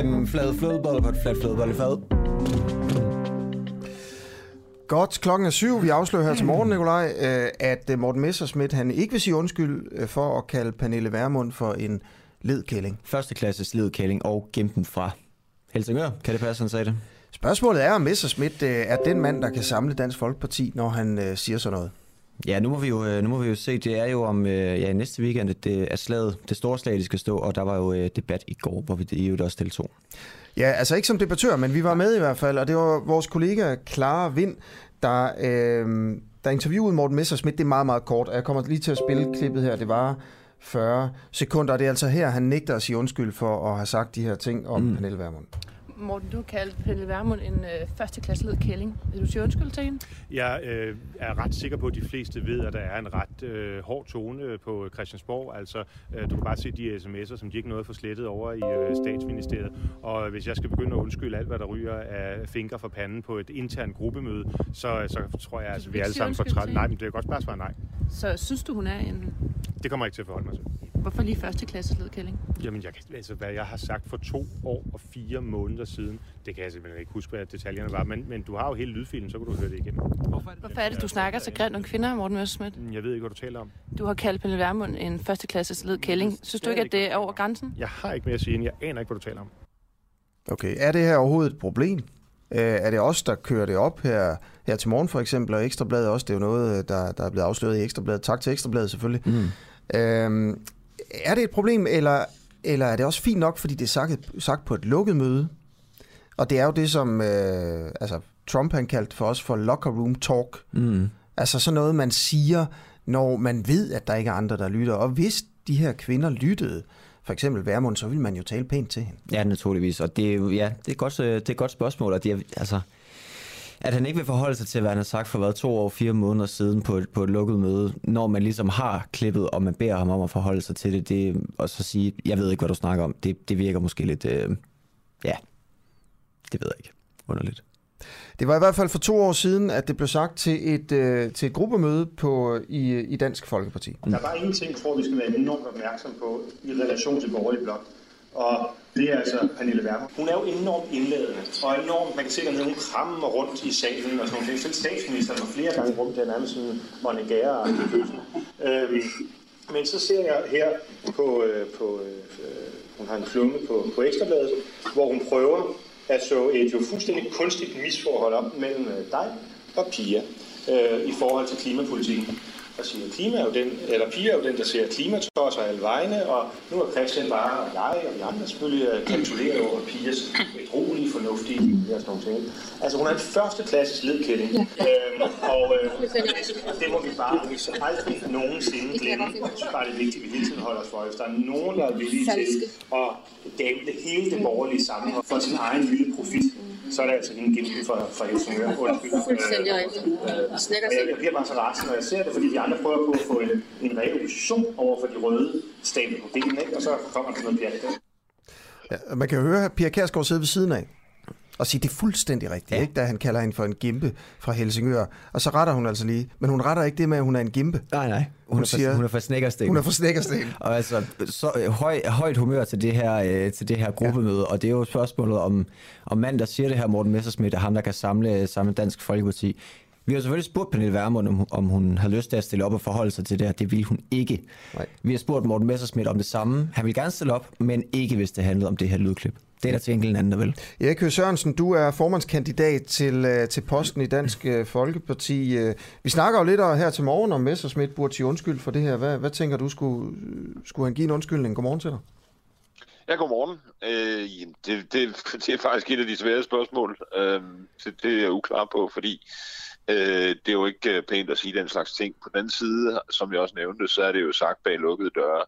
Fem flade flødeboller på et fladt flødebollefad. Godt, klokken er syv. Vi afslører her til morgen, Nikolaj, øh, at øh, Morten Messerschmidt han ikke vil sige undskyld øh, for at kalde Pernille Vermund for en ledkælling. Første klasses ledkælling og gemme den fra Helsingør. Kan det passe, han sagde det? Spørgsmålet er, om Messerschmidt er den mand, der kan samle Dansk Folkeparti, når han siger sådan noget. Ja, nu må vi jo, nu må vi jo se. Det er jo om ja, næste weekend, at det er slaget, det store slag, de skal stå, og der var jo debat i går, hvor vi i jo også deltog. Ja, altså ikke som debattør, men vi var med i hvert fald, og det var vores kollega Clara Vind, der, øh, der interviewede Morten Messerschmidt. Det er meget, meget kort, og jeg kommer lige til at spille klippet her. Det var 40 sekunder, og det er altså her, han nægter at sige undskyld for at have sagt de her ting om mm. Pernille Vermund. Morten, du kaldte Pelle Vermund en øh, førsteklasseled kælling. Vil du sige undskyld til hende? Jeg øh, er ret sikker på, at de fleste ved, at der er en ret øh, hård tone på Christiansborg. Altså, øh, du kan bare se de sms'er, som de ikke nåede at få slettet over i øh, statsministeriet. Og hvis jeg skal begynde at undskylde alt, hvad der ryger af fingre for panden på et internt gruppemøde, så, så tror jeg, at altså, vi alle sammen får træt. Nej, men det er godt bare svare nej. Så synes du, hun er en... Det kommer jeg ikke til at forholde mig til. Hvorfor lige første klasse ledkælling? Jamen, jeg, altså, hvad jeg har sagt for to år og fire måneder siden, det kan jeg simpelthen ikke huske, hvad detaljerne var, men, men du har jo hele lydfilen, så kan du høre det igen. Hvorfor er det, Hvorfor er det du snakker så grimt om kvinder, Morten Messerschmidt? Jeg ved ikke, hvad du taler om. Du har kaldt Pernille Vermund en første klasse ledkælling. Synes du ikke, at det er over grænsen? Jeg har ikke mere at sige, end jeg aner ikke, hvad du taler om. Okay, er det her overhovedet et problem? Øh, er det os, der kører det op her, her til morgen for eksempel, og Ekstrabladet også? Det er jo noget, der, der er blevet afsløret i Ekstrabladet. Tak til Ekstrabladet selvfølgelig. Mm. Øhm, er det et problem, eller, eller er det også fint nok, fordi det er sagt, sagt på et lukket møde? Og det er jo det, som øh, altså, Trump han kaldte for os for locker room talk. Mm. Altså sådan noget, man siger, når man ved, at der ikke er andre, der lytter. Og hvis de her kvinder lyttede, for eksempel Værmund, så ville man jo tale pænt til hende. Ja, naturligvis. Og det er jo, ja, det er godt, øh, det er et godt spørgsmål, og det er, altså, at han ikke vil forholde sig til, hvad han har sagt for hvad, to år, fire måneder siden på et, på et lukket møde, når man ligesom har klippet, og man beder ham om at forholde sig til det, det og så sige, jeg ved ikke, hvad du snakker om, det, det virker måske lidt, øh, ja, det ved jeg ikke, underligt. Det var i hvert fald for to år siden, at det blev sagt til et, øh, til et gruppemøde på, i, i Dansk Folkeparti. Der er bare en ting, tror vi skal være enormt opmærksom på i relation til borgerlig blok. Og det er altså Pernille Werner. Hun er jo enormt indladende, og enormt, man kan se at hun krammer rundt i salen, og sådan noget. Selv statsministeren var flere gange rundt, der nærmest sådan monegære øhm, Men så ser jeg her på, øh, på øh, hun har en klumme på, på Ekstrabladet, hvor hun prøver at så et jo fuldstændig kunstigt misforhold op mellem øh, dig og Pia øh, i forhold til klimapolitikken og siger, klima er jo den, eller Pia er jo den, der ser klimatosser alle vegne, og nu er Christian bare, og jeg og vi andre selvfølgelig øh, kalkuleret over Pias utrolig fornuftige og sådan nogle ting. Altså hun er en førsteklasses ledkælling, ja. øhm, og øh, det må vi bare aldrig nogensinde glemme. Jeg synes bare, det er vigtigt, at vi hele tiden holder os for, hvis der er nogen, der er villige til at gamble hele det borgerlige sammenhold for sin egen lille profit så er det altså en gimpen fra, fra Helsingør. Undskyld. Fuldstændig rigtigt. Øh, jeg, jeg bliver bare så rasende, når jeg ser det, fordi de andre prøver på at få en, en reel opposition over for de røde stabler på benene, og så kommer der noget pjat Ja, man kan jo høre Pia Kærsgaard sidde ved siden af og sige, det er fuldstændig rigtigt, ja. ikke? da han kalder hende for en gimpe fra Helsingør. Og så retter hun altså lige. Men hun retter ikke det med, at hun er en gimpe. Nej, nej. Hun, hun, er, siger, for, hun er for snækkersten. Hun er for snækkersten. og altså, så øh, høj, højt humør til det her, øh, til det her gruppemøde. Ja. Og det er jo spørgsmålet om, om mand, der siger det her, Morten Messersmith, er ham, der kan samle, samle Dansk Folkeparti. Vi har selvfølgelig spurgt Pernille Vermund, om, om hun havde lyst til at stille op og forholde sig til det her. Det ville hun ikke. Nej. Vi har spurgt Morten Messersmith om det samme. Han vil gerne stille op, men ikke hvis det handlede om det her lydklip. Det er der til enkelt anden, der vil. Erik Høgh Sørensen, du er formandskandidat til, øh, til posten i Dansk øh, Folkeparti. Øh, vi snakker jo lidt her til morgen om Messersmith burde sige undskyld for det her. Hvad, hvad tænker du, skulle, skulle han give en undskyldning? Godmorgen til dig. Ja, godmorgen. Øh, det, det, det er faktisk et af de svære spørgsmål. Øh, det, det er jeg uklar på, fordi øh, det er jo ikke pænt at sige den slags ting. På den side, som jeg også nævnte, så er det jo sagt bag lukkede døre.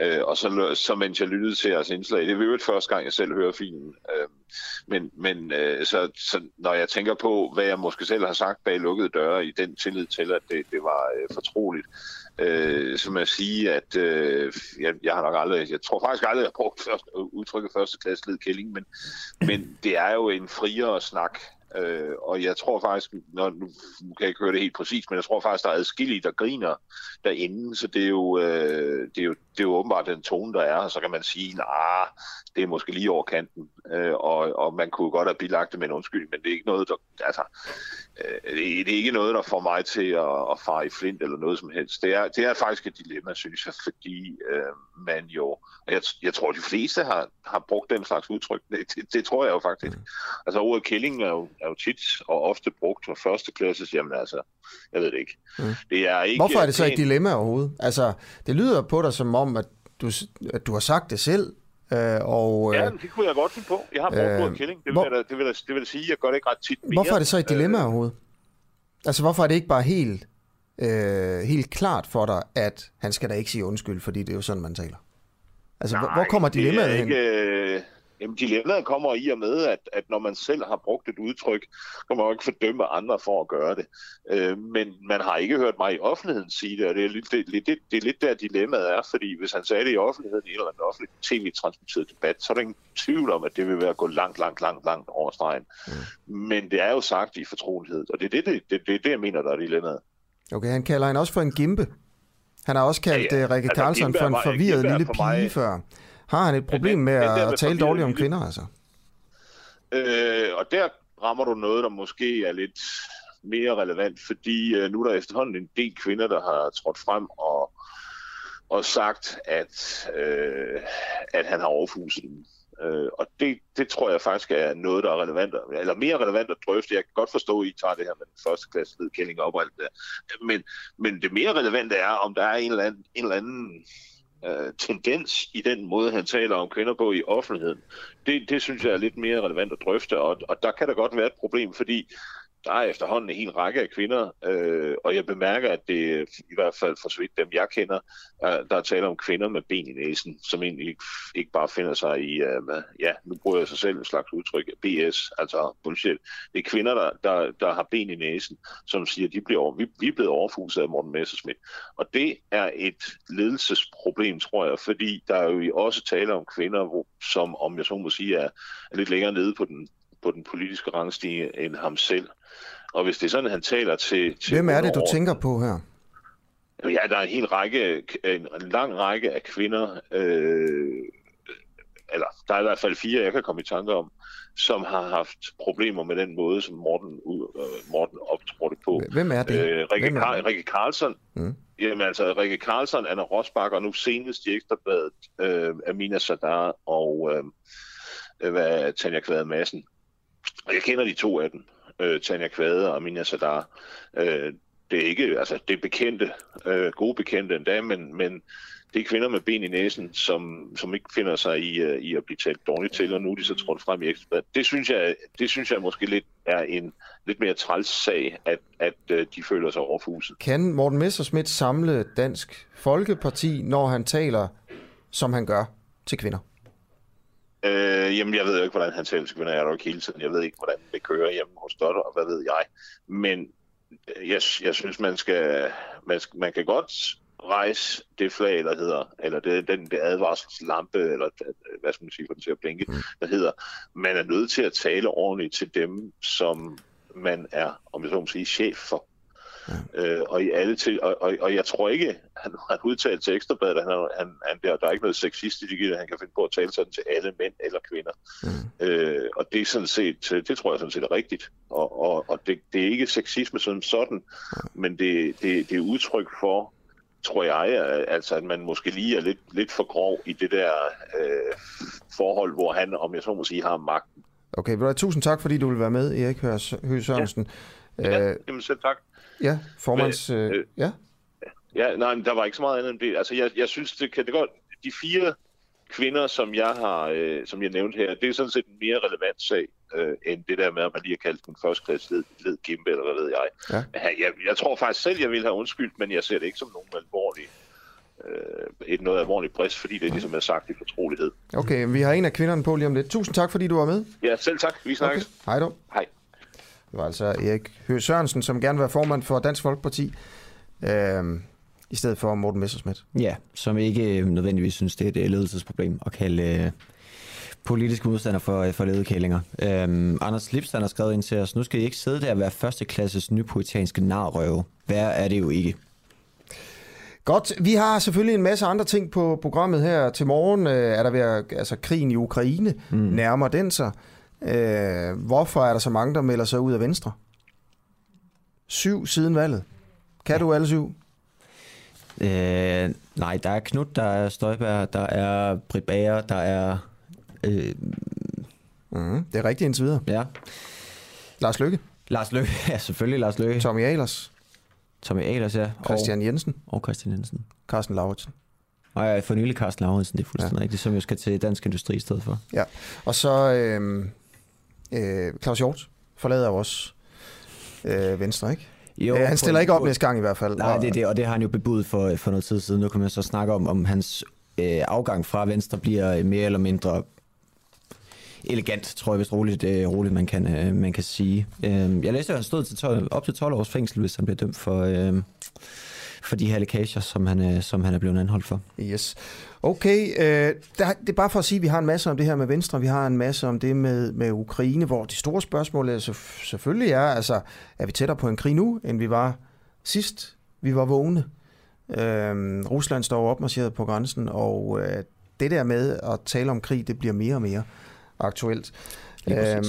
Øh, og så, så mens jeg lyttede til jeres indslag, det var jo første gang, jeg selv hører filmen, øh, men, men øh, så, så når jeg tænker på, hvad jeg måske selv har sagt bag lukkede døre, i den tillid til, at det, det var øh, fortroligt, øh, så må jeg sige, at øh, jeg, jeg har nok aldrig, jeg tror faktisk aldrig, jeg har brugt første, udtrykket første klasse led kælling, men, men det er jo en friere snak, Øh, og jeg tror faktisk, når, nu kan jeg ikke høre det helt præcis, men jeg tror faktisk, der er adskillige, der griner derinde, så det er jo, øh, det er jo, det er jo åbenbart den tone, der er, og så kan man sige, nej, det er måske lige over kanten, øh, og, og man kunne godt have bilagt det med en undskyldning, men det er ikke noget, der, altså, øh, det, er ikke noget, der får mig til at, at fare i flint eller noget som helst. Det er, det er faktisk et dilemma, synes jeg, fordi øh, man jo, og jeg, jeg tror, de fleste har, har brugt den slags udtryk. Det, det, det tror jeg jo faktisk. Mm. Altså ordet kælling er jo, er jo tit og ofte brugt for første klasses, jamen altså, jeg ved det ikke. Mm. Det er ikke Hvorfor er det så et dilemma overhovedet? Altså, det lyder på dig som om, at du, at du har sagt det selv, Øh, og, ja, det kunne jeg godt finde på. Jeg har brugt øh, ordet kælling. Det vil, hvor, jeg, det, vil, det vil sige, at jeg gør det ikke ret tit mere. Hvorfor er det så et dilemma øh, overhovedet? Altså, hvorfor er det ikke bare helt, øh, helt klart for dig, at han skal da ikke sige undskyld, fordi det er jo sådan, man taler? Altså, Nej, hvor kommer dilemmaet hen? Ikke, øh, Jamen, dilemmaet kommer i og med, at, at når man selv har brugt et udtryk, kan man jo ikke fordømme andre for at gøre det. Øh, men man har ikke hørt mig i offentligheden sige det, og det er lidt, det, det, det er lidt der dilemmaet er, fordi hvis han sagde det i offentligheden i en eller anden offentlig tv-transmitteret debat, så er der ingen tvivl om, at det vil være at gå langt, langt, langt, langt over stregen. Mm. Men det er jo sagt i fortrolighed, og det er det, det, det, det, det jeg mener, der er dilemmaet. Okay, han kalder hende også for en gimpe. Han har også kaldt ja, ja. Øh, Rikke altså, for en forvirret lille pige mig... før. Har han et problem med at tale dårligt om kvinder, altså? Øh, og der rammer du noget, der måske er lidt mere relevant, fordi øh, nu er der efterhånden en del kvinder, der har trådt frem og, og sagt, at, øh, at han har overfuset dem. Øh, og det, det tror jeg faktisk er noget, der er relevant, eller mere relevant at drøfte. Jeg kan godt forstå, at I tager det her med den første klasse ledkælling op og alt det der. Men, men det mere relevante er, om der er en eller anden, en eller anden øh, tendens i den måde, han taler om kvinder på i offentligheden. Det, det synes jeg er lidt mere relevant at drøfte, og, og der kan der godt være et problem, fordi der er efterhånden en hel række af kvinder, øh, og jeg bemærker, at det i hvert fald for så vidt dem, jeg kender, er, der er tale om kvinder med ben i næsen, som egentlig ikke, ikke bare finder sig i, øh, ja, nu bruger jeg sig selv en slags udtryk, BS, altså bullshit. Det er kvinder, der, der, der har ben i næsen, som siger, at de bliver, vi, vi er blevet overfuset af Morten Messerschmidt. Og det er et ledelsesproblem, tror jeg, fordi der er jo også tale om kvinder, hvor, som, om jeg så må sige, er, er lidt længere nede på den på den politiske rangstige end ham selv. Og hvis det er sådan, han taler til... til Hvem er det, du tænker på her? Ja, der er en hel række, en, lang række af kvinder, øh, eller der er i hvert fald fire, jeg kan komme i tanke om, som har haft problemer med den måde, som Morten, uh, Morten optrådte på. Hvem er det? Øh, Rikke, Hvem er det? Rikke Carlsen. Mm. Jamen altså, Rikke Carlsen, Anna Rosbach, og nu senest i Ekstrabladet, øh, Amina Sadar og øh, hvad, Tanja Kvade Madsen. Og jeg kender de to af dem, øh, Tanja Kvade og Minja Sadar. Øh, det er ikke, altså det er bekendte, øh, gode bekendte endda, men, men det er kvinder med ben i næsen, som, som ikke finder sig i, uh, i at blive talt dårligt til, og nu er de så trådt frem i ekstrabladet. Det synes jeg, det synes jeg måske lidt er en lidt mere træls sag, at, at uh, de føler sig overfuset. Kan Morten Messerschmidt samle Dansk Folkeparti, når han taler, som han gør, til kvinder? Øh, jamen, jeg ved jo ikke, hvordan han selv skal være der hele tiden. Jeg ved ikke, hvordan det kører hjemme hos Dotter, og hvad ved jeg. Men øh, jeg, jeg synes, man skal, man, skal, man kan godt rejse det flag, der hedder, eller det, den det advarselslampe, eller hvad skal man sige, for den til at blinke, mm. der hedder, man er nødt til at tale ordentligt til dem, som man er, om jeg så må sige, chef for. Ja. Øh, og, i alle til, og, og, og jeg tror ikke, han har udtalt til Ekstrabladet, at han, han, han, der, der er ikke noget sexistisk i det, han kan finde på at tale sådan til alle mænd eller kvinder. Mm. Øh, og det er sådan set, det tror jeg sådan set er rigtigt. Og, og, og det, det er ikke sexisme som sådan, ja. men det, det, det er udtryk for, tror jeg, altså at man måske lige er lidt, lidt for grov i det der øh, forhold, hvor han, om jeg så må sige, har magten. Okay, tusind tak, fordi du vil være med, Erik Høgh Sørensen. Ja, ja jamen selv tak. Ja, formands... Men, øh, øh, ja. Ja, nej, men der var ikke så meget andet end det. Altså, jeg, jeg synes, det kan det godt... De fire kvinder, som jeg har, øh, som jeg nævnte her, det er sådan set en mere relevant sag, øh, end det der med, at man lige har kaldt den første led, Gimbe, eller hvad ved jeg. Ja. Jeg, jeg. Tror faktisk selv, jeg vil have undskyldt, men jeg ser det ikke som nogen alvorlig øh, et noget alvorligt brist, fordi det ligesom er sagt i fortrolighed. Okay, vi har en af kvinderne på lige om lidt. Tusind tak, fordi du var med. Ja, selv tak. Vi snakkes. Okay. Hej du. Hej. Det var altså Erik Høgh Sørensen, som gerne vil være formand for Dansk Folkeparti, øh, i stedet for Morten Messerschmidt. Ja, som ikke øh, nødvendigvis synes, det er et øh, ledelsesproblem at kalde øh, politiske modstander for, for ledekællinger. Øhm, Anders Lipstand har skrevet ind til os, nu skal I ikke sidde der og være førsteklasses nypoetanske narrøve. Hvad er det jo ikke? Godt, vi har selvfølgelig en masse andre ting på programmet her til morgen. Øh, er der ved at, altså krigen i Ukraine, mm. nærmer den sig? Øh, hvorfor er der så mange, der melder sig ud af Venstre? Syv siden valget. Kan ja. du alle syv? Øh, nej, der er Knut, der er Støjberg, der er Britt Bager, der er... Øh, mm, det er rigtigt indtil videre. Ja. Lars Lykke. Lars Løkke, ja selvfølgelig Lars Løkke. Tommy Ahlers. Tommy Ahlers, ja. Christian Jensen. Og Christian Jensen. Carsten Lauritsen. Og jeg for nylig Carsten Lauritsen, det er fuldstændig ja. rigtigt, som jo skal til Dansk Industri i stedet for. Ja, og så øh, øh, Claus Hjort forlader også øh, Venstre, ikke? Jo, øh, han stiller ikke op næste gang i hvert fald. Nej, det er det, og det har han jo bebudet for, for noget tid siden. Nu kan man så snakke om, om hans øh, afgang fra Venstre bliver mere eller mindre elegant, tror jeg vist roligt, øh, roligt man, kan, øh, man kan sige. Øh, jeg læste, at han stod til 12, op til 12 års fængsel, hvis han bliver dømt for, øh, for de her lækager, som han, øh, som han er blevet anholdt for. Yes. Okay, øh, der, det er bare for at sige, at vi har en masse om det her med Venstre, vi har en masse om det med, med Ukraine, hvor de store spørgsmål er, så, selvfølgelig er, altså, er vi tættere på en krig nu, end vi var sidst, vi var vågne. Øh, Rusland står opmarcheret på grænsen, og øh, det der med at tale om krig, det bliver mere og mere aktuelt. Øh,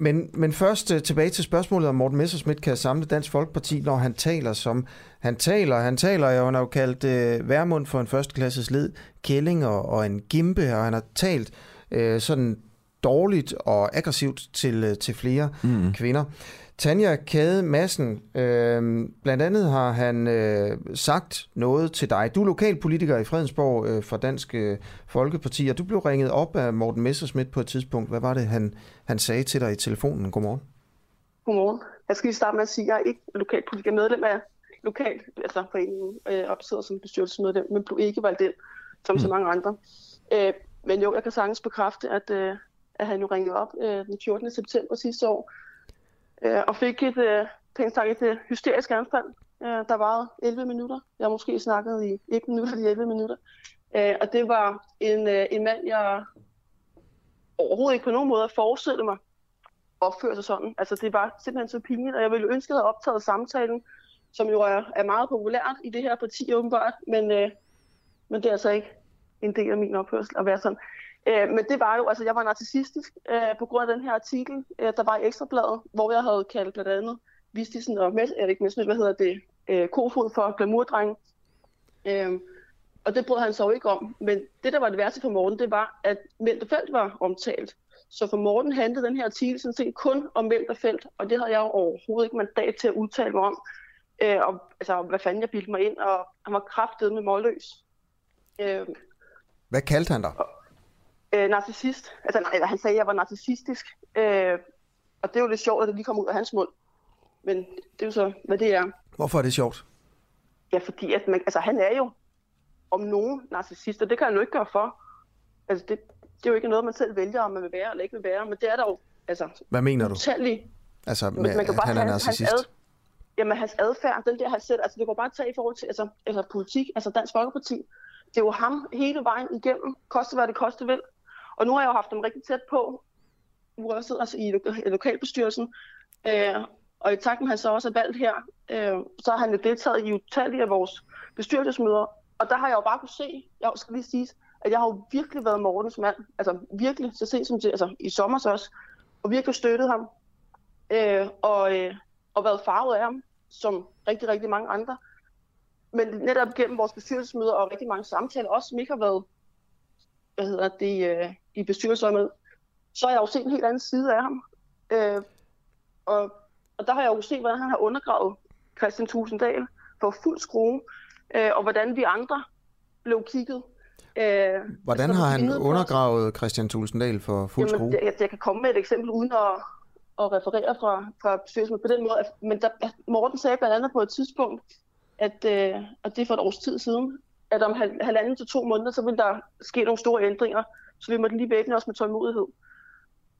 men, men først uh, tilbage til spørgsmålet om Morten Messersmith kan samle Dansk Folkeparti, når han taler som han taler. Han taler jo, han har jo kaldt uh, Værmund for en førsteklasses led, Kælling og, og en gimpe, og han har talt uh, sådan dårligt og aggressivt til, uh, til flere mm. kvinder. Tanja Kade Madsen, øh, blandt andet har han øh, sagt noget til dig. Du er lokalpolitiker i Fredensborg øh, for Dansk øh, Folkeparti, og du blev ringet op af Morten Messersmith på et tidspunkt. Hvad var det, han, han sagde til dig i telefonen? Godmorgen. Godmorgen. Jeg skal lige starte med at sige, at jeg er ikke lokalpolitiker medlem af lokal, altså foreningen, øh, opsidder som bestyrelsesmedlem, men blev ikke valgt ind, som mm. så mange andre. Øh, men jo, jeg kan sagtens bekræfte, at, øh, at han jo ringede op øh, den 14. september sidste år, øh, og fik et, øh, pænt sagt, et øh, hysterisk anfald, øh, der varede 11 minutter. Jeg har måske snakket i 1 minut eller 11 minutter. Øh, og det var en, øh, en mand, jeg overhovedet ikke på nogen måde forestillede mig opføre sig sådan. Altså det var simpelthen så pinligt, og jeg ville ønske, at jeg havde optaget samtalen, som jo er, er meget populært i det her parti åbenbart, men, øh, men det er altså ikke en del af min opførsel at være sådan. Øh, men det var jo, altså jeg var narcissistisk øh, på grund af den her artikel, øh, der var i Ekstrabladet, hvor jeg havde kaldt blandt andet Vistisen og Mess, er ikke Mess, hvad hedder det, øh, kofod for glamourdrenge. Øh, og det brød han så ikke om. Men det, der var det værste for Morten, det var, at Melterfeldt var omtalt. Så for Morten handlede den her artikel sådan set kun om Melterfeldt, og det havde jeg jo overhovedet ikke mandat til at udtale mig om. Øh, og, altså, hvad fanden jeg bildte mig ind, og han var kraftet med målløs. Øh, hvad kaldte han dig? Øh, narcissist. Altså nej, han sagde, at jeg var narcissistisk. Øh, og det er jo lidt sjovt, at det lige kom ud af hans mund. Men det er jo så, hvad det er. Hvorfor er det sjovt? Ja, fordi at man, altså, han er jo om nogen narcissist, og det kan han jo ikke gøre for. Altså, det, det er jo ikke noget, man selv vælger, om man vil være eller ikke vil være, men det er der jo, altså... Hvad mener du? Utallige. Altså, med, man kan bare han er narcissist? Hans ad, jamen, hans adfærd, den der, han selv, altså, det går bare tage i forhold til altså, altså politik, altså Dansk Folkeparti. Det er jo ham hele vejen igennem, koste hvad det koste vil. Og nu har jeg jo haft dem rigtig tæt på, hvor jeg sidder altså i lo- lokalbestyrelsen. Øh, og i takt med, at han så også er valgt her, øh, så har han jo deltaget i utallige af vores bestyrelsesmøder. Og der har jeg jo bare kunne se, jeg skal lige sige, at jeg har jo virkelig været Mortens mand. Altså virkelig, så sent som til, altså i sommer så også. Og virkelig støttet ham. Øh, og, øh, og været farvet af ham, som rigtig, rigtig mange andre. Men netop gennem vores bestyrelsesmøder og rigtig mange samtaler, også som ikke har været hvad hedder det, øh, i bestyrelsesøjet, så har jeg jo set en helt anden side af ham. Øh, og, og der har jeg jo set, hvordan han har undergravet Christian Tusinddal for fuld skrue, øh, og hvordan vi andre blev kigget. Øh, hvordan har han undergravet Christian Tusinddal for fuld skrue? Jamen, jeg, jeg kan komme med et eksempel uden at, at referere fra, fra bestyrelsen på den måde. Men der, Morten sagde blandt andet på et tidspunkt, at, øh, at det er for et års tid siden, at om hal- halvanden til to måneder, så ville der ske nogle store ændringer, så vi måtte lige væbne os med tålmodighed.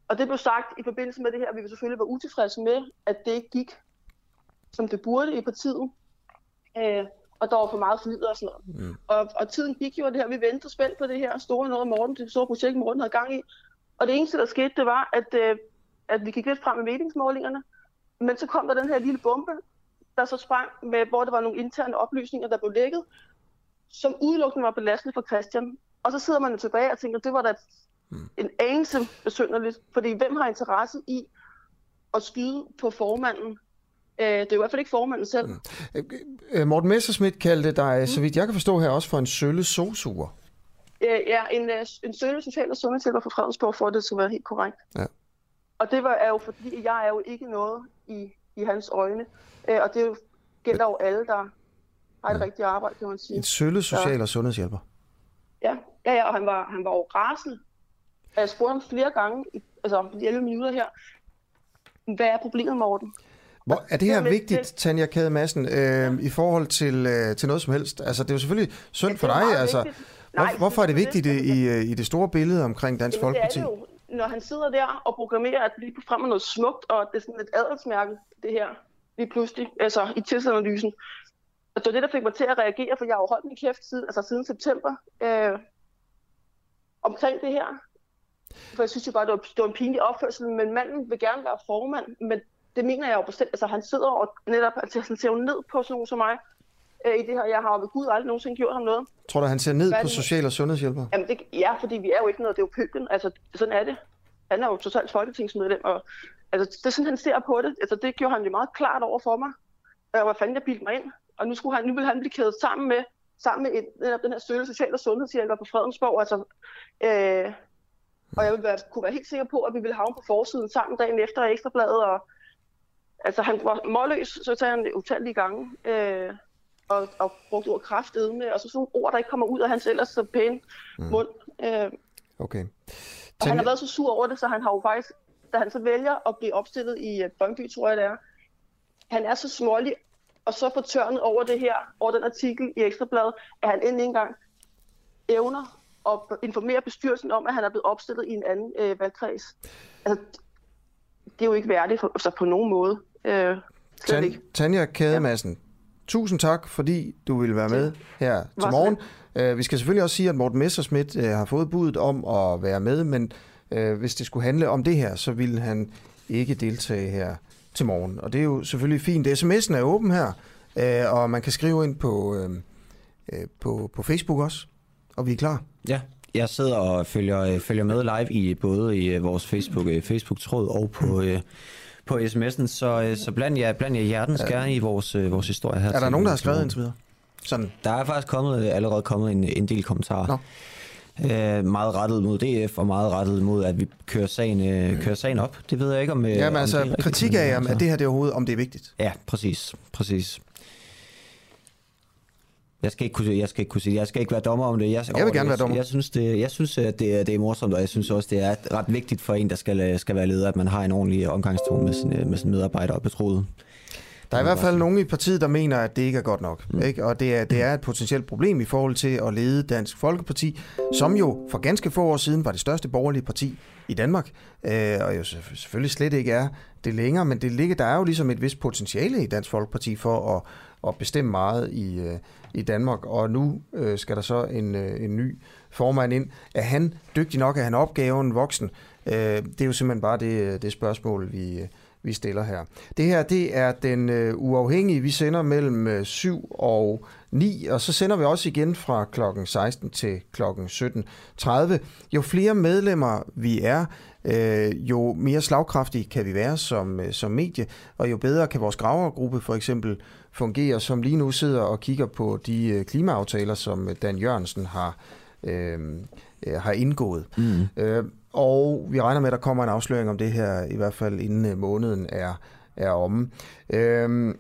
Og det blev sagt i forbindelse med det her, at vi selvfølgelig var utilfredse med, at det ikke gik, som det burde i partiet. Øh, og der var for meget flyder og sådan noget. Mm. Og, og tiden gik jo, og det her, vi ventede spændt på det her store noget Morten, det store projekt, Morten havde gang i. Og det eneste, der skete, det var, at, øh, at vi gik lidt frem med meningsmålingerne. Men så kom der den her lille bombe, der så sprang, med, hvor der var nogle interne oplysninger, der blev lækket, som udelukkende var belastende for Christian. Og så sidder man jo tilbage og tænker, det var da en anelse besynderligt, fordi hvem har interesse i at skyde på formanden? Øh, det er jo i hvert fald ikke formanden selv. Øh, øh, Morten Messerschmidt kaldte dig, så vidt jeg kan forstå her, også for en sølle sosuger. Øh, ja, en, øh, en sølle social- og sundhedshjælper fra Fredensborg, for at det skal være helt korrekt. Ja. Og det var, er jo fordi, jeg er jo ikke noget i, i hans øjne. Øh, og det er jo, gælder jo alle, der har et rigtigt arbejde, kan man sige. En sølle social- og sundhedshjælper. Ja, ja, ja og han var, han var jo rasende. Og Jeg spurgte ham flere gange, altså de 11 minutter her, hvad er problemet, Morten? Hvor, er det her vigtigt, Tanja Kade Madsen, øh, i forhold til, øh, til noget som helst? Altså, det er jo selvfølgelig synd Ja, for er dig. Altså, vigtigt. hvor, Nej, hvorfor er det er vigtigt i, det. i, i det store billede omkring Dansk Jamen, det er Folkeparti? det jo, når han sidder der og programmerer, at lige frem med noget smukt, og det er sådan et adelsmærke, det her, lige pludselig, altså i tidsanalysen. Og det var det, der fik mig til at reagere, for jeg har jo holdt min kæft siden, altså siden september øh, omkring det her. For jeg synes jo bare, det var, det var en pinlig opførsel, men manden vil gerne være formand, men det mener jeg jo bestemt. Altså han sidder og netop, altså han ser jo ned på sådan nogen som mig, øh, i det her. Jeg har jo ved Gud aldrig nogensinde gjort ham noget. Tror du, han ser ned Hvad på social- og sundhedshjælper? Jamen det, ja, fordi vi er jo ikke noget, det er jo pøblen. Altså, sådan er det. Han er jo totalt folketingsmedlem, og altså, det er sådan, han ser på det. Altså, det gjorde han jo meget klart over for mig. Og hvad fanden jeg bildte mig ind. Og nu, skulle han, nu vil han blive kædet sammen med, sammen med et, netop den her støtte social- og sundhedshjælper på Fredensborg. Altså, øh, og jeg vil være, kunne være helt sikker på, at vi ville havne på forsiden sammen dagen efter Ekstrabladet. Og, altså, han var målløs, så tager han det utallige gange. Øh, og, og brugte ord kraftedme, og så sådan nogle ord, der ikke kommer ud af hans ellers så pæne mm. mund. Øh, Okay. og han har været så sur over det, så han har jo faktisk, da han så vælger at blive opstillet i Brøndby, tror jeg det er, han er så smålig og så fortørnet over det her, over den artikel i Ekstrabladet, at han endelig engang evner at informere bestyrelsen om, at han er blevet opstillet i en anden øh, valgkreds. Altså, det er jo ikke værdigt for, altså på nogen måde. Øh, ikke. Tan- Tanja Kade Madsen, tusind tak, fordi du ville være med her til så morgen. Uh, vi skal selvfølgelig også sige, at Morten Messerschmidt uh, har fået budet om at være med, men uh, hvis det skulle handle om det her, så ville han ikke deltage her til morgen. Og det er jo selvfølgelig fint. SMS'en er åben her, uh, og man kan skrive ind på, uh, uh, på, på Facebook også, og vi er klar. Ja, jeg sidder og følger, øh, følger med live i både i øh, vores Facebook, øh, Facebook-tråd og på, øh, på sms'en, så, øh, så bland jer, bland jer hjertens gerne i vores, øh, vores historie her. Er der nogen, der har skrevet indtil videre? Sådan. Der er faktisk kommet, øh, allerede kommet en, en del kommentarer. Nå. Øh, meget rettet mod DF, og meget rettet mod, at vi kører sagen, øh, kører sagen op. Det ved jeg ikke, om... Øh, Ja, men det er altså, rigtigt, kritik af, om, at det her det er overhovedet, om det er vigtigt. Ja, præcis. Præcis. Jeg skal, ikke kunne, jeg skal ikke kunne sige, jeg skal ikke være dommer om det. Jeg, vil over gerne det. være dommer. Jeg synes, det, jeg synes at det, er- det er morsomt, og jeg synes også, det er ret vigtigt for en, der skal, skal være leder, at man har en ordentlig omgangstone med sine med sin medarbejdere og betroede. Der er i hvert fald nogen i partiet, der mener, at det ikke er godt nok. Mm. Ikke? Og det er, det er et potentielt problem i forhold til at lede Dansk Folkeparti, som jo for ganske få år siden var det største borgerlige parti i Danmark, øh, og jo selvfø- selvfølgelig slet ikke er det længere, men det ligger, der er jo ligesom et vist potentiale i Dansk Folkeparti for at, at bestemme meget i, øh, i Danmark, og nu øh, skal der så en, øh, en ny formand ind. Er han dygtig nok? Er han opgaven voksen? Øh, det er jo simpelthen bare det, det spørgsmål, vi, øh, vi stiller her. Det her, det er den øh, uafhængige. Vi sender mellem øh, 7 og 9, og så sender vi også igen fra klokken 16 til klokken 17.30. Jo flere medlemmer vi er, øh, jo mere slagkraftige kan vi være som, øh, som medie, og jo bedre kan vores gravergruppe for eksempel fungere, som lige nu sidder og kigger på de øh, klimaaftaler, som øh, Dan Jørgensen har, øh, øh, har indgået. Mm. Øh, og vi regner med, at der kommer en afsløring om det her, i hvert fald inden øh, måneden er, er omme. Øhm,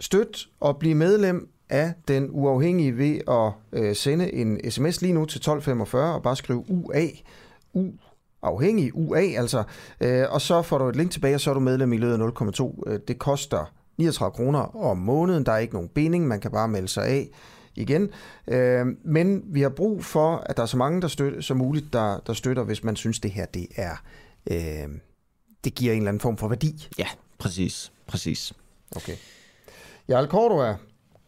støt og bliv medlem af den uafhængige ved at øh, sende en sms lige nu til 1245 og bare skrive UA. U afhængig UA altså. Øh, og så får du et link tilbage, og så er du medlem i løbet af 0,2. Øh, det koster 39 kroner om måneden. Der er ikke nogen binding, man kan bare melde sig af igen. Øh, men vi har brug for, at der er så mange der støtter, som muligt, der, der støtter, hvis man synes, det her det er, øh, det giver en eller anden form for værdi. Ja, præcis. Præcis. Okay. Jarl Cordua,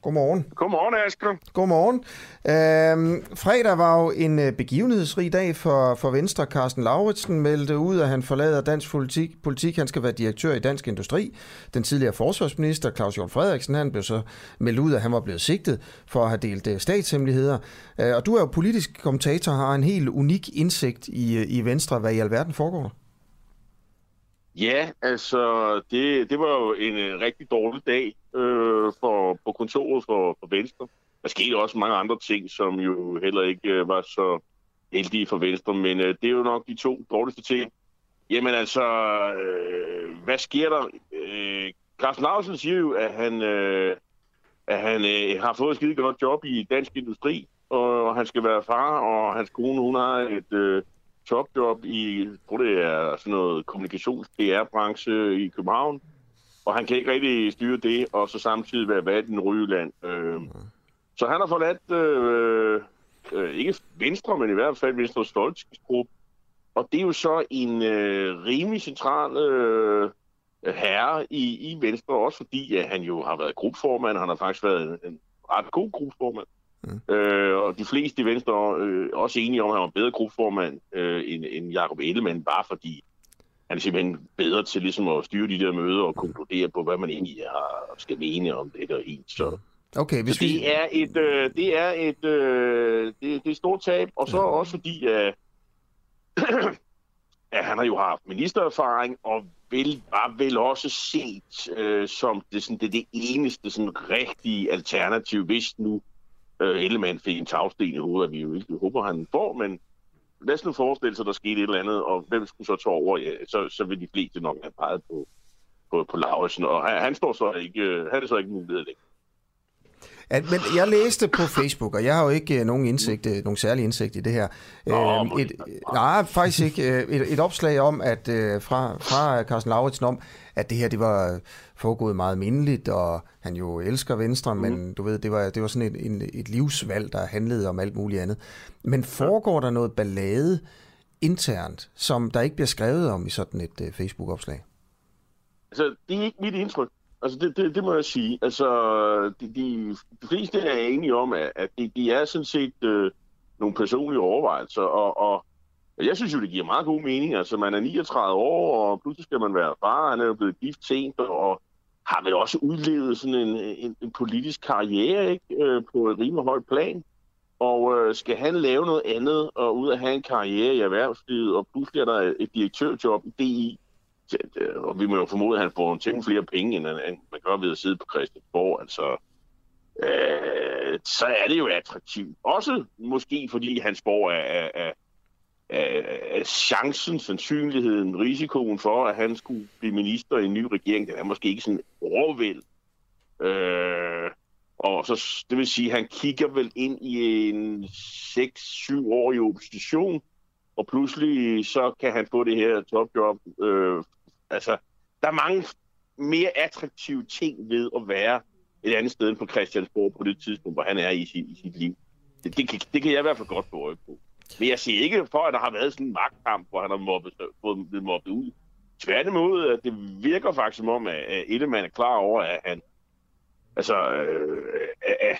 godmorgen. Godmorgen, Asger. Godmorgen. Øhm, fredag var jo en øh, begivenhedsrig dag for, for Venstre. Carsten Lauritsen meldte ud, at han forlader dansk politik. politik. Han skal være direktør i Dansk Industri. Den tidligere forsvarsminister, Claus Jørgen Frederiksen, han blev så meldt ud, at han var blevet sigtet for at have delt øh, statshemmeligheder. Øh, og du er jo politisk kommentator og har en helt unik indsigt i, øh, i Venstre. Hvad i alverden foregår der? Ja, altså, det, det var jo en rigtig dårlig dag øh, for, på kontoret for, for Venstre. Der skete også mange andre ting, som jo heller ikke øh, var så heldige for Venstre, men øh, det er jo nok de to dårligste ting. Jamen altså, øh, hvad sker der? Øh, Carsten Larsen siger jo, at han, øh, at han øh, har fået et skide godt job i dansk industri, og, og han skal være far, og hans kone, hun har et... Øh, topjob i, tror det er sådan noget kommunikations-PR-branche i København, og han kan ikke rigtig styre det, og så samtidig være valgt i den Rygeland. Øh, så han har forladt, øh, øh, ikke Venstre, men i hvert fald Venstres Stoltskabsgruppe, og det er jo så en øh, rimelig central øh, herre i, i Venstre, også fordi at han jo har været gruppeformand, han har faktisk været en, en ret god gruppeformand. Mm. Øh, og de fleste i Venstre øh, også enige om, at han var bedre gruppeformand øh, end, end Jacob Ellemann, bare fordi han er simpelthen bedre til ligesom at styre de der møder og konkludere på, hvad man egentlig har, skal mene om det der en. Så, okay, hvis så det vi... er et, øh, det er et, øh, det, det er et stort tab, og så ja. også fordi, at, at han har jo haft ministererfaring, og vil, var vel også set øh, som det, sådan, det, det eneste sådan, rigtige alternativ, hvis nu øh, Ellemann fik en tagsten i hovedet, at vi jo ikke håber, han får, men lad os nu forestille sig, at der skete et eller andet, og hvem skulle så tage over? Ja, så, så vil de fleste nok have peget på, på, på Lauritsen, og han, han står så ikke, øh, han er så ikke mulighed længere. At, men jeg læste på Facebook, og jeg har jo ikke uh, nogen indsigt, uh, nogen særlig indsigt i det her. Nå, uh, et, nej, faktisk ikke. Uh, et, et opslag om, at uh, fra, fra Carsten Lauritsen om, at det her det var foregået meget mindeligt, og han jo elsker Venstre, mm. men du ved, det var, det var sådan et, en, et livsvalg, der handlede om alt muligt andet. Men foregår der noget ballade internt, som der ikke bliver skrevet om i sådan et uh, Facebook-opslag? Altså, det er ikke mit indtryk. Altså, det, det, det må jeg sige. Altså, de, de, de fleste er enige om, at, at de, de er sådan set øh, nogle personlige overvejelser, og, og jeg synes jo, det giver meget god mening. Altså, man er 39 år, og pludselig skal man være far. Han er jo blevet gift sent, og har vel også udlevet sådan en, en, en politisk karriere ikke? Øh, på et rimelig højt plan. Og øh, skal han lave noget andet, og ud at have en karriere i erhvervslivet, og pludselig er der et direktørjob i DI, og vi må jo formode, at han får ting flere penge, end man gør ved at sidde på Christiansborg. Altså, øh, så er det jo attraktivt. Også måske fordi hans borg er, er, er, er chancen, sandsynligheden, risikoen for, at han skulle blive minister i en ny regering, den er måske ikke sådan overvæld. Øh, og så, det vil sige, at han kigger vel ind i en 6-7 år i opposition, og pludselig så kan han få det her topjob. Øh, altså, der er mange mere attraktive ting ved at være et andet sted end på Christiansborg på det tidspunkt, hvor han er i sit, i sit liv. Det, det, kan, det kan jeg i hvert fald godt få øje på. Men jeg siger ikke for, at der har været sådan en magtkamp, hvor han har mobbet, fået blevet mobbet ud. Tværtimod, at det virker faktisk som om, at Ellemann er klar over, at han altså, øh, øh,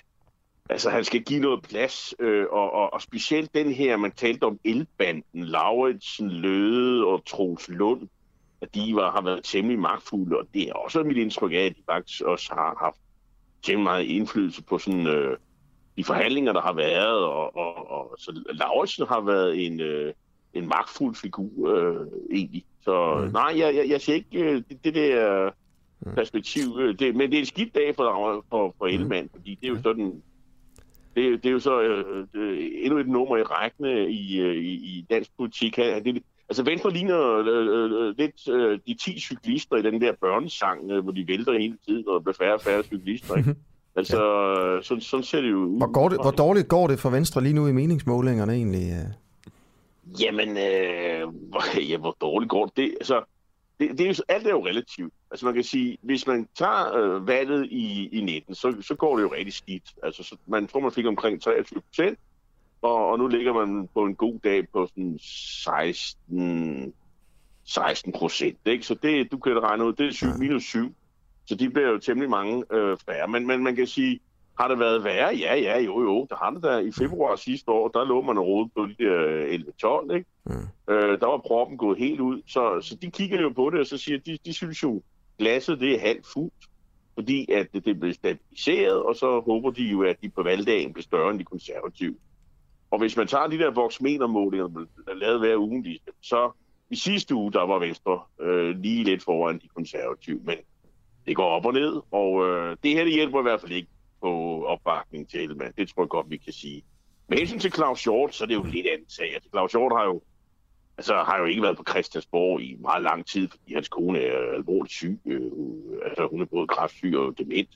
Altså, han skal give noget plads, øh, og, og, og specielt den her, man talte om elbanden, Lauritsen, Løde og Troels Lund, at de var, har været temmelig magtfulde, og det er også mit indtryk af, at de faktisk også har haft temmelig meget indflydelse på sådan, øh, de forhandlinger, der har været, og, og, og så Lauritsen har været en, øh, en magtfuld figur, øh, egentlig. Så mm. nej, jeg, jeg, jeg ser ikke øh, det, det der mm. perspektiv, øh, det, men det er en skidt dag for, for, for Ellemann, fordi det er jo sådan det, det er jo så øh, endnu et nummer i rækken i, øh, i, i dansk politik. Det, altså Venstre ligner øh, øh, lidt øh, de 10 cyklister i den der børnesang, øh, hvor de vælter hele tiden, og der bliver færre og færre cyklister. Ikke? Altså, ja. sådan, sådan ser det jo ud. Hvor, går det, hvor dårligt går det for Venstre lige nu i meningsmålingerne egentlig? Jamen, øh, hvor, ja, hvor dårligt går det? det altså, det, det er jo, alt er jo relativt. Altså man kan sige, hvis man tager øh, valget i, i 19, så, så går det jo rigtig skidt. Altså så, man tror, man fik omkring 23 procent, og, og nu ligger man på en god dag på sådan 16, 16 procent. Ikke? Så det, du kan regne ud, det er 7 minus 7. Så de bliver jo temmelig mange øh, færre. Men, men man kan sige, har det været værre? Ja, ja, jo, jo. Der har det der i februar sidste år, der lå man og på de der 11-12, ikke? Mm. Øh, der var proppen gået helt ud. Så, så de kigger jo på det, og så siger de, de synes jo, glasset det er halvt fuldt, fordi at det, det bliver stabiliseret, og så håber de jo, at de på valgdagen bliver større end de konservative. Og hvis man tager de der voksmetermålinger, der er lavet hver uge, så i sidste uge, der var Venstre øh, lige lidt foran de konservative, men det går op og ned, og øh, det her det hjælper i hvert fald ikke på opbakningen til Ellemann. Det tror jeg godt, vi kan sige. Med hensyn til Claus Hjort, så er det jo lidt andet sag. Altså, Claus Hjort har jo, altså, har jo ikke været på Christiansborg i meget lang tid, fordi hans kone er alvorligt syg. Øh, øh altså, hun er både kræftsyg og dement.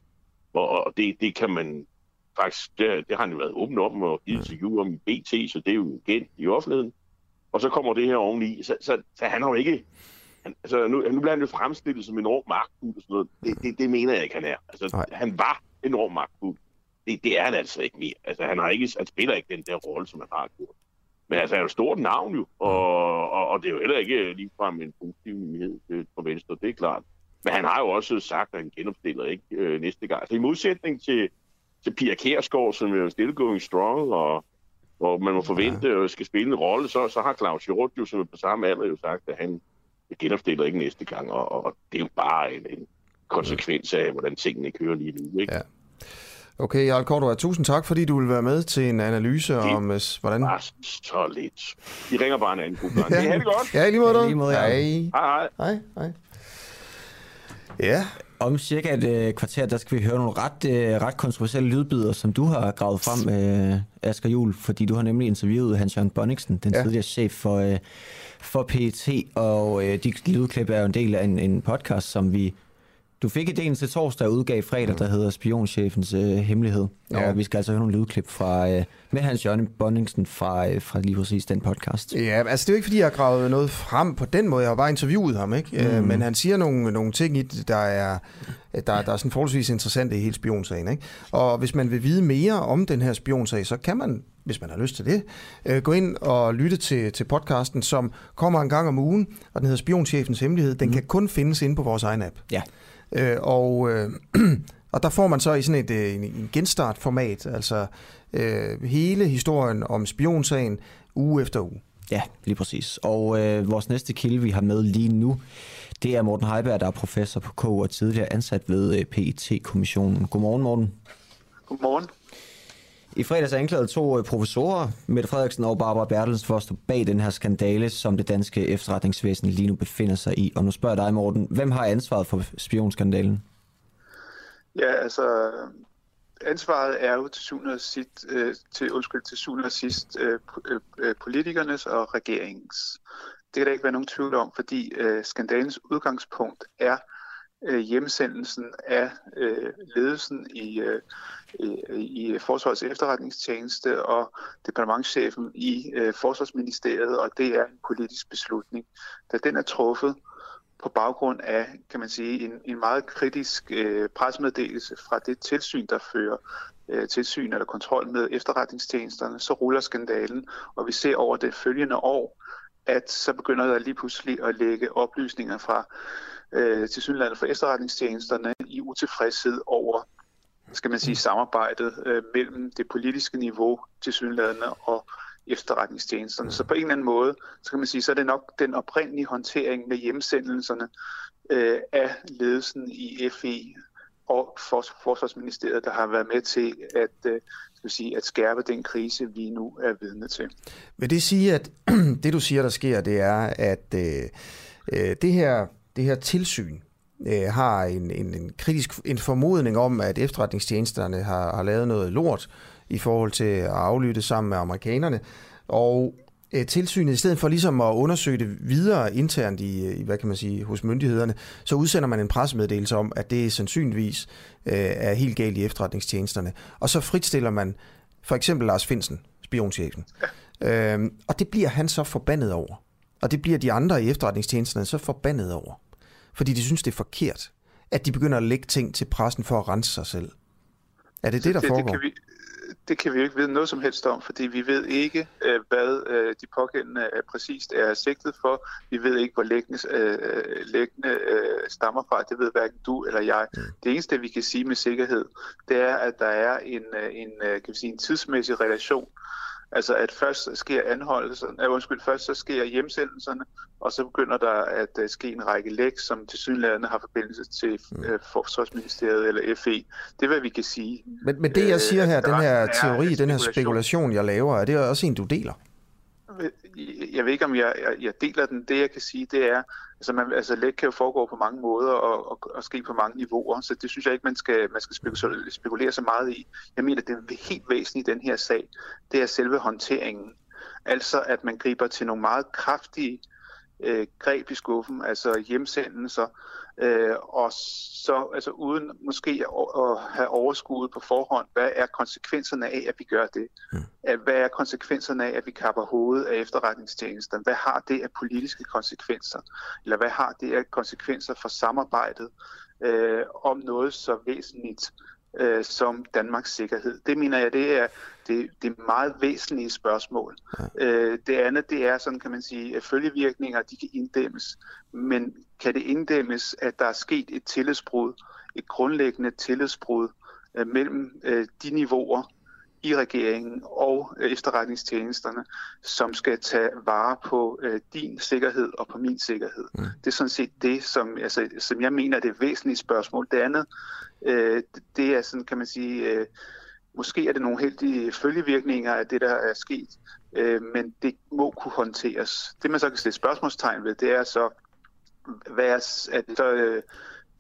Og, og det, det kan man faktisk, det, det har han jo været åben om og givet til om i BT, så det er jo igen i offentligheden. Og så kommer det her oveni. Så, så, så han har jo ikke... Han, altså, nu, nu bliver han jo fremstillet som en enorm magtfuld og sådan noget. Det, det, det mener jeg ikke, han er. Altså, Nej. han var enormt magtfuld. Det, det er han altså ikke mere. Altså, han, har ikke, han spiller ikke den der rolle, som han har gjort. Men altså, han er jo et stort navn jo, og, og, og det er jo heller ikke ligefrem en positiv nyhed øh, for Venstre, det er klart. Men han har jo også sagt, at han genopstiller ikke øh, næste gang. Altså i modsætning til, til Pia Kærsgaard, som er still going strong, og hvor man må forvente at skal spille en rolle, så, så har Claus Hjort jo, som er på samme alder, jo sagt, at han genopstiller ikke næste gang, og, og det er jo bare en, en konsekvens af, hvordan tingene kører lige nu. Ikke? Ja. Okay, Jarl Cordova, tusind tak, fordi du vil være med til en analyse det om, uh, hvordan... Bare så lidt. Vi ringer bare en anden god gang. ja. Det godt. Ja, lige måde. Ja, lige måde ja. Hej. Hej, hej. Hej, Ja. Om cirka et øh, kvarter, der skal vi høre nogle ret, øh, ret kontroversielle lydbider, som du har gravet frem, øh, Asger Jul, fordi du har nemlig interviewet Hans-Jørgen Bonniksen, den ja. tidligere chef for, øh, for PET, og øh, de lydklip er jo en del af en, en podcast, som vi du fik ideen til torsdag udgav fredag, der hedder Spionchefens øh, Hemmelighed. Ja. Og vi skal altså høre nogle lydklip fra, øh, med Hans Jørgen Bonningsen fra, øh, fra lige præcis den podcast. Ja, altså det er jo ikke, fordi jeg har gravet noget frem på den måde. Jeg har bare interviewet ham, ikke? Øh, mm. Men han siger nogle, nogle ting i det, der er, der, der er sådan forholdsvis interessante i hele spionsagen. Ikke? Og hvis man vil vide mere om den her spionsag, så kan man hvis man har lyst til det, øh, gå ind og lytte til, til podcasten, som kommer en gang om ugen, og den hedder Spionchefens Hemmelighed. Den mm. kan kun findes inde på vores egen app. Ja. Øh, og, øh, og der får man så i sådan et, øh, en, en genstartformat, altså øh, hele historien om spionsagen uge efter uge. Ja, lige præcis. Og øh, vores næste kilde, vi har med lige nu, det er Morten Heiberg, der er professor på K og tidligere ansat ved øh, PET-kommissionen. Godmorgen, Morten. Godmorgen. I fredags anklagede to øh, professorer, Mette Frederiksen og Barbara Bertelsen, for at stå bag den her skandale, som det danske efterretningsvæsen lige nu befinder sig i. Og nu spørger jeg dig, Morten, hvem har ansvaret for spionskandalen? Ja, altså ansvaret er jo til syvende og sidst, øh, til, undskyld, til syvende og sidst øh, øh, øh, politikernes og regeringens. Det kan der ikke være nogen tvivl om, fordi øh, skandalens udgangspunkt er øh, hjemsendelsen af øh, ledelsen i, øh, i Forsvarets efterretningstjeneste og departementchefen i øh, Forsvarsministeriet, og det er en politisk beslutning. Da den er truffet på baggrund af, kan man sige, en, en meget kritisk øh, presmeddelelse fra det tilsyn, der fører øh, tilsyn eller kontrol med efterretningstjenesterne, så ruller skandalen, og vi ser over det følgende år, at så begynder der lige pludselig at lægge oplysninger fra øh, tilsyneladende for efterretningstjenesterne i utilfredshed over skal man sige, samarbejdet øh, mellem det politiske niveau til synlædende og efterretningstjenesterne. Så på en eller anden måde, så kan man sige, så er det nok den oprindelige håndtering med hjemsendelserne øh, af ledelsen i FE og Forsvarsministeriet, der har været med til at, øh, skal sige, at skærpe den krise, vi nu er vidne til. Vil det sige, at det du siger, der sker, det er, at øh, øh det, her, det her tilsyn, øh, har en, en, en kritisk en formodning om, at efterretningstjenesterne har, har lavet noget lort i forhold til at aflytte sammen med amerikanerne. Og øh, tilsynet, i stedet for ligesom at undersøge det videre internt i, i, hvad kan man sige, hos myndighederne, så udsender man en pressemeddelelse om, at det sandsynligvis øh, er helt galt i efterretningstjenesterne. Og så fritstiller man for eksempel Lars Finsen, spionchefen. Ja. Øhm, og det bliver han så forbandet over. Og det bliver de andre i efterretningstjenesterne så forbandet over. Fordi de synes, det er forkert, at de begynder at lægge ting til pressen for at rense sig selv? Er det det, der det, foregår? Det kan, vi, det kan vi ikke vide noget som helst om, fordi vi ved ikke, øh, hvad øh, de pågældende øh, præcist er sigtet for. Vi ved ikke, hvor læggende, læggende stammer fra. Det ved hverken du eller jeg. Mm. Det eneste, vi kan sige med sikkerhed, det er, at der er en, en, kan vi sige, en tidsmæssig relation Altså at først sker anholdelserne, uh, undskyld, først så sker hjemsendelserne, og så begynder der at uh, ske en række læk, som til synlædende har forbindelse til uh, Forsvarsministeriet eller FE. Det er, hvad vi kan sige. Men, men det, jeg siger her, den her teori, den her spekulation, jeg laver, er det også en, du deler? jeg ved ikke, om jeg, jeg, jeg deler den. Det, jeg kan sige, det er, altså, man, altså læk kan jo foregå på mange måder og, og, og ske på mange niveauer, så det synes jeg ikke, man skal, man skal spekulere, spekulere så meget i. Jeg mener, det er helt væsentligt i den her sag, det er selve håndteringen. Altså, at man griber til nogle meget kraftige øh, greb i skuffen, altså hjemsendelser, øh, og så altså uden måske at, at have overskuddet på forhånd, hvad er konsekvenserne af, at vi gør det? Mm. Hvad er konsekvenserne af, at vi kapper hovedet af efterretningstjenesten? Hvad har det af politiske konsekvenser? Eller hvad har det af konsekvenser for samarbejdet øh, om noget så væsentligt øh, som Danmarks sikkerhed. Det mener jeg, det er, det, det er meget væsentlige spørgsmål. Ja. Øh, det andet, det er sådan, kan man sige, at følgevirkninger, de kan inddæmmes. Men kan det inddæmmes, at der er sket et tillidsbrud, et grundlæggende tillidsbrud øh, mellem øh, de niveauer, i regeringen og øh, efterretningstjenesterne, som skal tage vare på øh, din sikkerhed og på min sikkerhed. Mm. Det er sådan set det, som, altså, som jeg mener er det væsentlige spørgsmål. Det andet, øh, det er sådan, kan man sige, øh, måske er det nogle heldige følgevirkninger af det, der er sket, øh, men det må kunne håndteres. Det man så kan stille spørgsmålstegn ved, det er så, hvad er, at så, øh,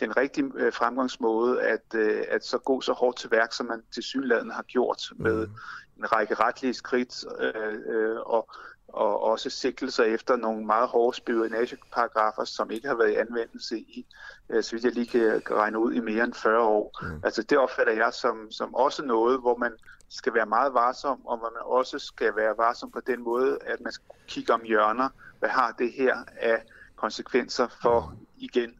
den rigtige øh, fremgangsmåde at, øh, at så gå så hårdt til værk, som man til synligheden har gjort med mm. en række retlige skridt øh, øh, og, og også sigtelser efter nogle meget hårde spionageparagrafer, som ikke har været i anvendelse i, øh, så vidt jeg lige kan regne ud, i mere end 40 år. Mm. Altså det opfatter jeg som, som også noget, hvor man skal være meget varsom, og hvor man også skal være varsom på den måde, at man skal kigge om hjørner. Hvad har det her af konsekvenser for, mm. igen,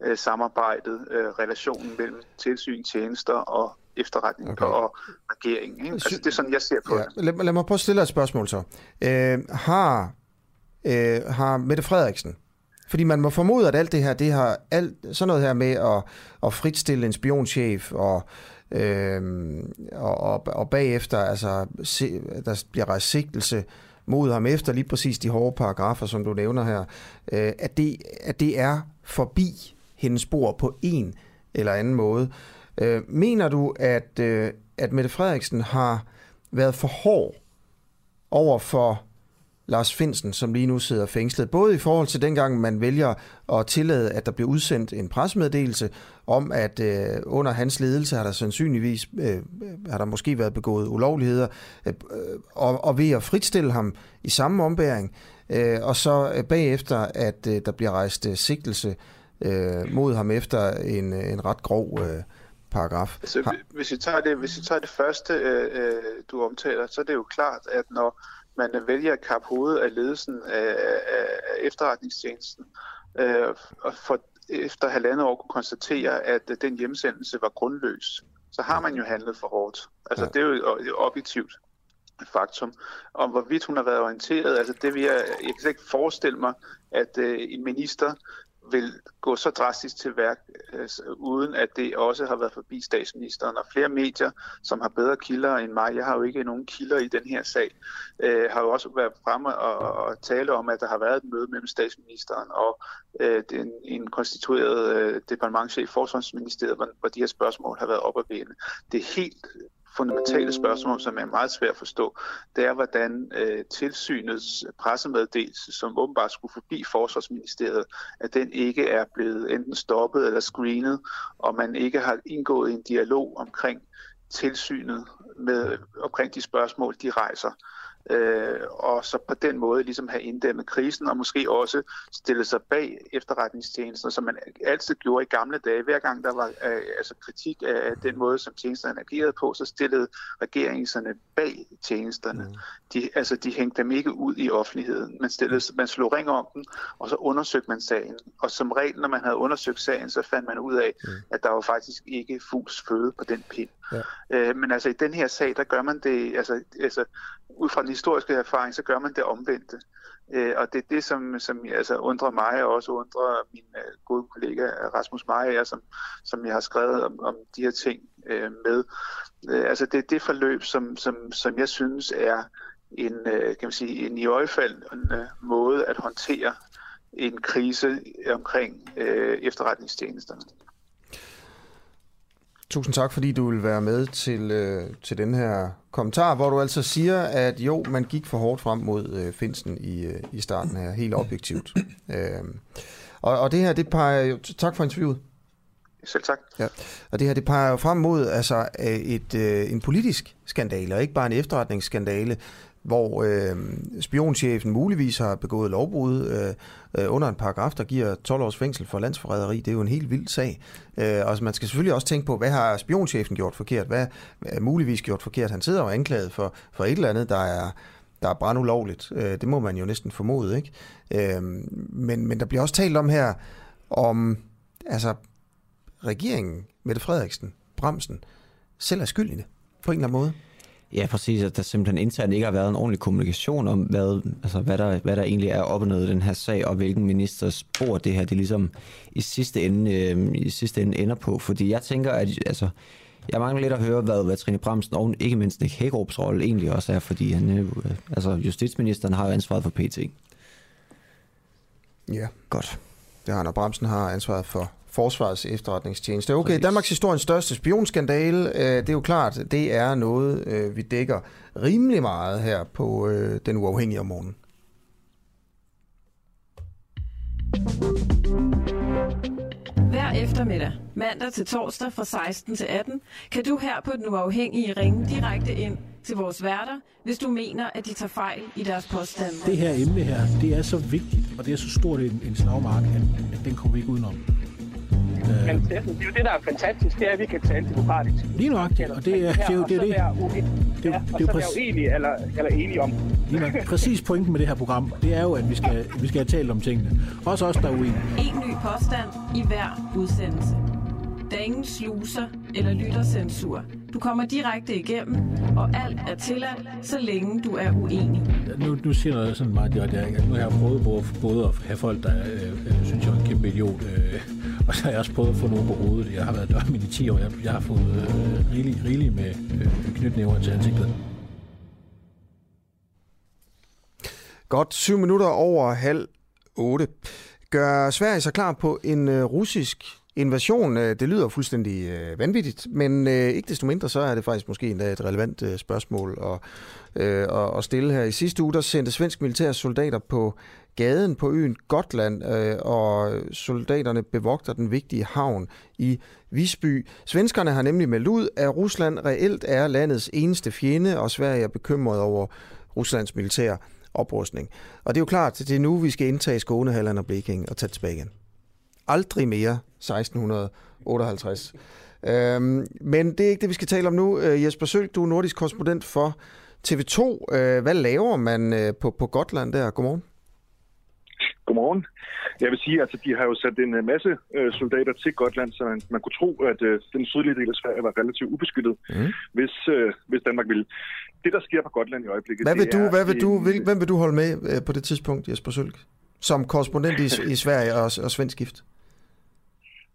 øh, samarbejdet, øh, relationen mellem tilsyn, tjenester og efterretning okay. og regeringen. Ikke? Altså, det er sådan, jeg ser på ja. det. Lad, lad mig prøve at stille et spørgsmål så. Øh, har, øh, har Mette Frederiksen, fordi man må formode, at alt det her, det har alt, sådan noget her med at, at fritstille en spionchef og, øh, og, og, og bagefter, altså, se, der bliver rejst sigtelse mod ham efter lige præcis de hårde paragrafer, som du nævner her, øh, at, det, at det er forbi hendes spor på en eller anden måde. Øh, mener du, at, øh, at Mette Frederiksen har været for hård over for Lars Finsen, som lige nu sidder fængslet, både i forhold til dengang, man vælger at tillade, at der bliver udsendt en presmeddelelse om, at øh, under hans ledelse har der sandsynligvis, øh, har der måske været begået ulovligheder, øh, og, og ved at fritstille ham i samme ombæring, øh, og så øh, bagefter, at øh, der bliver rejst øh, sigtelse øh, mod ham efter en, en ret grov øh, paragraf. Altså, hvis, vi tager det, hvis vi tager det første, øh, øh, du omtaler, så er det jo klart, at når man vælger at kappe hovedet af ledelsen af, af efterretningstjenesten, øh, og for efter halvandet år kunne konstatere, at den hjemsendelse var grundløs, så har man jo handlet for hårdt. Altså, ja. det er jo et objektivt faktum. Om hvorvidt hun har været orienteret, altså det vil jeg, jeg kan ikke forestille mig, at øh, en minister vil gå så drastisk til værk, øh, uden at det også har været forbi statsministeren. Og flere medier, som har bedre kilder end mig, jeg har jo ikke nogen kilder i den her sag, øh, har jo også været fremme og, og tale om, at der har været et møde mellem statsministeren og øh, den, en konstitueret øh, departementchef i Forsvarsministeriet, hvor, hvor de her spørgsmål har været op at vende. Det er helt fundamentale spørgsmål, som er meget svært at forstå, det er, hvordan øh, tilsynets pressemeddelelse, som åbenbart skulle forbi Forsvarsministeriet, at den ikke er blevet enten stoppet eller screenet, og man ikke har indgået en dialog omkring tilsynet med omkring de spørgsmål, de rejser øh, og så på den måde ligesom have inddæmmet krisen, og måske også stille sig bag efterretningstjenesten, som man altid gjorde i gamle dage. Hver gang der var øh, altså kritik af den måde, som tjenesterne agerede på, så stillede regeringen bag tjenesterne. Mm. De, altså, de hængte dem ikke ud i offentligheden. Man, stillede, man slog ring om dem, og så undersøgte man sagen. Og som regel, når man havde undersøgt sagen, så fandt man ud af, mm. at der var faktisk ikke fugls føde på den pind. Ja. Øh, men altså i den her sag, der gør man det, altså, altså ud fra den historiske erfaring, så gør man det omvendte. Øh, og det er det, som, som altså, undrer mig, og også undrer min øh, gode kollega Rasmus Meyer, som, som jeg har skrevet om, om de her ting øh, med. Øh, altså det er det forløb, som, som, som jeg synes er en, øh, kan man sige, en i øjefaldende måde at håndtere en krise omkring øh, efterretningstjenesterne. Tusind tak, fordi du vil være med til, øh, til den her kommentar, hvor du altså siger, at jo, man gik for hårdt frem mod øh, Finsen i, øh, i starten her, helt objektivt. øh, og, og det her, det peger jo... Tak for interviewet. Selv tak. Ja. Og det her, det peger jo frem mod altså, et, øh, en politisk skandale, og ikke bare en efterretningsskandale, hvor øh, spionchefen muligvis har begået lovbrud øh, øh, under en paragraf, der giver 12 års fængsel for landsforræderi. Det er jo en helt vild sag. Øh, og man skal selvfølgelig også tænke på, hvad har spionchefen gjort forkert? Hvad er muligvis gjort forkert? Han sidder jo anklaget for, for et eller andet, der er, der er brandulovligt. Øh, det må man jo næsten formode, ikke? Øh, men, men der bliver også talt om her, om altså, regeringen, Mette Frederiksen, Bremsen, selv er skyld i det, på en eller anden måde. Ja, præcis. At der simpelthen internt ikke har været en ordentlig kommunikation om, hvad, altså, hvad, der, hvad der egentlig er op og ned i den her sag, og hvilken minister spor det her, det ligesom i sidste ende, øh, i sidste ende ender på. Fordi jeg tænker, at altså, jeg mangler lidt at høre, hvad, hvad Trine Bremsen og ikke mindst Nick Hækkerups rolle egentlig også er, fordi han, øh, altså, justitsministeren har jo ansvaret for PT. Ja. Godt. Det har han, og Bremsen har ansvaret for Forsvarets efterretningstjeneste. Okay, Danmarks historiens største spionskandale, øh, det er jo klart, det er noget, øh, vi dækker rimelig meget her på øh, Den Uafhængige om morgenen. Hver eftermiddag, mandag til torsdag fra 16 til 18, kan du her på Den Uafhængige ringe direkte ind til vores værter, hvis du mener, at de tager fejl i deres påstande. Det her emne her, det er så vigtigt, og det er så stort en, en slagmark, at, at den kommer vi ikke udenom. Øh. Men det, er jo det, der er fantastisk, det er, at vi kan tale demokratisk. Lige nok, og det er, det er jo det. Er det. Det, ja, det, det er præcis, uenige eller, eller enige om. Lige nok. Præcis pointen med det her program, det er jo, at vi skal, vi skal have talt om tingene. Også os, der er uenige. En ny påstand i hver udsendelse. Der er ingen sluser eller lyttercensur. Du kommer direkte igennem, og alt er tilladt, så længe du er uenig. Nu, nu siger jeg sådan meget direkte, nu har jeg prøvet både at have folk, der øh, øh, synes, jeg er en kæmpe idiot, øh, og så har jeg også prøvet at få nogen på hovedet. Jeg har været dørmænd i 10 år. Jeg, jeg har fået øh, rigeligt rigelig med øh, knytnæver til ansigtet. Godt syv minutter over halv otte. Gør Sverige sig klar på en øh, russisk invasion? Øh, det lyder fuldstændig øh, vanvittigt, men øh, ikke desto mindre så er det faktisk måske endda et relevant øh, spørgsmål at, øh, at stille her. I sidste uge der sendte svensk militære soldater på gaden på øen Gotland, øh, og soldaterne bevogter den vigtige havn i Visby. Svenskerne har nemlig meldt ud, at Rusland reelt er landets eneste fjende, og Sverige er bekymret over Ruslands militære oprustning. Og det er jo klart, at det er nu, vi skal indtage Skånehalland og Blekinge og tage tilbage igen. Aldrig mere 1658. Øhm, men det er ikke det, vi skal tale om nu. Øh, Jesper Sølg, du er nordisk korrespondent for TV2. Øh, hvad laver man øh, på, på Gotland der? Godmorgen. Godmorgen. Jeg vil sige, at altså, de har jo sat en øh, masse øh, soldater til Gotland, så man, man kunne tro, at øh, den sydlige del af Sverige var relativt ubeskyttet, mm. hvis, øh, hvis Danmark ville. Det, der sker på Gotland i øjeblikket... Hvad vil du, hvad vil du, vil, hvem vil du holde med øh, på det tidspunkt, Jesper Sølk? Som korrespondent i, i Sverige og, og svensk gift?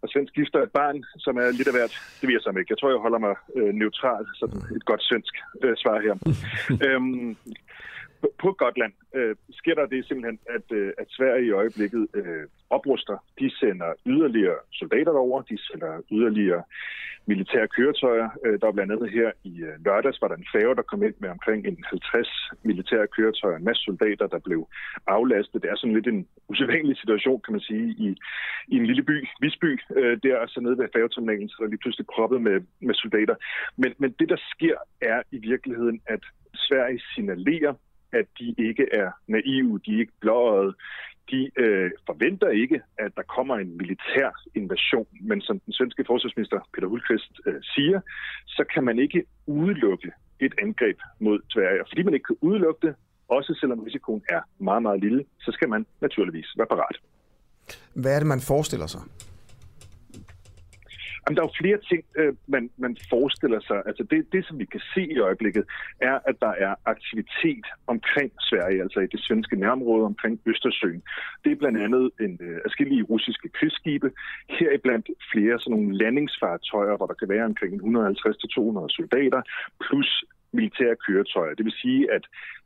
Og svensk gifter et barn, som er lidt af hvert. Det vil jeg så ikke. Jeg tror, jeg holder mig øh, neutral, sådan et godt svensk øh, svar her. øhm, på Gotland øh, sker der det simpelthen, at, øh, at Sverige i øjeblikket øh, opruster. De sender yderligere soldater over, de sender yderligere militære køretøjer. Øh, der er blandt andet her i øh, lørdags, var der en færge, der kom ind med omkring en 50 militære køretøjer, en masse soldater, der blev aflastet. Det er sådan lidt en usædvanlig situation, kan man sige, i, i en lille by, Visby, øh, der så nede ved færgeterminalen, så der lige pludselig proppet med, med soldater. Men, men det, der sker, er i virkeligheden, at Sverige signalerer at de ikke er naive, de er ikke blåøjet. De øh, forventer ikke, at der kommer en militær invasion, men som den svenske forsvarsminister Peter Hulqvist øh, siger, så kan man ikke udelukke et angreb mod Sverige. Og fordi man ikke kan udelukke det, også selvom risikoen er meget, meget lille, så skal man naturligvis være parat. Hvad er det, man forestiller sig? Jamen, der er jo flere ting, øh, man, man forestiller sig. Altså det, det, som vi kan se i øjeblikket, er, at der er aktivitet omkring Sverige, altså i det svenske nærområde omkring Østersøen. Det er blandt andet en øh, afskillige russiske krigsskibe, heriblandt flere sådan nogle landingsfartøjer, hvor der kan være omkring 150-200 soldater, plus militære køretøjer. Det vil sige, at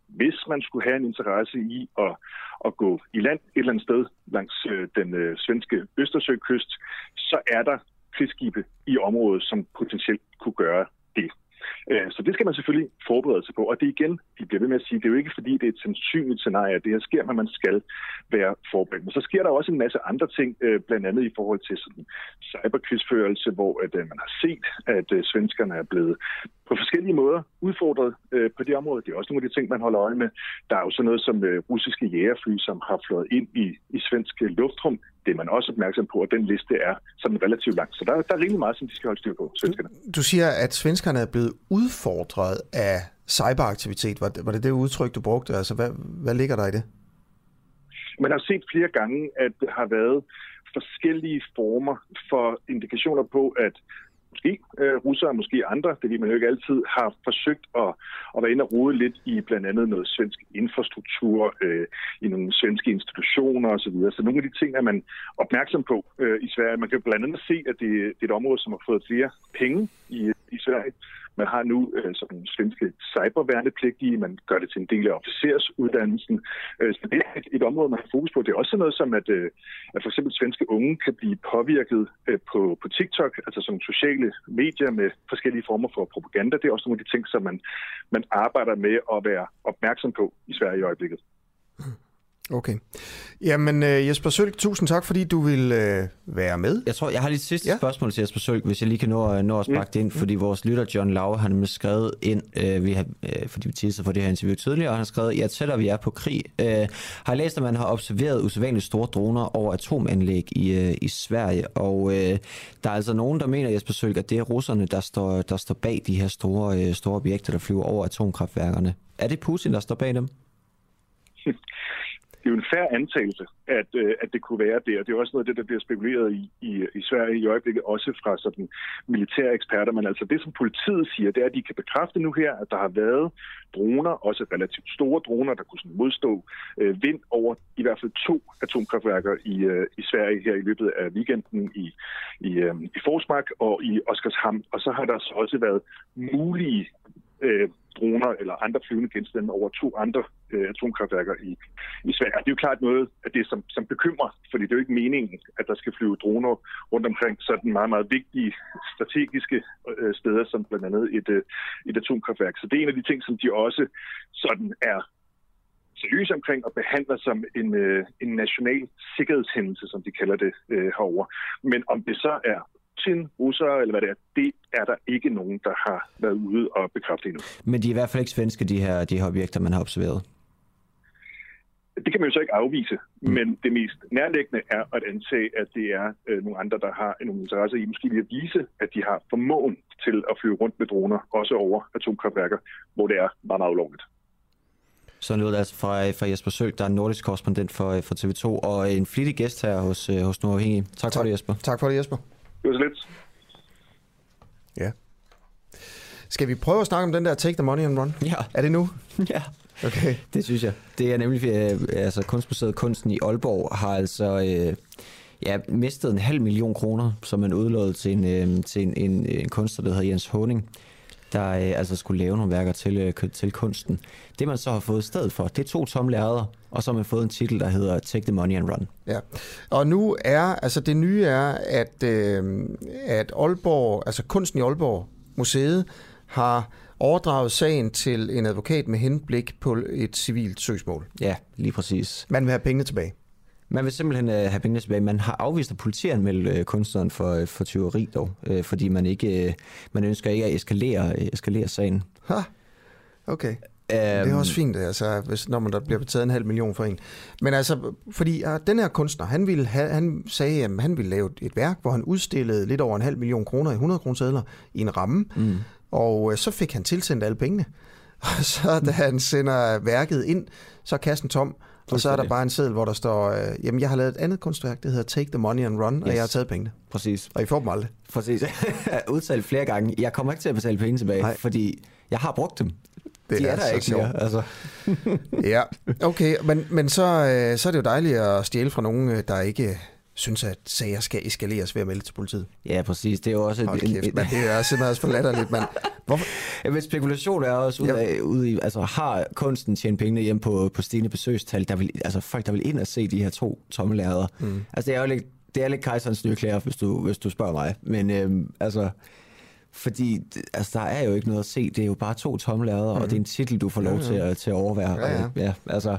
hvis man skulle have en interesse i at, at gå i land et eller andet sted langs øh, den øh, svenske Østersøkyst, så er der krigsskibe i området, som potentielt kunne gøre det. Øh, så det skal man selvfølgelig forberede sig på. Og det igen, de bliver ved med at sige, det er jo ikke fordi, det er et sandsynligt scenarie, at det her sker, men man skal være forberedt. Men så sker der også en masse andre ting, øh, blandt andet i forhold til sådan cyberkrigsførelse, hvor at, øh, man har set, at svenskerne er blevet på forskellige måder udfordret øh, på det område. Det er også nogle af de ting, man holder øje med. Der er jo sådan noget som øh, russiske jægerfly, som har flået ind i, i svensk luftrum. Det er man også opmærksom på, og den liste er sådan relativt lang. Så der, der er rimelig meget, som de skal holde styr på, svenskerne. Du siger, at svenskerne er blevet udfordret af cyberaktivitet. Var det var det, det udtryk, du brugte? Altså, hvad, hvad ligger der i det? Man har set flere gange, at der har været forskellige former for indikationer på, at måske øh, russere, måske andre, det vil man jo ikke altid, har forsøgt at, at være inde og rode lidt i blandt andet noget svensk infrastruktur, øh, i nogle svenske institutioner osv. Så nogle af de ting er man opmærksom på øh, i Sverige. Man kan blandt andet se, at det, det er et område, som har fået flere penge i, i Sverige. Man har nu øh, sådan svenske cyberværnepligtige, man gør det til en del af officersuddannelsen. Øh, så det er et, et område, man har fokus på. Det er også noget som, at, øh, at for eksempel svenske unge kan blive påvirket øh, på, på TikTok, altså som sociale medier med forskellige former for propaganda. Det er også nogle af de ting, som man, man arbejder med at være opmærksom på i Sverige i øjeblikket. Okay. Jamen øh, Jesper Sølk, tusind tak, fordi du vil øh, være med. Jeg tror, jeg har lige et sidste ja. spørgsmål til Jesper Sølk, hvis jeg lige kan nå, nå at sparke det ind, fordi vores lytter John Lau, han har skrevet ind, øh, vi har, øh, fordi vi tissede for det her interview tidligere, og han har skrevet, ja, tættere vi er på krig, øh, har læst, at man har observeret usædvanligt store droner over atomanlæg i, øh, i Sverige, og øh, der er altså nogen, der mener, Jesper Sølk, at det er russerne, der står, der står bag de her store, øh, store objekter, der flyver over atomkraftværkerne. Er det Putin, der står bag dem? det er jo en færre antagelse, at, øh, at det kunne være det, og det er også noget af det, der bliver spekuleret i, i, i Sverige i øjeblikket, også fra sådan militære eksperter. Men altså det, som politiet siger, det er, at de kan bekræfte nu her, at der har været droner, også relativt store droner, der kunne sådan modstå øh, vind over i hvert fald to atomkraftværker i, øh, i Sverige her i løbet af weekenden i, i, øh, i Forsmark og i Oskarshamn. Og så har der så også været mulige øh, droner eller andre flyvende genstande over to andre øh, atomkraftværker i, i Sverige. Det er jo klart noget af det, som, som bekymrer, fordi det er jo ikke meningen, at der skal flyve droner rundt omkring sådan meget, meget vigtige strategiske øh, steder, som blandt andet et, øh, et atomkraftværk. Så det er en af de ting, som de også sådan er seriøse omkring og behandler som en, øh, en national sikkerhedshændelse, som de kalder det øh, herover. Men om det så er Putin, russere eller hvad det er, det er der ikke nogen, der har været ude og bekræfte endnu. Men de er i hvert fald ikke svenske, de her, de her objekter, man har observeret. Det kan man jo så ikke afvise, mm. men det mest nærliggende er at antage, at det er øh, nogle andre, der har nogle interesse i måske lige at vise, at de har formåen til at flyve rundt med droner, også over atomkraftværker, hvor det er meget, meget ulovligt. Så lød det altså fra, fra Jesper Sølk, der er nordisk korrespondent for, for TV2, og en flittig gæst her hos, hos Nordafhængig. Tak, tak for det, Jesper. Tak for det, Jesper. Det var så lidt. Ja. Skal vi prøve at snakke om den der Take the Money and Run? Ja. Er det nu? Ja. Okay. Det synes jeg. Det er nemlig, øh, altså kunstmuseet Kunsten i Aalborg har altså øh, ja, mistet en halv million kroner, som man udlåede til en, øh, til en, en, en kunstner, der hedder Jens Honing, der øh, altså skulle lave nogle værker til, øh, til kunsten. Det man så har fået i stedet for, det er to tomme lærreder, og så har man fået en titel, der hedder Take the Money and Run. Ja, og nu er, altså det nye er, at, øh, at Aalborg, altså kunsten i Aalborg Museet, har overdraget sagen til en advokat med henblik på et civilt søgsmål. Ja, lige præcis. Man vil have pengene tilbage. Man vil simpelthen uh, have pengene tilbage. Man har afvist at politianmelde uh, kunstneren for, uh, for tyveri dog, uh, fordi man ikke uh, man ønsker ikke at eskalere, uh, eskalere sagen. Ha. Okay. det er også fint, altså, hvis, når man der bliver betalt en halv million for en. Men altså, fordi uh, den her kunstner, han, ville have, han sagde, at han ville lave et værk, hvor han udstillede lidt over en halv million kroner i 100 kroner i en ramme, mm. og uh, så fik han tilsendt alle pengene. Og så da han sender værket ind, så er kassen tom, og så er der bare en seddel, hvor der står, øh, jamen jeg har lavet et andet kunstværk, det hedder Take the Money and Run, yes. og jeg har taget pengene. Præcis. Og I får dem aldrig. Præcis. Udtalt flere gange, jeg kommer ikke til at betale penge tilbage, Nej. fordi jeg har brugt dem. Det De er, er der ikke mere. Altså. ja, okay, men, men så, øh, så er det jo dejligt at stjæle fra nogen, øh, der ikke synes, at sager skal eskaleres ved at melde til politiet. Ja, præcis. Det er jo også... Hold kæft, en, man, det er simpelthen også for latterligt, mand. Hvorfor? Ja, men spekulation er også ude, af, ude i... Altså, har kunsten tjent pengene hjem på, på stigende besøgstal? Der vil, altså, folk, der vil ind og se de her to tomme lærere. Mm. Altså, det er jo lidt, det er lidt kejserens nye klæder, hvis du, hvis du spørger mig. Men øhm, altså... Fordi altså, der er jo ikke noget at se. Det er jo bare to tomme lærere, mm. og det er en titel, du får lov ja, ja. til, at, til at overvære. Ja, ja. Og, ja altså...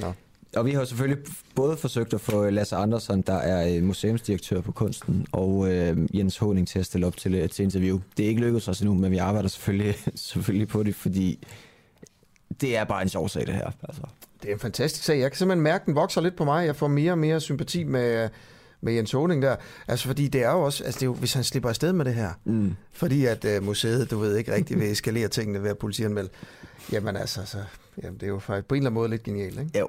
Nå. Og vi har selvfølgelig både forsøgt at få Lasse Andersson, der er øh, museumsdirektør på kunsten, og øh, Jens Honing til at stille op til, øh, til interview. Det er ikke lykkedes os endnu, men vi arbejder selvfølgelig, selvfølgelig på det, fordi det er bare en sjov sag, det her. Altså. Det er en fantastisk sag. Jeg kan simpelthen mærke, at den vokser lidt på mig. Jeg får mere og mere sympati med, med Jens Honing der. Altså, fordi det er jo også, altså det er jo, hvis han slipper afsted med det her, mm. fordi at uh, museet, du ved, ikke rigtig vil eskalere tingene ved at politianmelde, jamen altså, så, jamen, det er jo faktisk på en eller anden måde lidt genialt, ikke? Jo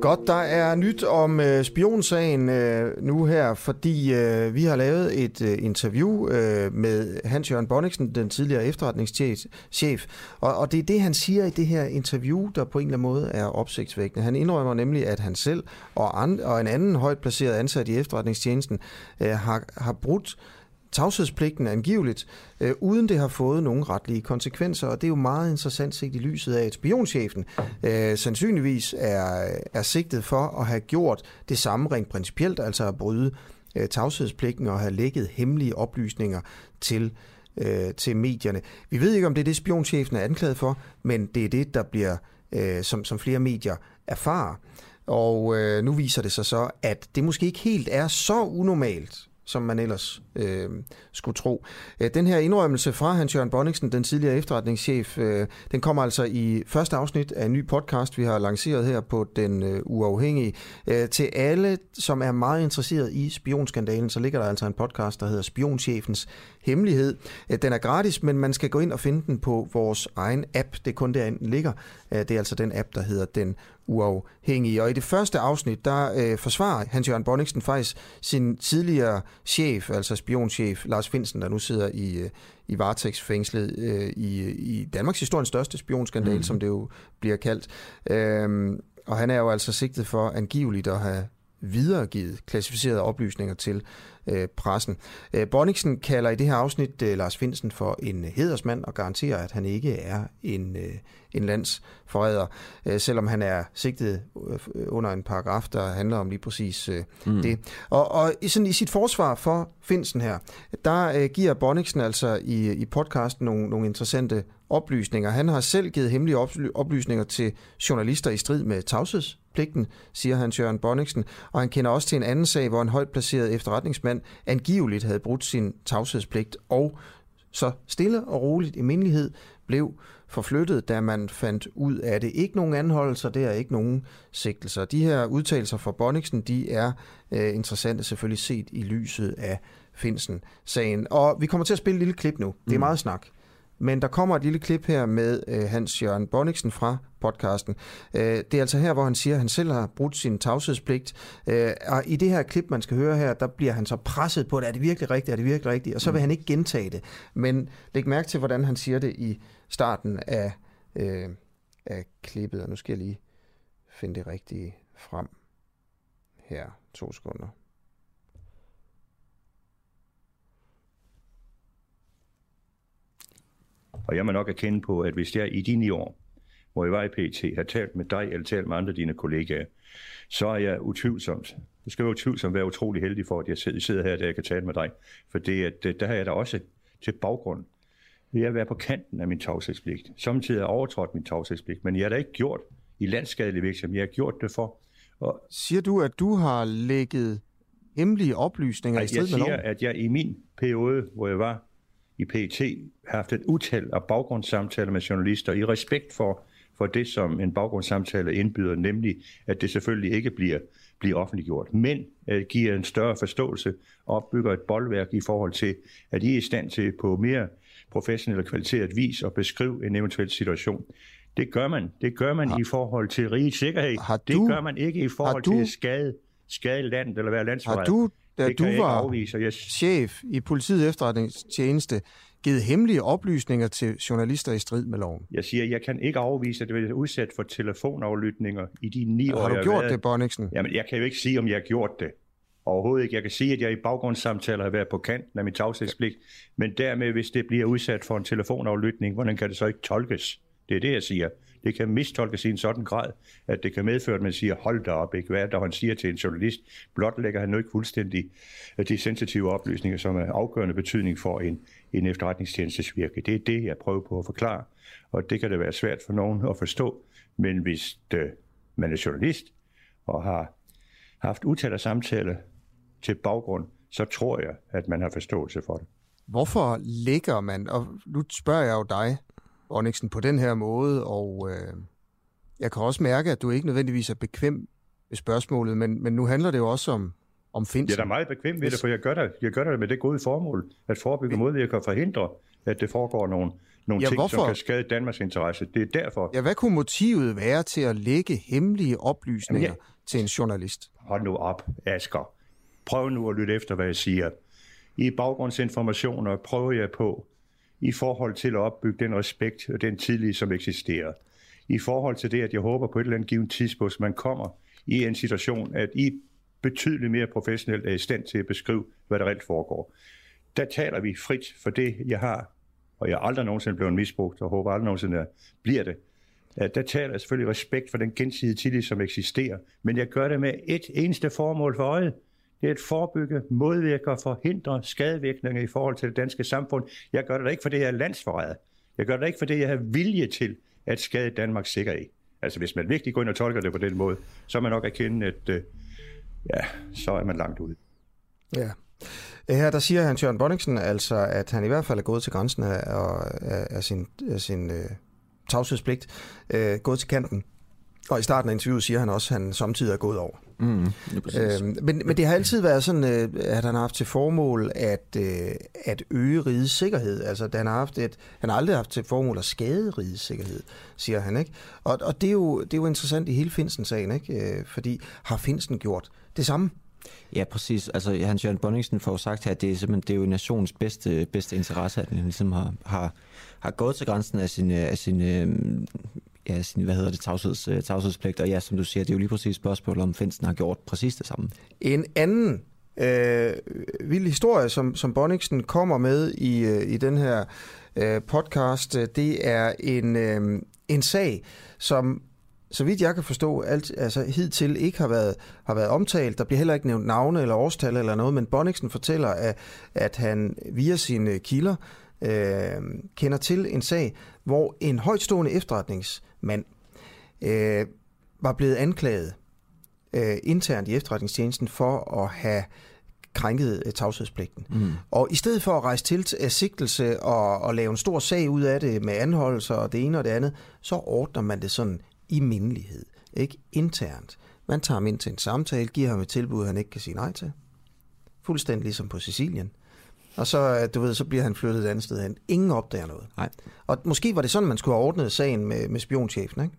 Godt, der er nyt om øh, spionsagen øh, nu her, fordi øh, vi har lavet et øh, interview øh, med Hans-Jørgen Bonniksen, den tidligere efterretningschef, og, og det er det, han siger i det her interview, der på en eller anden måde er opsigtsvækkende. Han indrømmer nemlig, at han selv og, and, og en anden højt placeret ansat i efterretningstjenesten øh, har, har brudt tavshedspligten angiveligt, øh, uden det har fået nogen retlige konsekvenser. Og det er jo meget interessant set i lyset af, at spionchefen øh, sandsynligvis er, er sigtet for at have gjort det samme rent principielt, altså at bryde øh, tavshedspligten og have lægget hemmelige oplysninger til øh, til medierne. Vi ved ikke, om det er det, spionchefen er anklaget for, men det er det, der bliver, øh, som, som flere medier erfarer. Og øh, nu viser det sig så, at det måske ikke helt er så unormalt, som man ellers øh, skulle tro. Øh, den her indrømmelse fra Hans-Jørgen Bonningsen, den tidligere efterretningschef, øh, den kommer altså i første afsnit af en ny podcast, vi har lanceret her på Den øh, Uafhængige. Øh, til alle, som er meget interesseret i spionskandalen, så ligger der altså en podcast, der hedder Spionchefens Hemmelighed. Øh, den er gratis, men man skal gå ind og finde den på vores egen app. Det er kun derinde, den ligger. Øh, det er altså den app, der hedder Den Uafhængige. Og i det første afsnit, der øh, forsvarer Hans-Jørgen Bonniksen faktisk sin tidligere chef, altså spionchef Lars Finsen, der nu sidder i, øh, i varetægtsfængslet øh, i, i Danmarks historiens største spionskandal, mm. som det jo bliver kaldt. Øhm, og han er jo altså sigtet for angiveligt at have videregivet klassificerede oplysninger til øh, pressen. Øh, Bonniksen kalder i det her afsnit øh, Lars Finsen for en hedersmand og garanterer, at han ikke er en, øh, en landsforræder, øh, selvom han er sigtet øh, under en paragraf, der handler om lige præcis øh, mm. det. Og, og sådan i sit forsvar for Finsen her, der øh, giver Bonniksen altså i, i podcasten nogle, nogle interessante oplysninger. Han har selv givet hemmelige oplysninger til journalister i strid med tavshedspligten, siger Hans Jørgen Bonniksen, og han kender også til en anden sag, hvor en højt placeret efterretningsmand angiveligt havde brudt sin tavshedspligt, og så stille og roligt i mindelighed blev forflyttet, da man fandt ud af det. Ikke nogen anholdelser, det er ikke nogen sigtelser. De her udtalelser fra Bonniksen, de er øh, interessante selvfølgelig set i lyset af Finsen-sagen. Og vi kommer til at spille et lille klip nu. Det er mm. meget snak. Men der kommer et lille klip her med øh, Hans Jørgen Bonniksen fra podcasten. Øh, det er altså her, hvor han siger, at han selv har brudt sin tavshedspligt. Øh, og i det her klip, man skal høre her, der bliver han så presset på, at er det virkelig rigtigt, er det virkelig rigtigt? Og så vil mm. han ikke gentage det. Men læg mærke til, hvordan han siger det i starten af, øh, af klippet. Og nu skal jeg lige finde det rigtige frem her. To sekunder. Og jeg må nok erkende på, at hvis jeg i de ni år, jeg var i PT, har talt med dig eller talt med andre af dine kollegaer, så er jeg utvivlsomt Du skal jo tvivlsomt være utrolig heldig for, at jeg sidder her, der jeg kan tale med dig. For det, at, der har jeg da også til baggrund ved at være på kanten af min tavshedspligt. Samtidig har jeg overtrådt min tavshedspligt, men jeg har da ikke gjort i landskadelig virksomhed. Jeg har gjort det for... Og, Siger du, at du har lægget hemmelige oplysninger i jeg strid med siger, loven? at jeg i min periode, hvor jeg var i PET, har haft et utal af baggrundssamtaler med journalister i respekt for, for det, som en baggrundssamtale indbyder, nemlig at det selvfølgelig ikke bliver, bliver offentliggjort, men at giver en større forståelse og opbygger et boldværk i forhold til, at I er i stand til på mere professionel og kvaliteteret vis at beskrive en eventuel situation. Det gør man. Det gør man har, i forhold til rigets sikkerhed. Har det du- gør man ikke i forhold du- til at skade, skade landet eller være landsforræder. Har du, da det du var afvise. Jeg, chef i politiets efterretningstjeneste, givet hemmelige oplysninger til journalister i strid med loven? Jeg siger, jeg kan ikke afvise, at det er udsat for telefonaflytninger i de ni år, Har du gjort været. det, Bonniksen? Jamen, jeg kan jo ikke sige, om jeg har gjort det. Overhovedet ikke. Jeg kan sige, at jeg i baggrundssamtaler har været på kanten af min tavshedspligt, men dermed, hvis det bliver udsat for en telefonaflytning, hvordan kan det så ikke tolkes? Det er det, jeg siger. Det kan mistolkes i en sådan grad, at det kan medføre, at man siger, hold da op, ikke? Hvad er det, han siger til en journalist? Blot lægger han nu ikke fuldstændig øh, de sensitive oplysninger, som er afgørende betydning for en, en efterretningstjenestes virke. Det er det, jeg prøver på at forklare, og det kan det være svært for nogen at forstå, men hvis det, man er journalist og har haft utal af samtaler til baggrund, så tror jeg, at man har forståelse for det. Hvorfor ligger man, og nu spørger jeg jo dig, Onyxen, på den her måde, og øh, jeg kan også mærke, at du ikke nødvendigvis er bekvem med spørgsmålet, men, men nu handler det jo også om, om Finsen. Jeg er da meget bekvem ved det, for jeg gør det, jeg gør det med det gode formål, at forebygge modvirke og forhindre, at det foregår nogle, nogle Ja, ting, hvorfor? som kan skade Danmarks interesse. Det er derfor, Ja, hvad kunne motivet være til at lægge hemmelige oplysninger Jamen, til en journalist? hold nu op, Asger. Prøv nu at lytte efter, hvad jeg siger. I baggrundsinformationer prøver jeg på, i forhold til at opbygge den respekt og den tillid, som eksisterer. I forhold til det, at jeg håber på et eller andet givet tidspunkt, man kommer i en situation, at I betydeligt mere professionelt er i stand til at beskrive, hvad der reelt foregår. Der taler vi frit for det, jeg har, og jeg er aldrig nogensinde blevet misbrugt, og håber aldrig nogensinde at bliver det. at Der taler jeg selvfølgelig respekt for den gensidige tillid, som eksisterer, men jeg gør det med et eneste formål for øjet. Det er at forebygge, modvirke og forhindre skadevirkninger i forhold til det danske samfund. Jeg gør det da ikke, fordi jeg er landsforræder. Jeg gør det da ikke, fordi jeg har vilje til at skade Danmarks sikkerhed. Altså hvis man virkelig går ind og tolker det på den måde, så er man nok erkende, at øh, ja, så er man langt ude. Ja. Her der siger Hans Jørgen Bonniksen altså, at han i hvert fald er gået til grænsen af, af, af sin, af sin øh, tavshedspligt, øh, gået til kanten. Og i starten af interviewet siger han også, at han samtidig er gået over. Mm, ja, Øhm, men, men det har altid været sådan, øh, at han har haft til formål at, øh, at øge rigets sikkerhed. Altså, at han har, haft et, han har aldrig haft til formål at skade rigets sikkerhed, siger han. ikke. Og, og det, er jo, det er jo interessant i hele Finsen-sagen, ikke? Øh, fordi har Finsen gjort det samme? Ja, præcis. Altså, Hans Jørgen Bonningsen får jo sagt her, at det er simpelthen det er jo nationens bedste, bedste interesse, at han ligesom har, har, har gået til grænsen af sin, af sin, øh, ja, sin hvad hedder det, tavsheds, øh, tavshedspligt. Og ja, som du siger, det er jo lige præcis spørgsmålet, om Finsen har gjort præcis det samme. En anden øh, vild historie, som, som Bonniksen kommer med i, øh, i den her øh, podcast, øh, det er en, øh, en sag, som så vidt jeg kan forstå, alt, altså hidtil ikke har været, har været omtalt. Der bliver heller ikke nævnt navne eller årstal eller noget, men Bonniksen fortæller, at, at han via sine kilder øh, kender til en sag, hvor en højtstående efterretningsmand øh, var blevet anklaget øh, internt i efterretningstjenesten for at have krænket øh, tavshedspligten. Mm. Og i stedet for at rejse til af sigtelse og, og lave en stor sag ud af det med anholdelser og det ene og det andet, så ordner man det sådan i mindelighed, ikke internt. Man tager ham ind til en samtale, giver ham et tilbud, han ikke kan sige nej til. Fuldstændig ligesom på Sicilien. Og så, øh, du ved, så bliver han flyttet et andet sted hen. Ingen opdager noget. Nej. Og måske var det sådan, man skulle have ordnet sagen med, med spionchefen, ikke?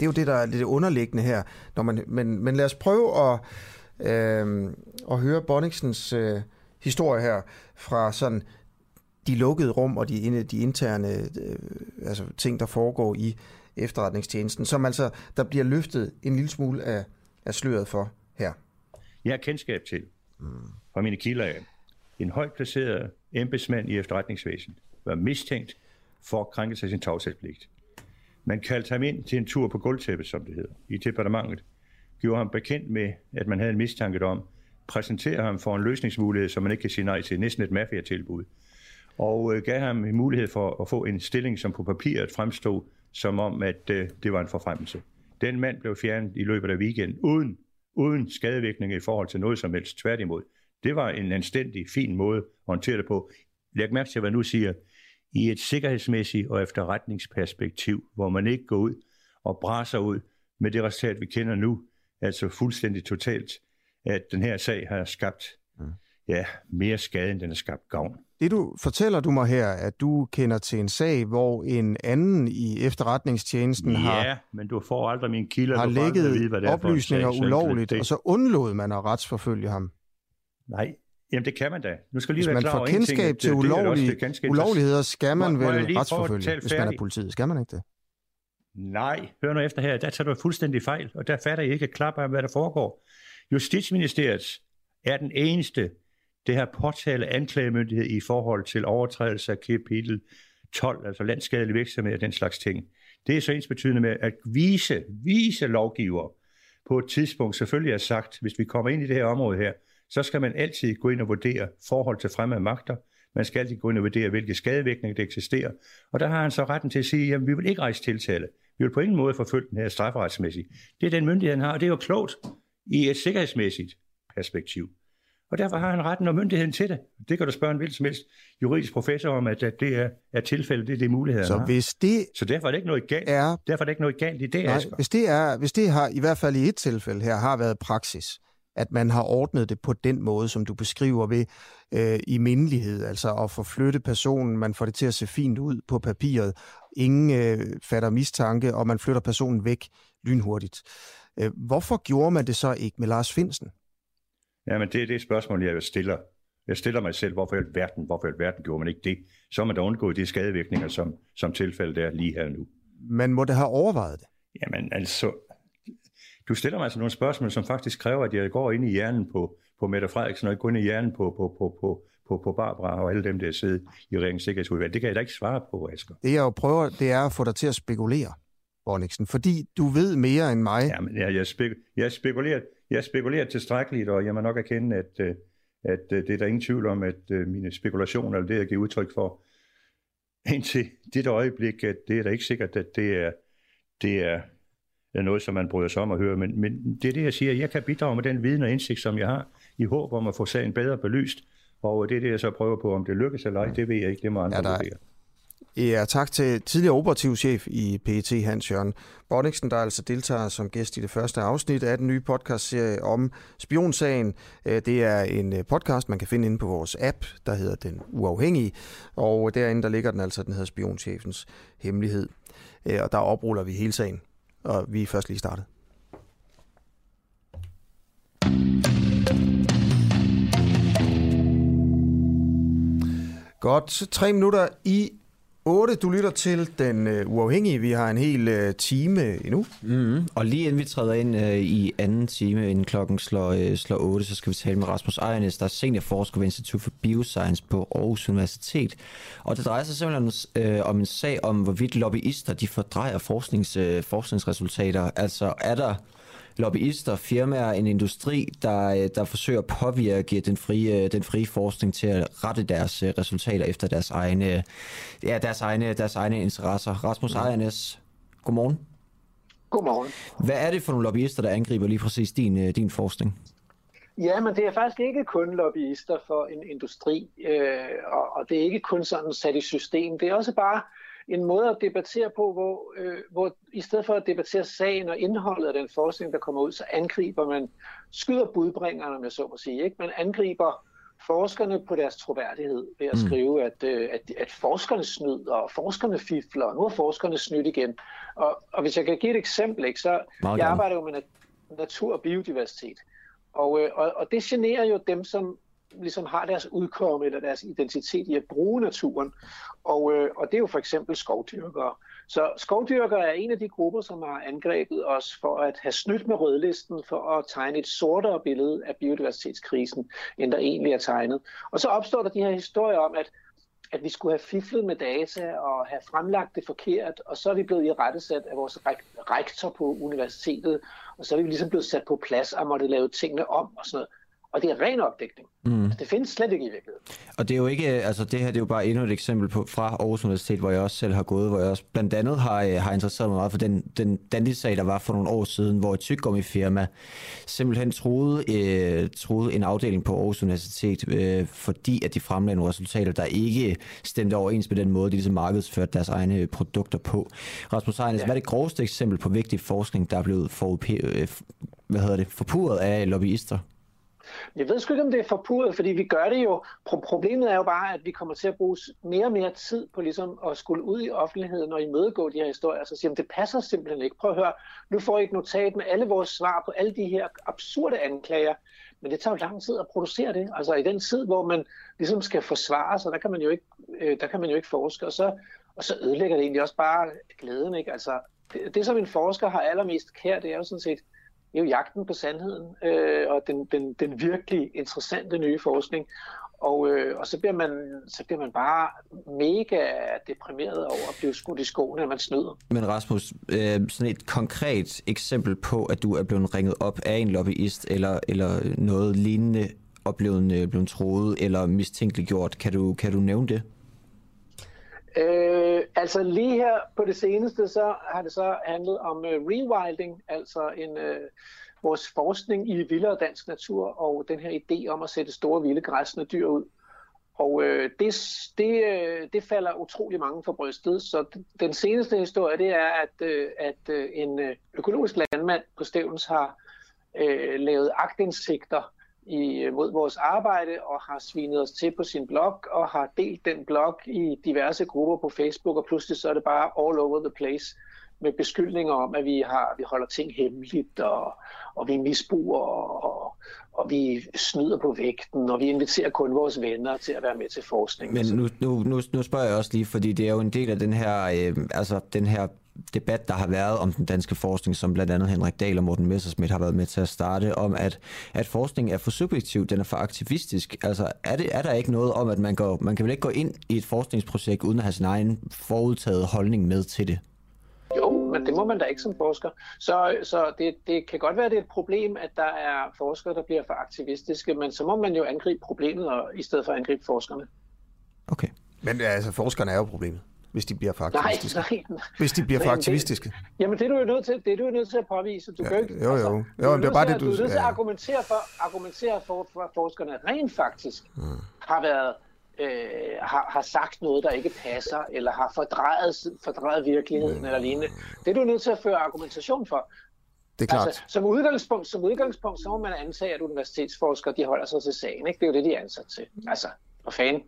Det er jo det, der er lidt underliggende her. Når man, men, men lad os prøve at, øh, at høre Bonniksens øh, historie her fra sådan de lukkede rum og de, de interne øh, altså ting, der foregår i efterretningstjenesten, som altså der bliver løftet en lille smule af, af sløret for her. Jeg har kendskab til, fra mine kilder af, en højt placeret embedsmand i efterretningsvæsenet var mistænkt for at krænke sig sin tavshedspligt. Man kaldte ham ind til en tur på gulvtæppet, som det hedder, i departementet, gjorde ham bekendt med, at man havde en mistanke om, præsentere ham for en løsningsmulighed, som man ikke kan sige nej til, næsten et mafia-tilbud. Og øh, gav ham en mulighed for at få en stilling, som på papiret fremstod som om, at øh, det var en forfremmelse. Den mand blev fjernet i løbet af weekenden, uden, uden skadevirkninger i forhold til noget som helst. Tværtimod. Det var en anstændig, fin måde at håndtere det på. Læg mærke til, hvad jeg nu siger. I et sikkerhedsmæssigt og efterretningsperspektiv, hvor man ikke går ud og brasser ud med det resultat, vi kender nu, altså fuldstændig totalt, at den her sag har skabt mm. ja, mere skade, end den har skabt gavn. Det du fortæller du mig her, at du kender til en sag, hvor en anden i efterretningstjenesten ja, har... Ja, men du får aldrig min kilder. Har lægget vide, hvad det er oplysninger sag, ulovligt, det. og så undlod man at retsforfølge ham. Nej, Jamen det kan man da. Nu skal lige hvis være man klar får kendskab ting, til det, ulovlige, det ganske ulovligheder, skal man må, må vel retsforfølge, hvis man er politiet. Skal man ikke det? Nej, hør nu efter her. Der tager du fuldstændig fejl, og der fatter I ikke klap af, hvad der foregår. Justitsministeriet er den eneste, det her påtale anklagemyndighed i forhold til overtrædelse af kapitel 12, altså landskadelig virksomhed og den slags ting. Det er så ens betydende med at vise, vise lovgiver på et tidspunkt selvfølgelig er sagt, hvis vi kommer ind i det her område her, så skal man altid gå ind og vurdere forhold til fremmede magter. Man skal altid gå ind og vurdere, hvilke skadevirkninger der eksisterer. Og der har han så retten til at sige, at vi vil ikke rejse tiltale. Vi vil på ingen måde forfølge den her strafferetsmæssigt. Det er den myndighed, han har, og det er jo klogt i et sikkerhedsmæssigt perspektiv. Og derfor har han retten og myndigheden til det. Det kan du spørge en hvilken som helst juridisk professor om, at, det er, er tilfældet, det er det muligheder, så. Hvis det så derfor er det ikke noget galt. Er, derfor er det ikke noget galt i det, nej, Asger. hvis det, er, hvis det har, i hvert fald i et tilfælde her, har været praksis, at man har ordnet det på den måde, som du beskriver ved øh, i mindelighed, altså at forflytte personen, man får det til at se fint ud på papiret, ingen øh, fatter mistanke, og man flytter personen væk lynhurtigt. Øh, hvorfor gjorde man det så ikke med Lars Finsen? Jamen, det er det spørgsmål, jeg stiller. Jeg stiller mig selv, hvorfor i alverden, hvorfor i alverden gjorde man ikke det? Så man da undgået de skadevirkninger, som, som tilfældet er lige her nu. Man må da have overvejet det. Jamen, altså, du stiller mig altså nogle spørgsmål, som faktisk kræver, at jeg går ind i hjernen på, på Mette Frederiksen, og ikke går ind i hjernen på, på, på, på, på, på Barbara og alle dem, der sidder i regeringens sikkerhedsudvalg. Det kan jeg da ikke svare på, Asger. Det jeg jo prøver, det er at få dig til at spekulere, Bonniksen, fordi du ved mere end mig. Jamen, jeg, jeg, spek, jeg, spekulerer, jeg spekulerer tilstrækkeligt, og jeg må nok erkende, at, øh, at, at det er der ingen tvivl om, at øh, mine spekulationer, eller det, jeg giver udtryk for, indtil det øjeblik, at det er da ikke sikkert, at det er, det er, noget, som man bryder sig om at høre. Men, men det er det, jeg siger. Jeg kan bidrage med den viden og indsigt, som jeg har, i håb om at få sagen bedre belyst. Og det er det, jeg så prøver på. Om det lykkes eller ej, det ved jeg ikke. Det må andre ja, vurdere. Ja, tak til tidligere operativchef i PET, Hans Jørgen Bonniksen, der altså deltager som gæst i det første afsnit af den nye podcastserie om spionsagen. Øh, det er en øh, podcast, man kan finde inde på vores app, der hedder Den Uafhængige, og øh, derinde der ligger den altså, den hedder Spionchefens Hemmelighed. Og der opruller vi hele sagen, og vi er først lige startet. Godt, tre minutter i 8. Du lytter til Den uh, Uafhængige. Vi har en hel uh, time endnu. Mm-hmm. Og lige inden vi træder ind uh, i anden time, inden klokken slår, uh, slår 8, så skal vi tale med Rasmus Ejernes, der er seniorforsker ved Institut for Bioscience på Aarhus Universitet. Og det drejer sig simpelthen uh, om en sag om, hvorvidt lobbyister de fordrejer forsknings, uh, forskningsresultater. Altså er der lobbyister, firmaer, en industri, der, der forsøger at påvirke den frie, den frie forskning til at rette deres resultater efter deres egne, ja, deres egne, deres egne interesser. Rasmus Ejernes, godmorgen. Godmorgen. Hvad er det for nogle lobbyister, der angriber lige præcis din, din forskning? Ja, men det er faktisk ikke kun lobbyister for en industri, øh, og, og det er ikke kun sådan sat i system. Det er også bare en måde at debattere på, hvor, øh, hvor i stedet for at debattere sagen og indholdet af den forskning, der kommer ud, så angriber man, skyder budbringerne, om jeg så må sige. Ikke? Man angriber forskerne på deres troværdighed ved at skrive, at, øh, at, at forskerne snyder, og forskerne fifler, og nu er forskerne snydt igen. Og, og hvis jeg kan give et eksempel, ikke, så jeg arbejder jo med nat- natur og biodiversitet. Og, øh, og, og det generer jo dem, som ligesom har deres udkomme eller deres identitet i at bruge naturen. Og, øh, og det er jo for eksempel skovdyrkere. Så skovdyrkere er en af de grupper, som har angrebet os for at have snydt med rødlisten for at tegne et sortere billede af biodiversitetskrisen, end der egentlig er tegnet. Og så opstår der de her historier om, at at vi skulle have fiflet med data og have fremlagt det forkert, og så er vi blevet i rettesat af vores rektor på universitetet, og så er vi ligesom blevet sat på plads og måtte lave tingene om og sådan noget. Og det er ren opdækning. Mm. Altså, det findes slet ikke i virkeligheden. Og det er jo ikke, altså det her det er jo bare endnu et eksempel på, fra Aarhus Universitet, hvor jeg også selv har gået, hvor jeg også blandt andet har, øh, har interesseret mig meget for den, den Dandy-sag, der var for nogle år siden, hvor et tyggegummi-firma simpelthen troede, øh, troede en afdeling på Aarhus Universitet, øh, fordi at de fremlagde nogle resultater, der ikke stemte overens med den måde, de ligesom markedsførte deres egne produkter på. Rasmus Ejnes, ja. hvad er det groveste eksempel på vigtig forskning, der er blevet for, øh, hvad hedder det, forpurret af lobbyister? Jeg ved sgu ikke, om det er forpurret, fordi vi gør det jo. Problemet er jo bare, at vi kommer til at bruge mere og mere tid på ligesom at skulle ud i offentligheden og imødegå de her historier. Så siger det passer simpelthen ikke. Prøv at høre, nu får I et notat med alle vores svar på alle de her absurde anklager. Men det tager jo lang tid at producere det. Altså i den tid, hvor man ligesom skal forsvare sig, der kan man jo ikke, øh, der kan man jo ikke forske. Og så, og så ødelægger det egentlig også bare glæden. Ikke? Altså, det, det, som en forsker har allermest kær, det er jo sådan set det er jo jagten på sandheden øh, og den, den, den virkelig interessante nye forskning. Og, øh, og så, bliver man, så bliver man bare mega deprimeret over at blive skudt i skoene, at man snyder. Men Rasmus, øh, sådan et konkret eksempel på, at du er blevet ringet op af en lobbyist eller, eller noget lignende og blevet, øh, blevet troet eller mistænkeliggjort, kan du, kan du nævne det? Øh, altså lige her på det seneste, så har det så handlet om øh, rewilding, altså en, øh, vores forskning i vildere dansk natur, og den her idé om at sætte store vilde græsne dyr ud. Og øh, det, det, øh, det falder utrolig mange for brystet, så den seneste historie, det er, at, øh, at øh, en øh, økologisk landmand på Stævns har øh, lavet agtindsigter i, øh, mod vores arbejde og har svinet os til på sin blog og har delt den blog i diverse grupper på Facebook, og pludselig så er det bare all over the place med beskyldninger om, at vi, har, vi holder ting hemmeligt, og, og vi misbruger, og, og vi snyder på vægten, og vi inviterer kun vores venner til at være med til forskning. Men nu, nu, nu, nu spørger jeg også lige, fordi det er jo en del af den her, øh, altså den her debat, der har været om den danske forskning, som blandt andet Henrik Dahl og Morten Messersmith har været med til at starte, om at, at forskning er for subjektiv, den er for aktivistisk. Altså, er, det, er der ikke noget om, at man, går, man kan vel ikke gå ind i et forskningsprojekt, uden at have sin egen forudtaget holdning med til det? Jo, men det må man da ikke som forsker. Så, så det, det kan godt være, at det er et problem, at der er forskere, der bliver for aktivistiske, men så må man jo angribe problemet, og, i stedet for at angribe forskerne. Okay. Men altså, forskerne er jo problemet hvis de bliver for aktivistiske. Nej, nej. Hvis de bliver for aktivistiske. Det, jamen, det er du jo nødt til, det er du jo nødt til at påvise. Du ja, kan ikke, jo, jo. Altså, jo, men det er bare det, du... Du er nødt til at argumentere for, argumentere for, for at forskerne rent faktisk mm. har været øh, har, har sagt noget, der ikke passer, eller har fordrejet, fordrejet virkeligheden, eller lignende. Det er du nødt til at føre argumentation for. Det er klart. Altså, som, udgangspunkt, som udgangspunkt, så må man antage, at universitetsforskere, de holder sig til sagen. Ikke? Det er jo det, de er ansat til. Altså, for fanden.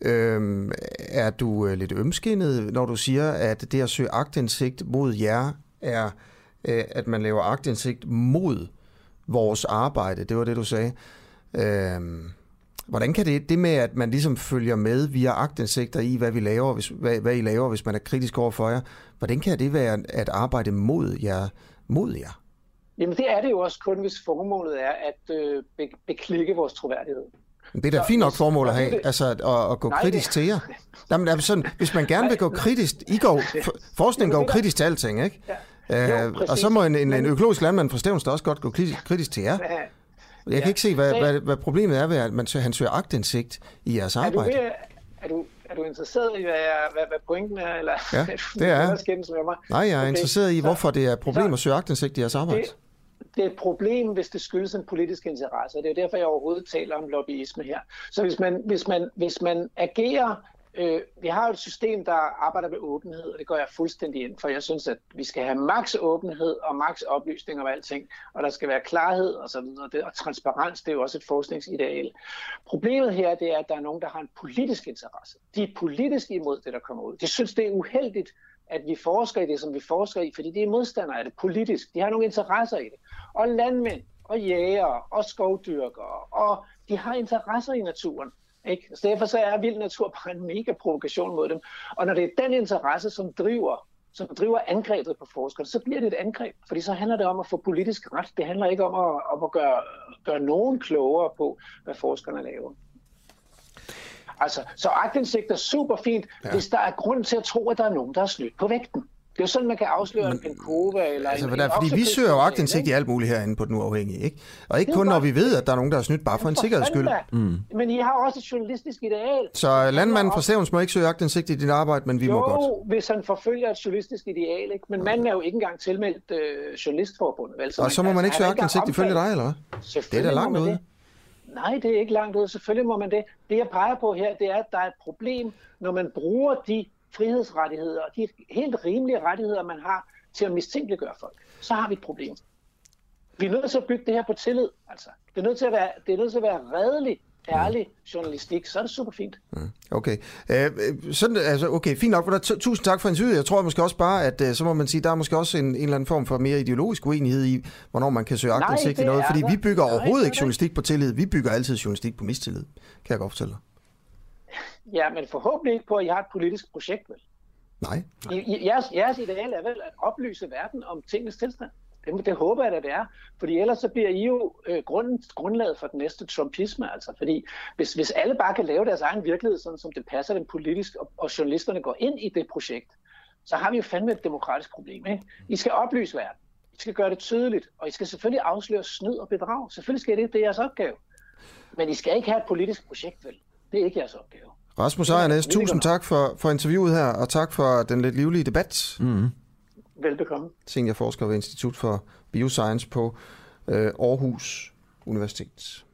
Øhm, er du øh, lidt ømskinnet, når du siger, at det at søge agtindsigt mod jer, er, øh, at man laver agtindsigt mod vores arbejde? Det var det, du sagde. Øhm, hvordan kan det, det med, at man ligesom følger med via agtindsigter i, hvad vi laver, hvis, hvad, hvad I laver, hvis man er kritisk over for jer, hvordan kan det være at arbejde mod jer? Mod jer? Jamen det er det jo også kun, hvis formålet er at øh, beklikke vores troværdighed. Det er da fint nok formål at have, altså at, at gå Nej, kritisk det... til jer. Jamen, altså sådan, hvis man gerne vil gå kritisk, I går, forskning går kritisk til alting, ikke? Ja. Jo, og så må en, en, en økologisk landmand fra Stævns også godt gå kritisk, kritisk til jer. Jeg kan ja. ikke se, hvad, hvad, hvad problemet er ved, at man, han søger agtindsigt i jeres arbejde. Er du, er du, er du interesseret i, hvad, hvad, hvad pointen er? Eller, ja, det er jeg. Nej, jeg er okay. interesseret i, hvorfor det er et problem at søge agtindsigt i jeres arbejde. Det, det er et problem, hvis det skyldes en politisk interesse. Det er derfor, jeg overhovedet taler om lobbyisme her. Så hvis man, hvis man, hvis man agerer Øh, vi har jo et system, der arbejder med åbenhed, og det går jeg fuldstændig ind for. Jeg synes, at vi skal have maks åbenhed og maks oplysning om alting, og der skal være klarhed og så videre. Det, og transparens, det er jo også et forskningsideal. Problemet her, det er, at der er nogen, der har en politisk interesse. De er politisk imod det, der kommer ud. De synes, det er uheldigt, at vi forsker i det, som vi forsker i, fordi de er modstandere af det politisk. De har nogle interesser i det. Og landmænd, og jæger, og skovdyrkere, og de har interesser i naturen. Ikke? Så derfor så er vild natur bare en mega provokation mod dem. Og når det er den interesse, som driver, som driver angrebet på forskerne, så bliver det et angreb. Fordi så handler det om at få politisk ret. Det handler ikke om at, om at gøre, gøre nogen klogere på, hvad forskerne laver. Altså, så aktindsigt er super fint, ja. hvis der er grund til at tro, at der er nogen, der er snydt på vægten. Det er jo sådan, man kan afsløre Men, en Penkova eller altså, en, en fordi vi søger jo aktindsigt i alt muligt herinde på den uafhængige, ikke? Og ikke kun, når vi ved, at der er nogen, der er snydt bare for en sikkerheds skyld. Mm. Men I har også et journalistisk ideal. Så landmanden fra Stævns må ikke søge aktindsigt i dit arbejde, men vi jo, må godt. Jo, hvis han forfølger et journalistisk ideal, ikke? Men manden er jo ikke engang tilmeldt øh, journalistforbundet. Vel? Så og så må man ikke søge aktindsigt ifølge dig, eller hvad? Det er da langt ude. Nej, det er ikke langt ud. Selvfølgelig må man det. Det, jeg peger på her, det er, at der er et problem, når man bruger de frihedsrettigheder og de helt rimelige rettigheder, man har til at mistænkeliggøre folk. Så har vi et problem. Vi er nødt til at bygge det her på tillid. Altså. Det, er nødt til at være, det er nødt til at være redelig, ærlig journalistik, så er det super fint. Okay. Uh, sådan, altså, okay, fint nok. Tusind tak for interviewet. Jeg tror måske også bare, at uh, så må man sige, der er måske også en, en eller anden form for mere ideologisk uenighed i, hvornår man kan søge aktindsigt i noget. Fordi vi bygger overhovedet ikke journalistik på tillid. Vi bygger altid journalistik på mistillid. Kan jeg godt fortælle dig. Ja, men forhåbentlig ikke på, at I har et politisk projekt, vel? Nej. I, jeres, jeres ideal er vel at oplyse verden om tingens tilstand. Det, det håber jeg, at det er. Fordi ellers så bliver I jo øh, grund, grundlaget for den næste trumpisme. Altså. Fordi hvis, hvis alle bare kan lave deres egen virkelighed, sådan som det passer dem politisk, og, og journalisterne går ind i det projekt, så har vi jo fandme et demokratisk problem. Ikke? I skal oplyse verden. I skal gøre det tydeligt. Og I skal selvfølgelig afsløre snyd og bedrag. Selvfølgelig skal det. Det er jeres opgave. Men I skal ikke have et politisk projekt, vel? Det er ikke jeres opgave. Rasmus Ejernes, tusind tak for, for interviewet her, og tak for den lidt livlige debat. Mm. Velbekomme. Seniorforsker ved Institut for Bioscience på øh, Aarhus Universitet.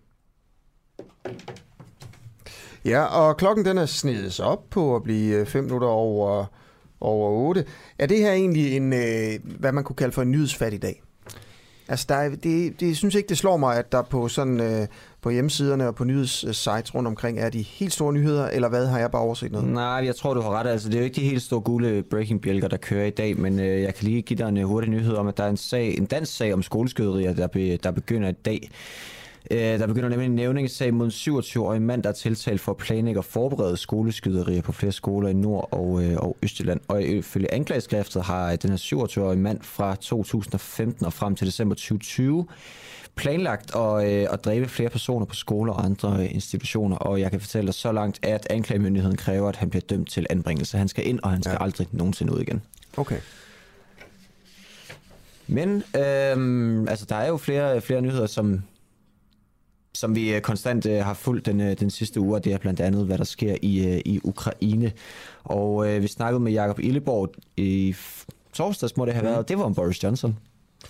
Ja, og klokken den er snedet op på at blive 5 minutter over, over 8. Er det her egentlig en, øh, hvad man kunne kalde for en nyhedsfattig dag? Altså, der er, det, det, jeg synes ikke, det slår mig, at der på sådan øh, på hjemmesiderne og på nyhedssites rundt omkring er de helt store nyheder, eller hvad har jeg bare overset noget? Nej, jeg tror, du har ret. Altså, det er jo ikke de helt store gule breaking-bjælker, der kører i dag, men øh, jeg kan lige give dig en øh, hurtig nyhed om, at der er en, sag, en dansk sag om skoleskyderier, der, be, der begynder i dag. Øh, der begynder nemlig en nævningssag mod en 27-årig mand, der er tiltalt for at planlægge og forberede skoleskyderier på flere skoler i Nord- og, øh, og Østjylland. Og ifølge anklageskriftet har øh, den her 27-årige mand fra 2015 og frem til december 2020 planlagt at, øh, at dræbe flere personer på skoler og andre institutioner, og jeg kan fortælle dig så langt, at anklagemyndigheden kræver, at han bliver dømt til anbringelse. Han skal ind, og han skal ja. aldrig nogensinde ud igen. Okay. Men øhm, altså, der er jo flere, flere nyheder, som, som vi konstant øh, har fulgt den, øh, den sidste uge, og det er blandt andet, hvad der sker i, øh, i Ukraine. Og øh, vi snakkede med Jakob Illeborg i torsdags, må det have været, mm. det var om Boris Johnson.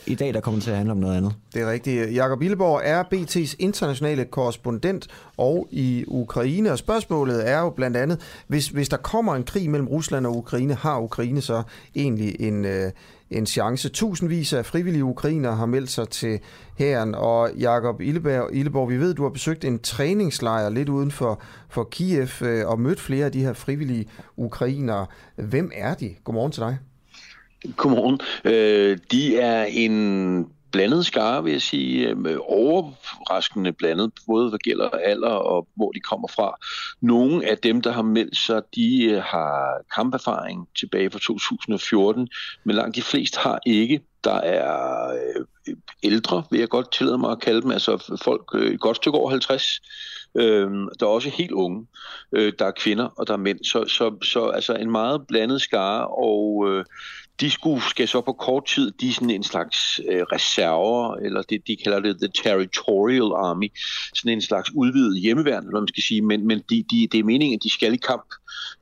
I dag der kommer det til at handle om noget andet. Det er rigtigt. Jakob Illeborg er BT's internationale korrespondent og i Ukraine. Og spørgsmålet er jo blandt andet, hvis, hvis der kommer en krig mellem Rusland og Ukraine, har Ukraine så egentlig en, øh, en chance? Tusindvis af frivillige ukrainere har meldt sig til hæren. Og Jakob Illeborg, Illeborg, vi ved, du har besøgt en træningslejr lidt uden for, for Kiev øh, og mødt flere af de her frivillige ukrainere. Hvem er de? Godmorgen til dig. Godmorgen. Øh, de er en blandet skare, vil jeg sige, øh, overraskende blandet, både hvad gælder alder og hvor de kommer fra. Nogle af dem, der har meldt sig, de øh, har kamperfaring tilbage fra 2014, men langt de fleste har ikke. Der er øh, ældre, vil jeg godt tillade mig at kalde dem, altså folk øh, et godt stykke over 50, Øhm, der er også helt unge. Øh, der er kvinder, og der er mænd. Så, så, så altså en meget blandet skare, og øh, de skulle, skal så på kort tid, de er sådan en slags øh, reserver, eller det, de kalder det The Territorial Army, sådan en slags udvidet hjemmeværn, eller man skal sige, men, men de, de, det er meningen, at de skal i kamp,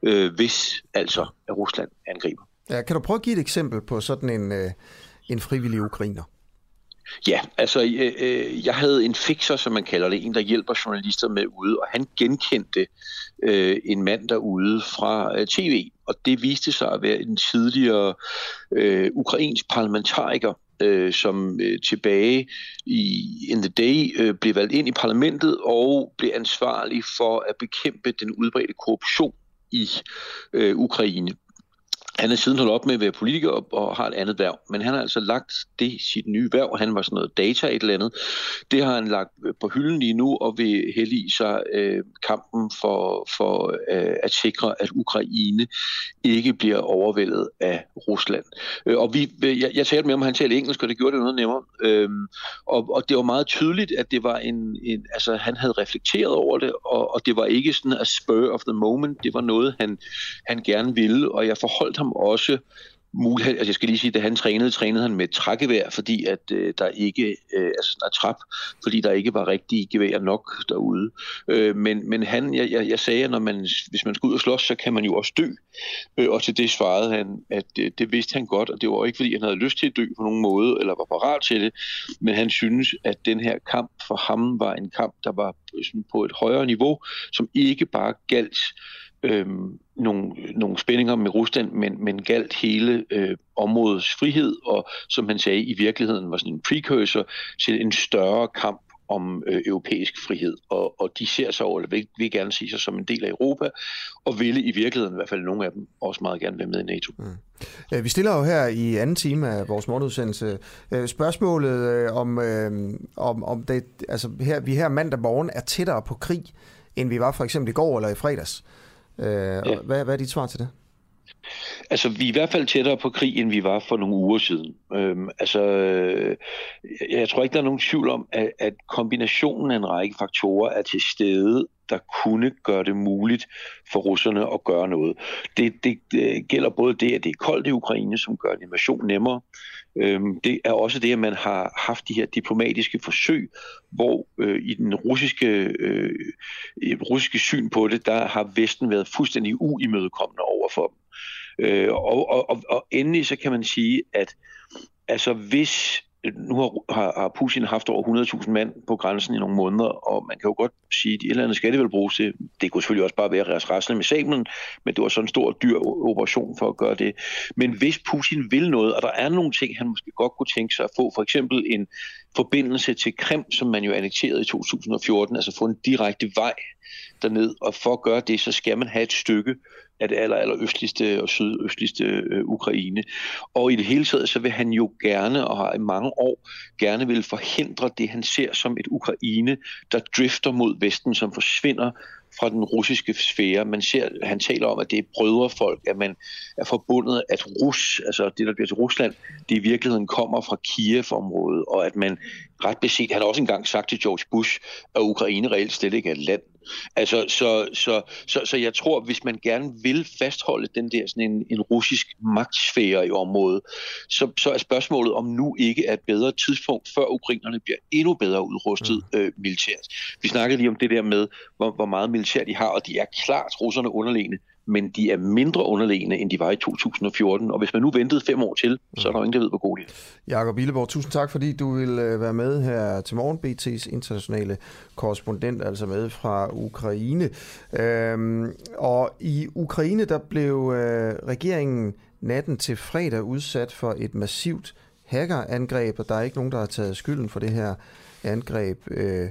øh, hvis altså at Rusland angriber. Ja, kan du prøve at give et eksempel på sådan en, øh, en frivillig ukrainer? Ja, altså øh, øh, jeg havde en fixer, som man kalder det, en der hjælper journalister med ude, og han genkendte øh, en mand derude fra øh, tv, og det viste sig at være en tidligere øh, ukrainsk parlamentariker, øh, som øh, tilbage i in the day øh, blev valgt ind i parlamentet og blev ansvarlig for at bekæmpe den udbredte korruption i øh, Ukraine han er siden holdt op med at være politiker og, og har et andet værv, men han har altså lagt det sit nye værv, han var sådan noget data et eller andet, det har han lagt øh, på hylden lige nu og vil hellige sig øh, kampen for, for øh, at sikre, at Ukraine ikke bliver overvældet af Rusland. Øh, og vi, øh, jeg, jeg talte med ham, han talte engelsk, og det gjorde det noget nemmere. Øh, og, og det var meget tydeligt, at det var en, en altså han havde reflekteret over det, og, og det var ikke sådan a spur of the moment, det var noget, han, han gerne ville, og jeg forholdt ham også mulighed, altså jeg skal lige sige, da han trænede, trænede han med trækkevær, fordi at øh, der ikke, øh, altså der trap, fordi der ikke var rigtige gevær nok derude. Øh, men, men han, jeg, jeg, jeg sagde, at når man, hvis man skal ud og slås, så kan man jo også dø. Øh, og til det svarede han, at øh, det vidste han godt, og det var ikke fordi, han havde lyst til at dø på nogen måde, eller var parat til det, men han synes, at den her kamp for ham var en kamp, der var øh, sådan på et højere niveau, som ikke bare galt øhm, nogle, nogle spændinger med Rusland, men, men galt hele øh, områdets frihed, og som han sagde, i virkeligheden var sådan en precursor til en større kamp om øh, europæisk frihed, og, og de ser sig over, eller vil, vil gerne sige sig som en del af Europa, og ville i virkeligheden, i hvert fald nogle af dem, også meget gerne være med i NATO. Mm. Øh, vi stiller jo her i anden time af vores morgenudsendelse øh, spørgsmålet øh, om, øh, om, om det, altså her, vi her mandag morgen er tættere på krig, end vi var for eksempel i går eller i fredags. Øh, ja. hvad, hvad er dit svar til det? Altså, vi er i hvert fald tættere på krig, end vi var for nogle uger siden. Øhm, altså, øh, jeg tror ikke, der er nogen tvivl om, at, at kombinationen af en række faktorer er til stede, der kunne gøre det muligt for russerne at gøre noget. Det, det, det gælder både det, at det er koldt i Ukraine, som gør en invasion nemmere. Øhm, det er også det, at man har haft de her diplomatiske forsøg, hvor øh, i den russiske, øh, russiske syn på det, der har Vesten været fuldstændig uimødekommende over for dem. Øh, og, og, og, og endelig så kan man sige, at altså hvis nu har, har Putin haft over 100.000 mand på grænsen i nogle måneder, og man kan jo godt sige, at et eller andet skal det vel bruges til. Det kunne selvfølgelig også bare være at rasle med sablen, men det var sådan en stor, dyr operation for at gøre det. Men hvis Putin vil noget, og der er nogle ting, han måske godt kunne tænke sig at få, for eksempel en forbindelse til Krim, som man jo annekterede i 2014, altså få en direkte vej derned, og for at gøre det, så skal man have et stykke af det aller, aller østligste og sydøstligste øh, Ukraine. Og i det hele taget, så vil han jo gerne, og har i mange år, gerne vil forhindre det, han ser som et Ukraine, der drifter mod Vesten, som forsvinder fra den russiske sfære. Man ser, han taler om, at det er brødrefolk, at man er forbundet, at Rus, altså det, der bliver til Rusland, det i virkeligheden kommer fra Kiev-området, og at man ret beset, han har også engang sagt til George Bush, at Ukraine reelt slet ikke er et land. Altså, så, så, så, så jeg tror, hvis man gerne vil fastholde den der sådan en, en russisk magtsfære i området, så, så er spørgsmålet, om nu ikke er et bedre tidspunkt, før ukrainerne bliver endnu bedre udrustet mm. øh, militært. Vi snakkede lige om det der med, hvor, hvor meget militær de har, og de er klart russerne underlegne men de er mindre underlegne, end de var i 2014. Og hvis man nu ventede fem år til, så er der ingen, der ved, hvor gode de er. Jakob Illeborg, tusind tak, fordi du vil øh, være med her til morgen. BT's internationale korrespondent, altså med fra Ukraine. Øhm, og i Ukraine, der blev øh, regeringen natten til fredag udsat for et massivt hackerangreb, og der er ikke nogen, der har taget skylden for det her angreb øh,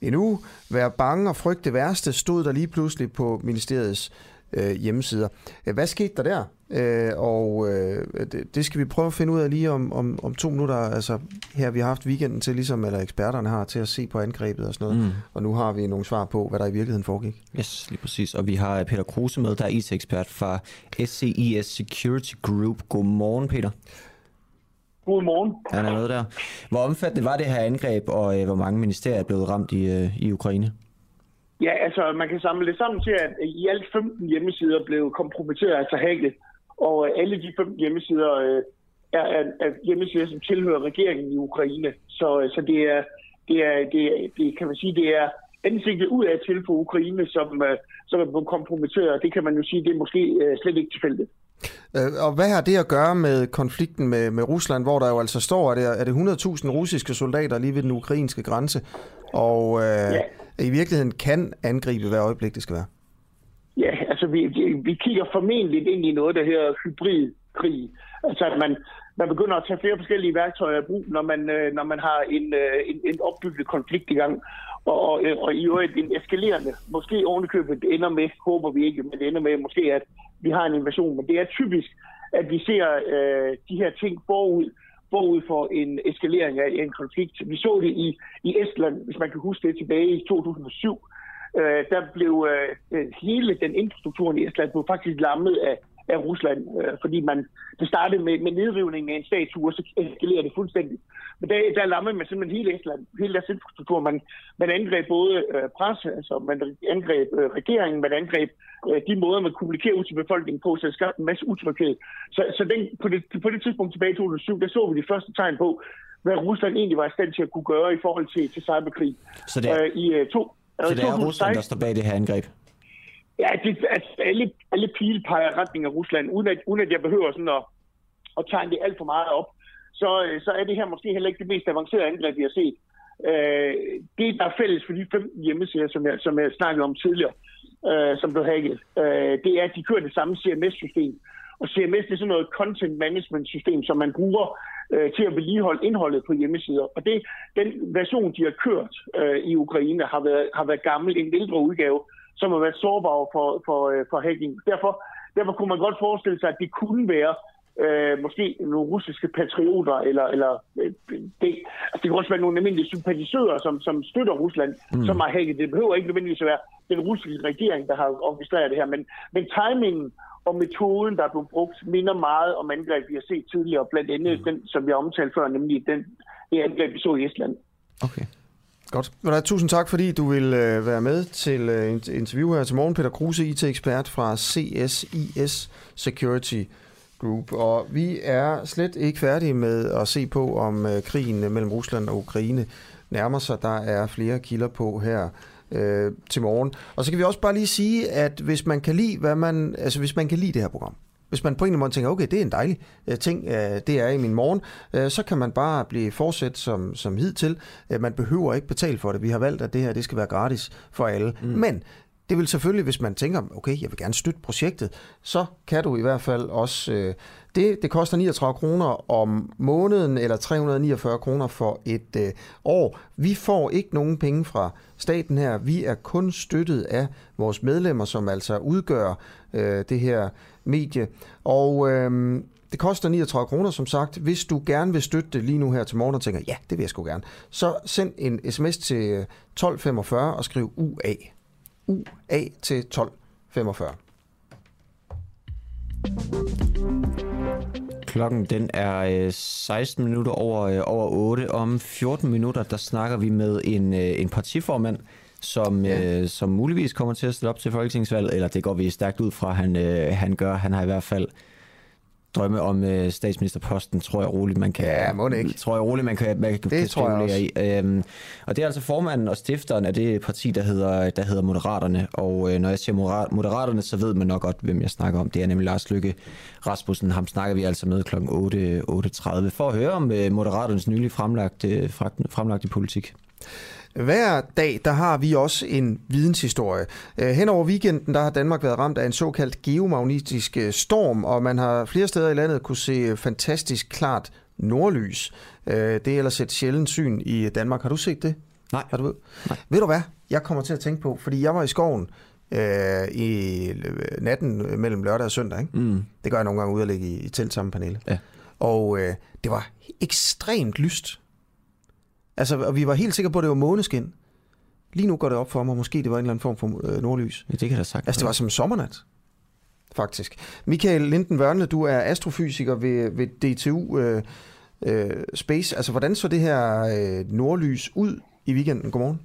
endnu. Vær bange og frygt det værste, stod der lige pludselig på ministeriets øh, hjemmesider. Hvad skete der der? Øh, og øh, det, det skal vi prøve at finde ud af lige om, om, om to minutter. Altså her vi har haft weekenden til, ligesom eller eksperterne har, til at se på angrebet og sådan noget. Mm. Og nu har vi nogle svar på, hvad der i virkeligheden foregik. Yes, lige præcis. Og vi har Peter Kruse med, der er IT-ekspert fra SCIS Security Group. Godmorgen, Peter. Godmorgen. Han er med der. Hvor omfattende var det her angreb, og øh, hvor mange ministerier er blevet ramt i, øh, i Ukraine? Ja, altså man kan samle det sammen til, at i alt 15 hjemmesider blev kompromitteret, altså hacket. Og alle de 15 hjemmesider øh, er, er, er hjemmesider, som tilhører regeringen i Ukraine. Så, øh, så det, er, det, er, det, er, det kan man sige, det er ansigtet ud af til for Ukraine, som, øh, som er blevet kompromitteret. Det kan man jo sige, det er måske øh, slet ikke tilfældigt. Øh, og hvad har det at gøre med konflikten med, med Rusland, hvor der jo altså står, at det er, er det 100.000 russiske soldater lige ved den ukrainske grænse, og øh, ja i virkeligheden kan angribe hver øjeblik, det skal være? Ja, altså vi, vi kigger formentlig ind i noget, der hedder hybridkrig. Altså at man, man begynder at tage flere forskellige værktøjer i brug, når man, øh, når man har en, øh, en, en opbygget konflikt i gang. Og, og, og i øvrigt en eskalerende, måske ovenikøbet ender med, håber vi ikke, men det ender med måske, at vi har en invasion. Men det er typisk, at vi ser øh, de her ting forud, forud for en eskalering af en konflikt. Vi så det i, i Estland, hvis man kan huske det, tilbage i 2007. Øh, der blev øh, øh, hele den infrastrukturen i Estland blev faktisk lammet af, af Rusland, øh, fordi man, det startede med, med nedrivningen af en statue, og så eskalerede det fuldstændig. Men der, der lammede man simpelthen hele Estland, hele deres infrastruktur. Man, man angreb både øh, presse, altså man angreb øh, regeringen, man angreb øh, de måder, man kommunikerer ud til befolkningen på, så det skabte en masse utryghed. Så, så den, på, det, på det tidspunkt tilbage i 2007, der så vi de første tegn på, hvad Rusland egentlig var i stand til at kunne gøre i forhold til, til cyberkrig. Så det er, øh, i, øh, to, så det er Rusland, der står bag det her angreb? Ja, det, altså, alle, alle pile peger retning af Rusland, uden at, uden at jeg behøver sådan at, at tegne det alt for meget op. Så, øh, så er det her måske heller ikke det mest avancerede angreb, vi har set. Øh, det, der er fælles for de fem hjemmesider, som jeg, som jeg snakkede om tidligere, øh, som blev hacket, øh, det er, at de kører det samme CMS-system. Og CMS det er sådan noget content management system, som man bruger øh, til at vedligeholde indholdet på hjemmesider. Og det, den version, de har kørt øh, i Ukraine, har været, har været gammel, en ældre udgave, som har været sårbar for, for, øh, for hacking. Derfor, derfor kunne man godt forestille sig, at det kunne være øh, måske nogle russiske patrioter, eller, eller øh, det, altså det kan også være nogle almindelige sympatisører, som, som støtter Rusland, mm. som har hacket. Det behøver ikke nødvendigvis at være den russiske regering, der har orkestreret det her, men, men timingen og metoden, der er blevet brugt, minder meget om angreb, vi har set tidligere, blandt andet mm. den, som jeg omtalte før, nemlig den, det angreb, vi så i Estland. Okay. Godt. Tusind tak, fordi du vil øh, være med til øh, interview her til morgen. Peter Kruse, IT-ekspert fra CSIS Security Group. Og vi er slet ikke færdige med at se på, om øh, krigen mellem Rusland og Ukraine nærmer sig. Der er flere kilder på her øh, til morgen. Og så kan vi også bare lige sige, at hvis man kan lide, hvad man, altså hvis man kan lide det her program, hvis man på en eller anden måde tænker, okay, det er en dejlig uh, ting, uh, det er i min morgen, uh, så kan man bare blive fortsat som, som hidtil. Uh, man behøver ikke betale for det. Vi har valgt, at det her det skal være gratis for alle. Mm. Men det vil selvfølgelig, hvis man tænker, okay, jeg vil gerne støtte projektet, så kan du i hvert fald også... øh, det, det koster 39 kroner om måneden, eller 349 kroner for et øh, år. Vi får ikke nogen penge fra staten her. Vi er kun støttet af vores medlemmer, som altså udgør øh, det her medie. Og Øh, det koster 39 kroner, som sagt. Hvis du gerne vil støtte det lige nu her til morgen og tænker, ja, det vil jeg sgu gerne, så send en sms til øh, 1245 og skriv UA. UA til 1245. Klokken den er 16 minutter over, over 8. Om 14 minutter, der snakker vi med en, en partiformand, som, ja. øh, som muligvis kommer til at stille op til folketingsvalget, eller det går vi stærkt ud fra, han, øh, han gør. Han har i hvert fald drømme om øh, statsministerposten, tror jeg roligt, man kan... Ja, må ikke. Tror jeg roligt, man kan, man kan det tror jeg også. i. Øhm, og det er altså formanden og stifteren af det parti, der hedder, der hedder Moderaterne. Og øh, når jeg siger Moderaterne, så ved man nok godt, hvem jeg snakker om. Det er nemlig Lars Lykke Rasmussen. Ham snakker vi altså med kl. 8.30 for at høre om øh, Moderaternes nylig fremlagte, fremlagte politik. Hver dag, der har vi også en videnshistorie. Øh, hen over weekenden, der har Danmark været ramt af en såkaldt geomagnetisk øh, storm, og man har flere steder i landet kunne se fantastisk klart nordlys. Øh, det er ellers et sjældent syn i Danmark. Har du set det? Nej. Har du? Nej. Ved du hvad? Jeg kommer til at tænke på, fordi jeg var i skoven øh, i natten mellem lørdag og søndag. Ikke? Mm. Det gør jeg nogle gange ud at ligge i, i telt sammen panele. Ja. Og øh, det var ekstremt lyst. Altså, og vi var helt sikre på, at det var måneskin. Lige nu går det op for mig, måske det var en eller anden form for øh, nordlys. Ja, det kan da sagt. Altså, det var som sommernat, faktisk. Michael Linden Wørne, du er astrofysiker ved, ved DTU øh, øh, Space. Altså, hvordan så det her øh, nordlys ud i weekenden? Godmorgen.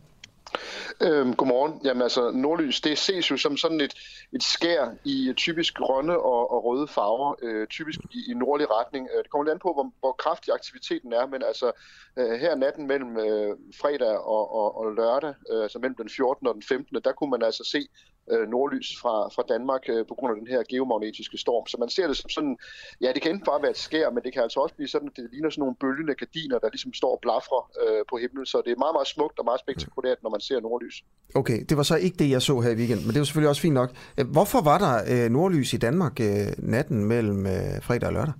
Øhm, godmorgen. Jamen altså, nordlys, det ses jo som sådan et, et skær i typisk grønne og, og røde farver, øh, typisk i, i nordlig retning. Øh, det kommer lidt an på, hvor, hvor kraftig aktiviteten er, men altså øh, her natten mellem øh, fredag og, og, og lørdag, øh, altså mellem den 14. og den 15., der kunne man altså se øh, nordlys fra, fra Danmark øh, på grund af den her geomagnetiske storm. Så man ser det som sådan, ja, det kan enten bare være et skær, men det kan altså også blive sådan, at det ligner sådan nogle bølgende gardiner, der ligesom står og blafrer øh, på himlen. Så det er meget, meget smukt og meget spektakulært, når man ser nordlys. Okay, det var så ikke det, jeg så her i weekenden, men det var selvfølgelig også fint nok. Øh, hvorfor var der øh, nordlys i Danmark øh, natten mellem øh, fredag og lørdag?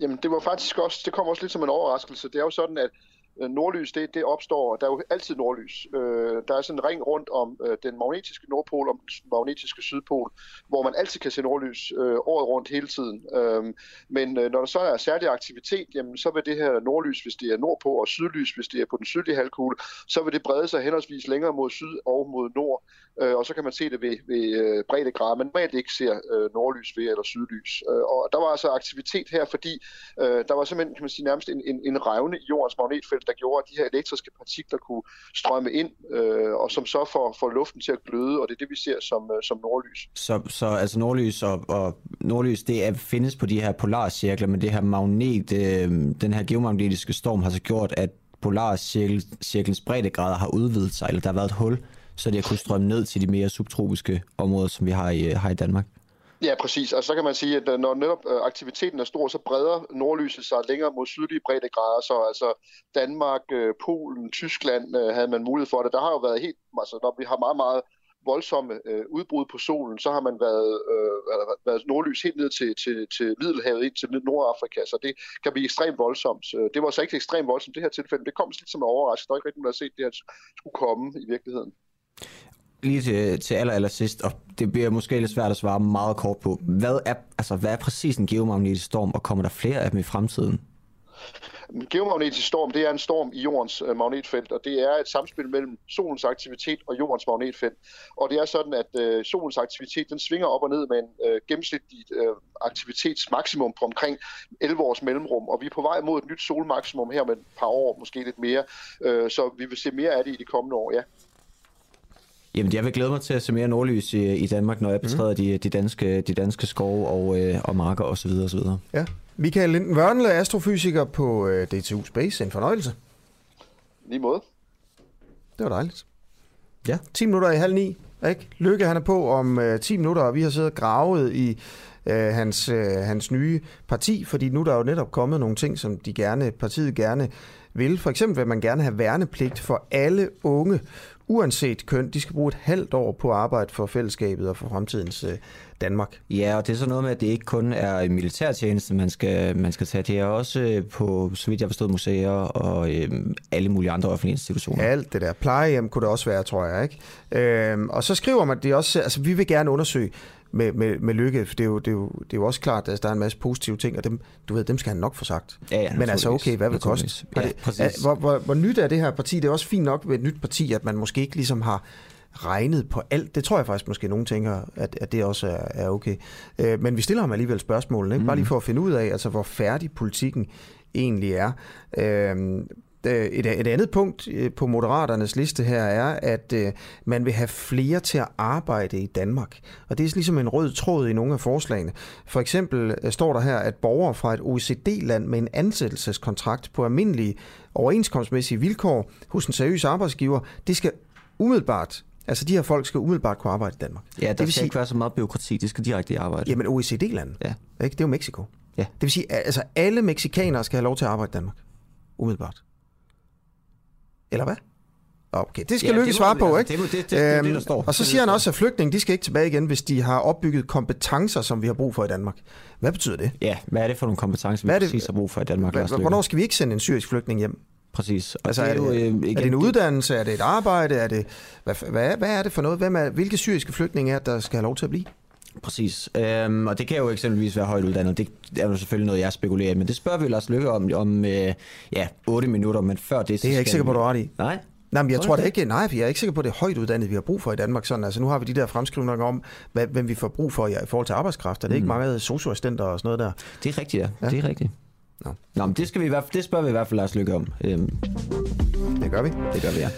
Jamen, det var faktisk også, det kom også lidt som en overraskelse. Det er jo sådan, at Øh, nordlys, det, det opstår, der er jo altid nordlys. Øh, der er sådan en ring rundt om øh, den magnetiske nordpol, om den magnetiske sydpol, hvor man altid kan se nordlys øh, året rundt hele tiden. Øh, men øh, når der så er særlig aktivitet, jamen, så vil det her nordlys, hvis det er nordpå, og sydlys, hvis det er på den sydlige halvkugle, så vil det brede sig henholdsvis længere mod syd og mod nord. Øh, og så kan man se det ved, ved øh, breddegrader, men normalt ikke ser øh, nordlys ved eller sydlys. Øh, og der var altså aktivitet her, fordi øh, der var simpelthen kan man sige, nærmest en, en, en revne i jordens magnetfelt, der gjorde, at de her elektriske partikler kunne strømme ind, øh, og som så får, får luften til at gløde, og det er det, vi ser som, øh, som nordlys. Så, så altså nordlys og, og nordlys, det er, findes på de her polarcirkler, men det her magnet, øh, den her geomagnetiske storm har så gjort, at polarcirklens breddegrader har udvidet sig, eller der har været et hul, så det har kunnet strømme ned til de mere subtropiske områder, som vi har i, øh, har i Danmark. Ja, præcis. Og så kan man sige, at øh, når netop øh, aktiviteten er stor, så breder nordlyset sig længere mod sydlige breddegrader. Så altså Danmark, øh, Polen, Tyskland havde man mulighed for det. Der har jo været helt, altså når vi har meget, meget voldsomme øh, udbrud på solen, så har man været, øh, været nordlys helt ned til, til, til Middelhavet, ind til Nordafrika, så det kan blive ekstremt voldsomt. Det var så ikke ekstremt voldsomt det her tilfælde. Det kom lidt som en overraskelse. Der er ikke rigtig nogen, der har set det her skulle komme i virkeligheden lige til, til aller, aller sidst, og det bliver måske lidt svært at svare meget kort på. Hvad er, altså, hvad er præcis en geomagnetisk storm, og kommer der flere af dem i fremtiden? En geomagnetisk storm, det er en storm i jordens øh, magnetfelt, og det er et samspil mellem solens aktivitet og jordens magnetfelt. Og det er sådan, at øh, solens aktivitet, den svinger op og ned med en øh, gennemsnitlig øh, aktivitetsmaksimum på omkring 11 års mellemrum, og vi er på vej mod et nyt solmaksimum her med et par år, måske lidt mere. Øh, så vi vil se mere af det i de kommende år, ja. Jamen, jeg vil glæde mig til at se mere nordlys i, i Danmark, når jeg mhm. betræder mm. de, de, danske, de danske skove og, øh, og marker osv. osv. Ja. Michael Linden Wørnle, astrofysiker på øh, DTU Space. En fornøjelse. Lige måde. Det var dejligt. Ja, 10 minutter i halv ni. Ikke? Lykke han er på om øh, 10 minutter, og vi har siddet og gravet i øh, hans, øh, hans nye parti, fordi nu der er jo netop kommet nogle ting, som de gerne, partiet gerne vil. For eksempel vil man gerne have værnepligt for alle unge uanset køn, de skal bruge et halvt år på arbejde for fællesskabet og for fremtidens øh, Danmark. Ja, og det er så noget med, at det ikke kun er militærtjeneste, man skal, man skal tage. Det er også øh, på, så vidt jeg forstod, museer og øh, alle mulige andre offentlige institutioner. Alt det der. Plejehjem kunne det også være, tror jeg. ikke. Øh, og så skriver man, at det også, altså, vi vil gerne undersøge, med, med, med lykke. For det er, jo, det, er jo, det er jo også klart, at der er en masse positive ting, og dem, du ved, dem skal han nok få sagt. Ja, ja, Men altså, okay, hvad vil det koste? Ja, det, hvor, hvor, hvor nyt er det her parti? Det er også fint nok ved et nyt parti, at man måske ikke ligesom har regnet på alt. Det tror jeg faktisk måske, nogen tænker, at, at det også er, er okay. Øh, men vi stiller ham alligevel spørgsmålene, ikke? bare lige mm. for at finde ud af, altså, hvor færdig politikken egentlig er. Øh, et, et andet punkt øh, på Moderaternes liste her er, at øh, man vil have flere til at arbejde i Danmark. Og det er ligesom en rød tråd i nogle af forslagene. For eksempel står der her, at borgere fra et OECD-land med en ansættelseskontrakt på almindelige overenskomstmæssige vilkår hos en seriøs arbejdsgiver, det skal umiddelbart Altså, de her folk skal umiddelbart kunne arbejde i Danmark. Ja, der det vil skal sige, ikke være så meget byråkrati, de skal direkte i arbejde. Jamen, OECD-land, ja. ikke? det er jo Mexico. Ja. Det vil sige, altså alle meksikanere skal have lov til at arbejde i Danmark. Umiddelbart. Eller hvad? Okay, det skal ja, Lykke svare på, altså, ikke? Det, det, det, det, det, det, der øhm, står. Og så siger han også, at flygtninge de skal ikke tilbage igen, hvis de har opbygget kompetencer, som vi har brug for i Danmark. Hvad betyder det? Ja, hvad er det for nogle kompetencer, vi hvad det, præcis har brug for i Danmark? Hvad, hvornår skal vi ikke sende en syrisk flygtning hjem? Præcis. Og altså, det er, jo, er, det, igen, er det en uddannelse? Er det et arbejde? Er det, hvad, hvad, hvad er det for noget? Hvem er, hvilke syriske flygtninge er der skal have lov til at blive? Præcis. Øhm, og det kan jo eksempelvis være højt uddannet. Det er jo selvfølgelig noget, jeg spekulerer i. Men det spørger vi Lars Lykke om, om øh, ja, 8 minutter. Men før det... Det er jeg ikke sikker på, du har i. Nej? Nej, men jeg tror det ikke, nej, for jeg er ikke sikker på, at det er højt uddannet, vi har brug for i Danmark. Sådan, altså, nu har vi de der fremskrivninger om, hvad, hvem vi får brug for i, i forhold til arbejdskraft. Er det mm. ikke mange socioassistenter og sådan noget der? Det er rigtigt, ja. ja. Det er rigtigt. Nå. Nå, men det, skal vi i hvert fald, det spørger vi i hvert fald Lars Lykke om. Øhm. Det gør vi. Det gør vi, ja.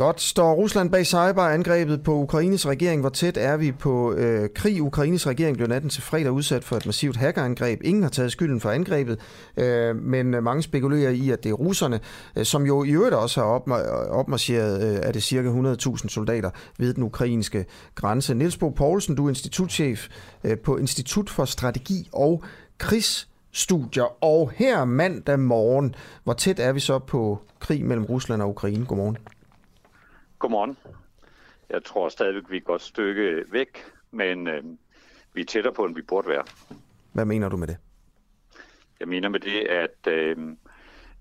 Godt. Står Rusland bag cyberangrebet på Ukraines regering? Hvor tæt er vi på øh, krig? Ukraines regering blev natten til fredag udsat for et massivt hackerangreb. Ingen har taget skylden for angrebet, øh, men øh, mange spekulerer i, at det er russerne, øh, som jo i øvrigt også har øh, opmarcheret, øh, er det cirka 100.000 soldater ved den ukrainske grænse. Niels Bo Poulsen, du er institutchef øh, på Institut for Strategi og Krigsstudier. Og her mandag morgen, hvor tæt er vi så på krig mellem Rusland og Ukraine? Godmorgen. Godmorgen. Jeg tror stadigvæk, vi er et godt stykke væk, men øh, vi er tættere på, end vi burde være. Hvad mener du med det? Jeg mener med det, at øh,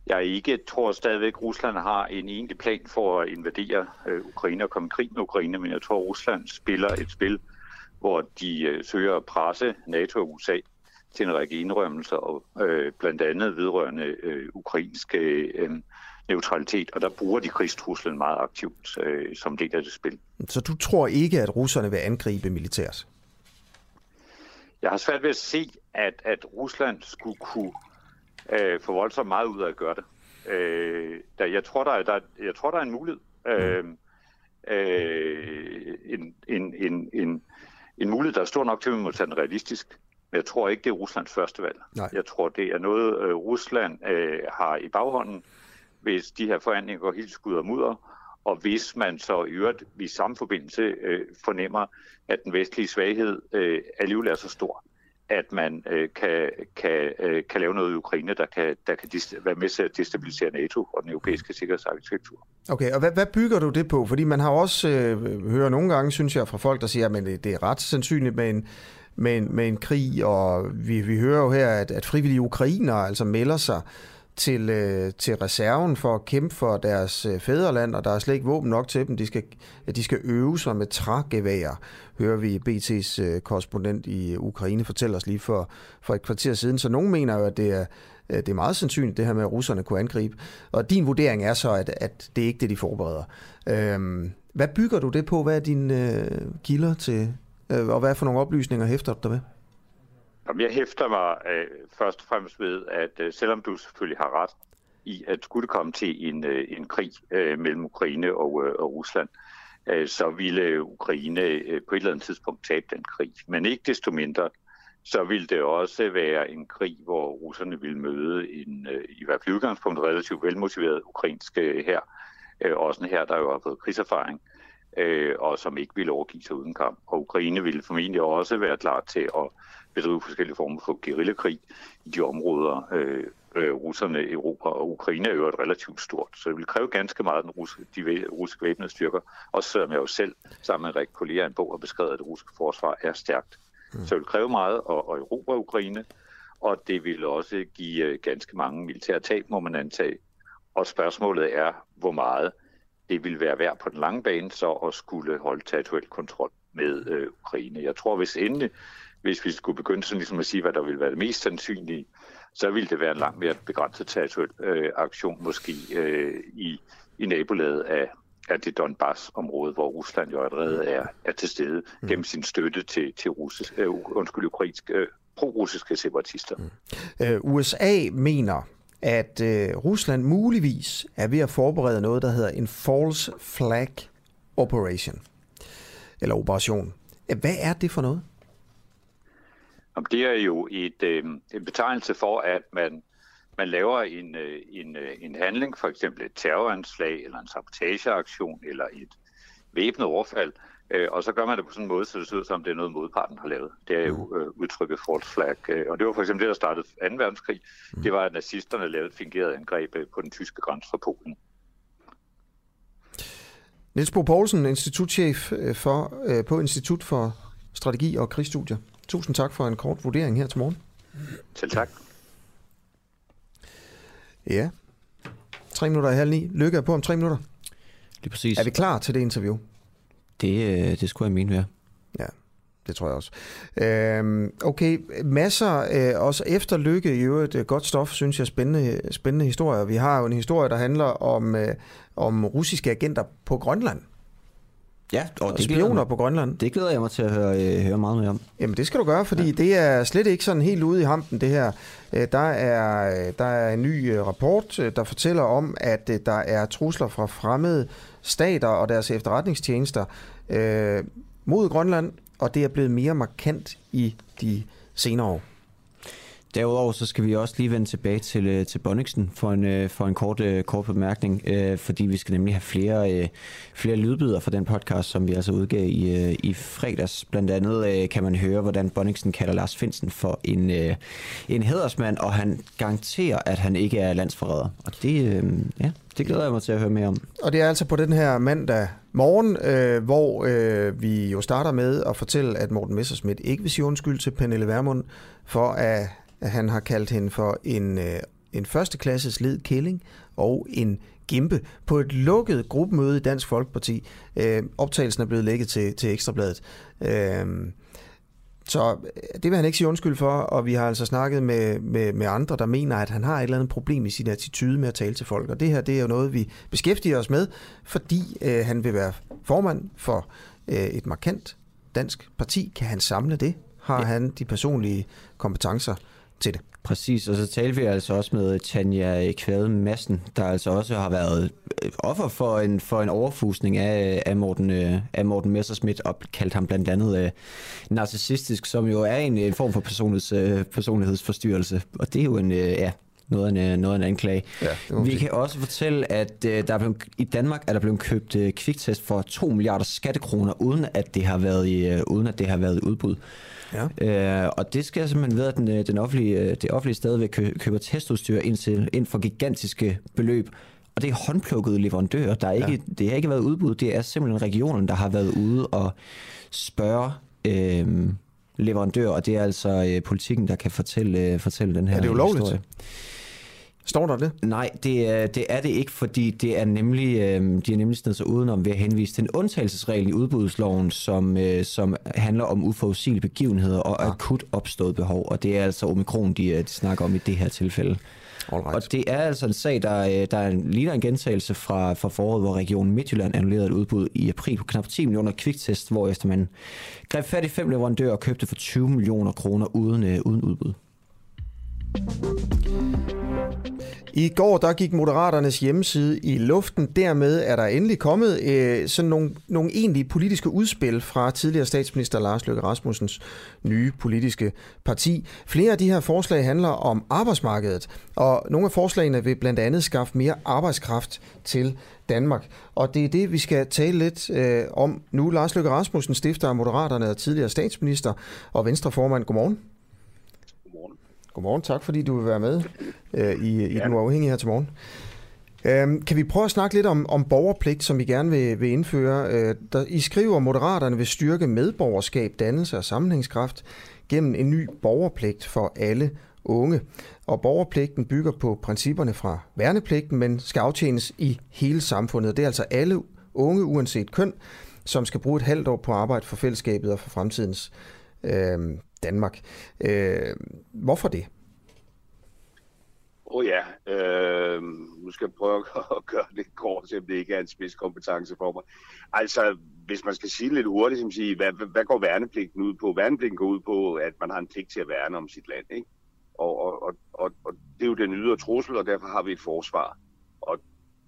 jeg ikke tror stadigvæk, at Rusland har en egentlig plan for at invadere øh, Ukraine og komme i krig med Ukraine, men jeg tror, at Rusland spiller et spil, hvor de øh, søger at presse NATO og USA til en række indrømmelser, og øh, blandt andet vedrørende øh, ukrainske øh, neutralitet, og der bruger de krigstruslen meget aktivt øh, som del af det spil. Så du tror ikke, at russerne vil angribe militært? Jeg har svært ved at se, at, at Rusland skulle kunne øh, få voldsomt meget ud af at gøre det. Øh, der, jeg, tror, der er, der, jeg tror, der er en mulighed. Øh, øh, en, en, en, en, en mulighed, der er stor nok til, at vi må tage den realistisk. Men jeg tror ikke, det er Ruslands første valg. Nej. Jeg tror, det er noget, øh, Rusland øh, har i baghånden, hvis de her forhandlinger går helt skud og mudder, og hvis man så i øvrigt i samme forbindelse øh, fornemmer, at den vestlige svaghed øh, alligevel er så stor, at man øh, kan, kan, øh, kan lave noget i Ukraine, der kan, der kan være med til at destabilisere NATO og den europæiske sikkerhedsarkitektur. Okay, og hvad, hvad bygger du det på? Fordi man har også øh, hørt nogle gange, synes jeg, fra folk, der siger, at det, er ret sandsynligt med en, med en, med en krig, og vi, vi hører jo her, at, at frivillige ukrainere altså melder sig til, øh, til reserven for at kæmpe for deres øh, fædreland, og der er slet ikke våben nok til dem. De skal, de skal øve sig med trægevær, hører vi BT's øh, korrespondent i Ukraine fortælle os lige for, for et kvarter siden. Så nogen mener jo, at det er, øh, det er meget sandsynligt, det her med, at russerne kunne angribe. Og din vurdering er så, at, at det er ikke det, de forbereder. Øh, hvad bygger du det på? Hvad er dine øh, kilder til, øh, og hvad for nogle oplysninger hæfter du dig ved? Jamen, jeg hæfter mig øh, først og fremmest ved, at øh, selvom du selvfølgelig har ret i, at skulle det komme til en, øh, en krig øh, mellem Ukraine og, øh, og Rusland, øh, så ville Ukraine øh, på et eller andet tidspunkt tabe den krig. Men ikke desto mindre, så ville det også være en krig, hvor russerne ville møde en, øh, i hvert fald udgangspunkt, relativt velmotiveret ukrainsk øh, her. Øh, også en her, der jo har fået krigserfaring, øh, og som ikke ville overgive sig uden kamp. Og Ukraine ville formentlig også være klar til at bedrive forskellige former for guerillakrig i de områder, øh, øh, russerne, Europa og Ukraine er jo et relativt stort. Så det vil kræve ganske meget den russiske, de russiske væbnede styrker, også selvom jeg jo selv sammen med Rik Kollega en bog har beskrevet, at det russiske forsvar er stærkt. Mm. Så det vil kræve meget at, at Europa og Ukraine, og det vil også give øh, ganske mange militære tab, må man antage. Og spørgsmålet er, hvor meget det vil være værd på den lange bane så at skulle holde territorial kontrol med øh, Ukraine. Jeg tror, hvis endelig hvis vi skulle begynde sådan ligesom at sige, hvad der ville være det mest sandsynlige, så ville det være en langt mere begrænset territorial øh, aktion, måske øh, i, i nabolaget af, af det Donbass-område, hvor Rusland jo allerede er, er til stede mm. gennem sin støtte til, til russisk, øh, undskyld, ukrainske, øh, pro-russiske separatister. Mm. Øh, USA mener, at øh, Rusland muligvis er ved at forberede noget, der hedder en false flag operation, eller operation. Hvad er det for noget? Det er jo et, øh, en betegnelse for, at man, man laver en, øh, en, øh, en handling, for eksempel et terroranslag, eller en sabotageaktion, eller et væbnet overfald, øh, og så gør man det på sådan en måde, så det ser ud som, det er noget, modparten har lavet. Det er jo øh, udtrykket false flag. Øh, og det var for eksempel det, der startede 2. verdenskrig. Mm. Det var, at nazisterne lavede et fingeret angreb øh, på den tyske grænse fra Polen. Niels Bo Poulsen, institutchef øh, for, øh, på Institut for Strategi og Krigsstudier. Tusind tak for en kort vurdering her til morgen. Selv tak. Ja. Tre minutter i halv ni. Lykke er på om tre minutter. Lige præcis. Er vi klar til det interview? Det, øh, det skulle jeg mene, ja. Ja, det tror jeg også. Øhm, okay, masser øh, også efter Lykke i øvrigt øh, godt stof, synes jeg, spændende, spændende historier. Vi har jo en historie, der handler om, øh, om russiske agenter på Grønland. Ja, og det spioner på Grønland. Det glæder jeg mig til at høre, øh, høre meget mere om. Jamen det skal du gøre, fordi ja. det er slet ikke sådan helt ude i hampen det her. Øh, der er, der er en ny øh, rapport, øh, der fortæller om, at der er trusler fra fremmede stater og deres efterretningstjenester øh, mod Grønland, og det er blevet mere markant i de senere år. Derudover så skal vi også lige vende tilbage til, øh, til Bonniksen for en, øh, for en kort, øh, kort bemærkning, fordi vi skal nemlig have flere, flere lydbyder fra den podcast, som vi altså udgav i, i fredags. Blandt andet kan man høre, hvordan Bonniksen kalder Lars Finsen for en, en hedersmand, og han garanterer, at han ikke er landsforræder. Og det, ja, det glæder jeg mig til at høre mere om. Og det er altså på den her mandag morgen, øh, hvor øh, vi jo starter med at fortælle, at Morten Messerschmidt ikke vil sige undskyld til Pernille Vermund for at han har kaldt hende for en øh, en førsteklasses led kælling og en gimpe på et lukket gruppemøde i Dansk Folkeparti. Øh, optagelsen er blevet lægget til, til Ekstrabladet. Øh, så det vil han ikke sige undskyld for, og vi har altså snakket med, med, med andre, der mener, at han har et eller andet problem i sin attitude med at tale til folk. Og det her det er jo noget, vi beskæftiger os med, fordi øh, han vil være formand for øh, et markant dansk parti. Kan han samle det? Har ja. han de personlige kompetencer til det? Præcis, og så talte vi altså også med Tanja Kvade Madsen, der altså også har været øh, offer for en, for en overfusning af, af, Morten, øh, af Morten Messerschmidt, og kaldt ham blandt andet uh, narcissistisk, som jo er en, en form for personligheds, uh, personlighedsforstyrrelse. Og det er jo en, uh, ja, noget af en, noget af en anklage. Ja, vi kan også fortælle, at uh, der er blevet, i Danmark er der blevet købt uh, kviktest for 2 milliarder skattekroner, uden at det har været i, uh, uden at det har været i udbud. Ja. Øh, og det skal simpelthen ved, at den, øh, den offentlige, øh, det offentlige stadigvæk køber testudstyr ind, til, ind for gigantiske beløb. Og det er håndplukkede leverandører. Der er ikke, ja. Det har ikke været udbud. Det er simpelthen regionen, der har været ude og spørge øh, leverandører. Og det er altså øh, politikken, der kan fortælle, øh, fortælle den her Er det ulovligt? Historie. Står der det? Nej, det er, det er det ikke, fordi det er nemlig, øh, de er nemlig stedet sig udenom ved at henvise til en undtagelsesregel i udbudsloven, som, øh, som handler om uforudsigelige begivenheder og ja. akut opstået behov. Og det er altså omikron, de, øh, de snakker om i det her tilfælde. Alright. Og det er altså en sag, der, øh, der ligner en gentagelse fra, fra foråret, hvor regionen Midtjylland annullerede et udbud i april på knap 10 millioner kviktest, hvor efter man greb fat i fem leverandører og købte for 20 millioner kroner uden, øh, uden udbud. I går der gik Moderaternes hjemmeside i luften. Dermed er der endelig kommet øh, sådan nogle, nogle egentlige politiske udspil fra tidligere statsminister Lars Løkke Rasmussens nye politiske parti. Flere af de her forslag handler om arbejdsmarkedet, og nogle af forslagene vil blandt andet skaffe mere arbejdskraft til Danmark. Og det er det, vi skal tale lidt øh, om nu. Lars Løkke Rasmussen, stifter af Moderaterne og tidligere statsminister og venstreformand. Godmorgen. Godmorgen, tak fordi du vil være med øh, i, i ja. Den Uafhængige her til morgen. Øhm, kan vi prøve at snakke lidt om, om borgerpligt, som vi gerne vil, vil indføre? Øh, der, I skriver, at Moderaterne vil styrke medborgerskab, dannelse og sammenhængskraft gennem en ny borgerpligt for alle unge. Og borgerpligten bygger på principperne fra værnepligten, men skal aftjenes i hele samfundet. Det er altså alle unge, uanset køn, som skal bruge et halvt år på arbejde for fællesskabet og for fremtidens øh, Danmark. Øh, hvorfor det? Åh oh ja, øh, nu skal jeg prøve at gøre det kort, selvom det ikke er en spidskompetence for mig. Altså, hvis man skal sige lidt hurtigt, som sige, hvad, hvad går værnepligten ud på? Værnepligten går ud på, at man har en pligt til at værne om sit land, ikke? Og, og, og, og, og det er jo den ydre trussel, og derfor har vi et forsvar. Og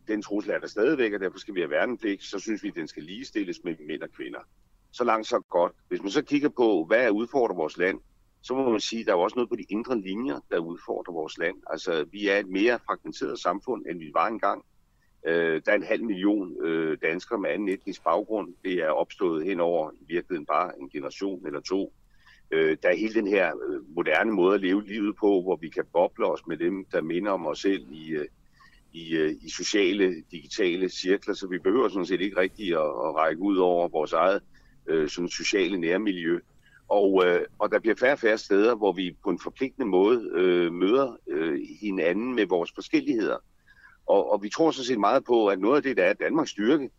den trussel er der stadigvæk, og derfor skal vi have værnepligt. Så synes vi, at den skal ligestilles med mænd og kvinder. Så langt, så godt. Hvis man så kigger på, hvad er udfordrer vores land, så må man sige, at der er også noget på de indre linjer, der udfordrer vores land. Altså, vi er et mere fragmenteret samfund, end vi var engang. Øh, der er en halv million øh, danskere med anden etnisk baggrund. Det er opstået hen over i virkeligheden bare en generation eller to. Øh, der er hele den her øh, moderne måde at leve livet på, hvor vi kan boble os med dem, der minder om os selv i, øh, i, øh, i sociale, digitale cirkler, så vi behøver sådan set ikke rigtig at, at række ud over vores eget øh, sådan sociale nærmiljø. Og, øh, og der bliver færre og færre steder, hvor vi på en forpligtende måde øh, møder øh, hinanden med vores forskelligheder. Og, og vi tror så set meget på, at noget af det, der er Danmarks styrke,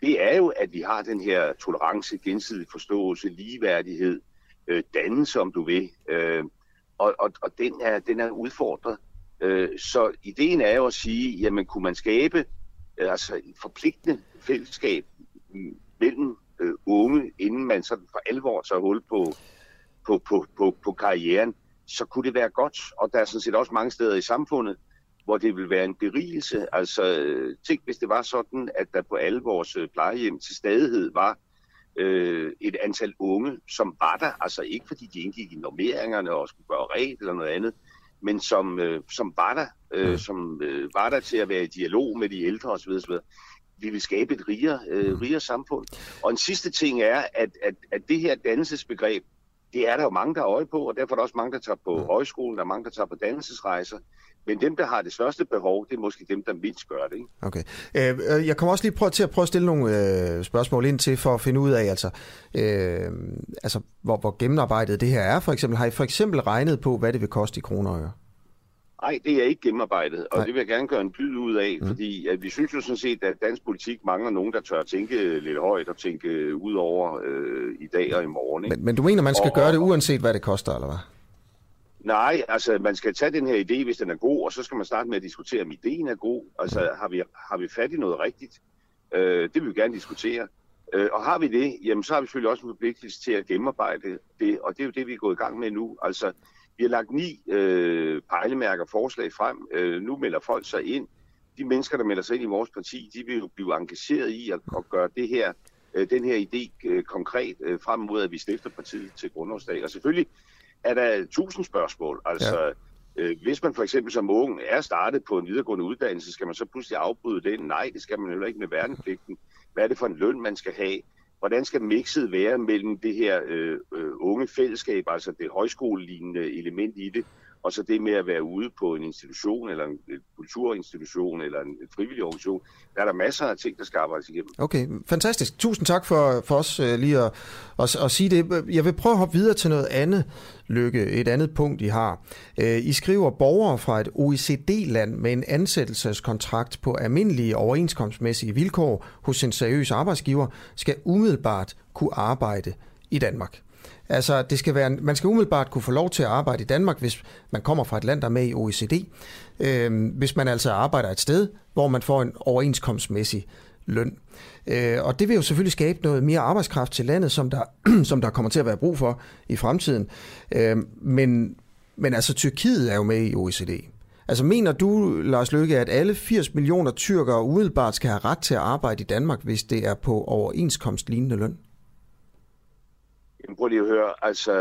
det er jo, at vi har den her tolerance, gensidig forståelse, ligeværdighed, øh, dannelse, om du vil. Øh, og og, og den, er, den er udfordret. Øh, så ideen er jo at sige, jamen kunne man skabe øh, altså en forpligtende fællesskab mm, mellem øh, unge, inden man sådan for alvor tager hul på, på, på, på, på karrieren, så kunne det være godt. Og der er sådan set også mange steder i samfundet, hvor det vil være en berigelse. Altså, tænk hvis det var sådan, at der på alle vores øh, plejehjem til stadighed var øh, et antal unge, som var der, altså ikke fordi de indgik i normeringerne og skulle gøre ret eller noget andet, men som, øh, som var der, øh, som øh, var der til at være i dialog med de ældre osv. osv vi vil skabe et rigere, øh, rigere samfund. Og en sidste ting er, at, at, at det her dannelsesbegreb, det er der jo mange, der har øje på, og derfor er der også mange, der tager på højskolen, der er mange, der tager på dannelsesrejser. Men dem, der har det største behov, det er måske dem, der mindst gør det. Ikke? Okay. Øh, øh jeg kommer også lige prøve til at prøve at stille nogle øh, spørgsmål ind til, for at finde ud af, altså, øh, altså hvor, hvor gennemarbejdet det her er. For eksempel, har I for eksempel regnet på, hvad det vil koste i kroner og øre? Nej, det er ikke gennemarbejdet, og Nej. det vil jeg gerne gøre en dyd ud af, mm. fordi at vi synes jo sådan set, at dansk politik mangler nogen, der tør tænke lidt højt og tænke ud over øh, i dag og i morgen. Ikke? Men, men du mener, man skal og, gøre det uanset, hvad det koster, eller hvad? Nej, altså man skal tage den her idé, hvis den er god, og så skal man starte med at diskutere, om ideen er god. Altså mm. har vi, har vi fat i noget rigtigt? Øh, det vil vi gerne diskutere. Øh, og har vi det, jamen så har vi selvfølgelig også en forpligtelse til at gennemarbejde det, og det er jo det, vi er gået i gang med nu. Altså, vi har lagt ni øh, pejlemærker forslag frem. Øh, nu melder folk sig ind. De mennesker, der melder sig ind i vores parti, de vil jo blive engageret i at, at gøre det her, øh, den her idé øh, konkret øh, frem mod, at vi stifter partiet til grundlovsdag. Og selvfølgelig er der tusind spørgsmål. Altså, ja. øh, hvis man for eksempel som ung er startet på en videregående uddannelse, skal man så pludselig afbryde den? Nej, det skal man heller ikke med værnepligten. Hvad er det for en løn, man skal have? Hvordan skal mixet være mellem det her øh, øh, unge fællesskab, altså det højskolelignende element i det, og så det med at være ude på en institution, eller en kulturinstitution, eller en frivillig organisation, der er der masser af ting, der skal arbejdes igennem. Okay, fantastisk. Tusind tak for, for os øh, lige at, at, at sige det. Jeg vil prøve at hoppe videre til noget andet, Lykke, et andet punkt, I har. Øh, I skriver, borgere fra et OECD-land med en ansættelseskontrakt på almindelige overenskomstmæssige vilkår hos en seriøs arbejdsgiver, skal umiddelbart kunne arbejde i Danmark. Altså, det skal være, man skal umiddelbart kunne få lov til at arbejde i Danmark, hvis man kommer fra et land, der er med i OECD. Øh, hvis man altså arbejder et sted, hvor man får en overenskomstmæssig løn. Øh, og det vil jo selvfølgelig skabe noget mere arbejdskraft til landet, som der, som der kommer til at være brug for i fremtiden. Øh, men, men altså, Tyrkiet er jo med i OECD. Altså mener du, Lars Løkke, at alle 80 millioner tyrkere umiddelbart skal have ret til at arbejde i Danmark, hvis det er på overenskomstlignende løn? Jamen, prøv lige at høre. Altså,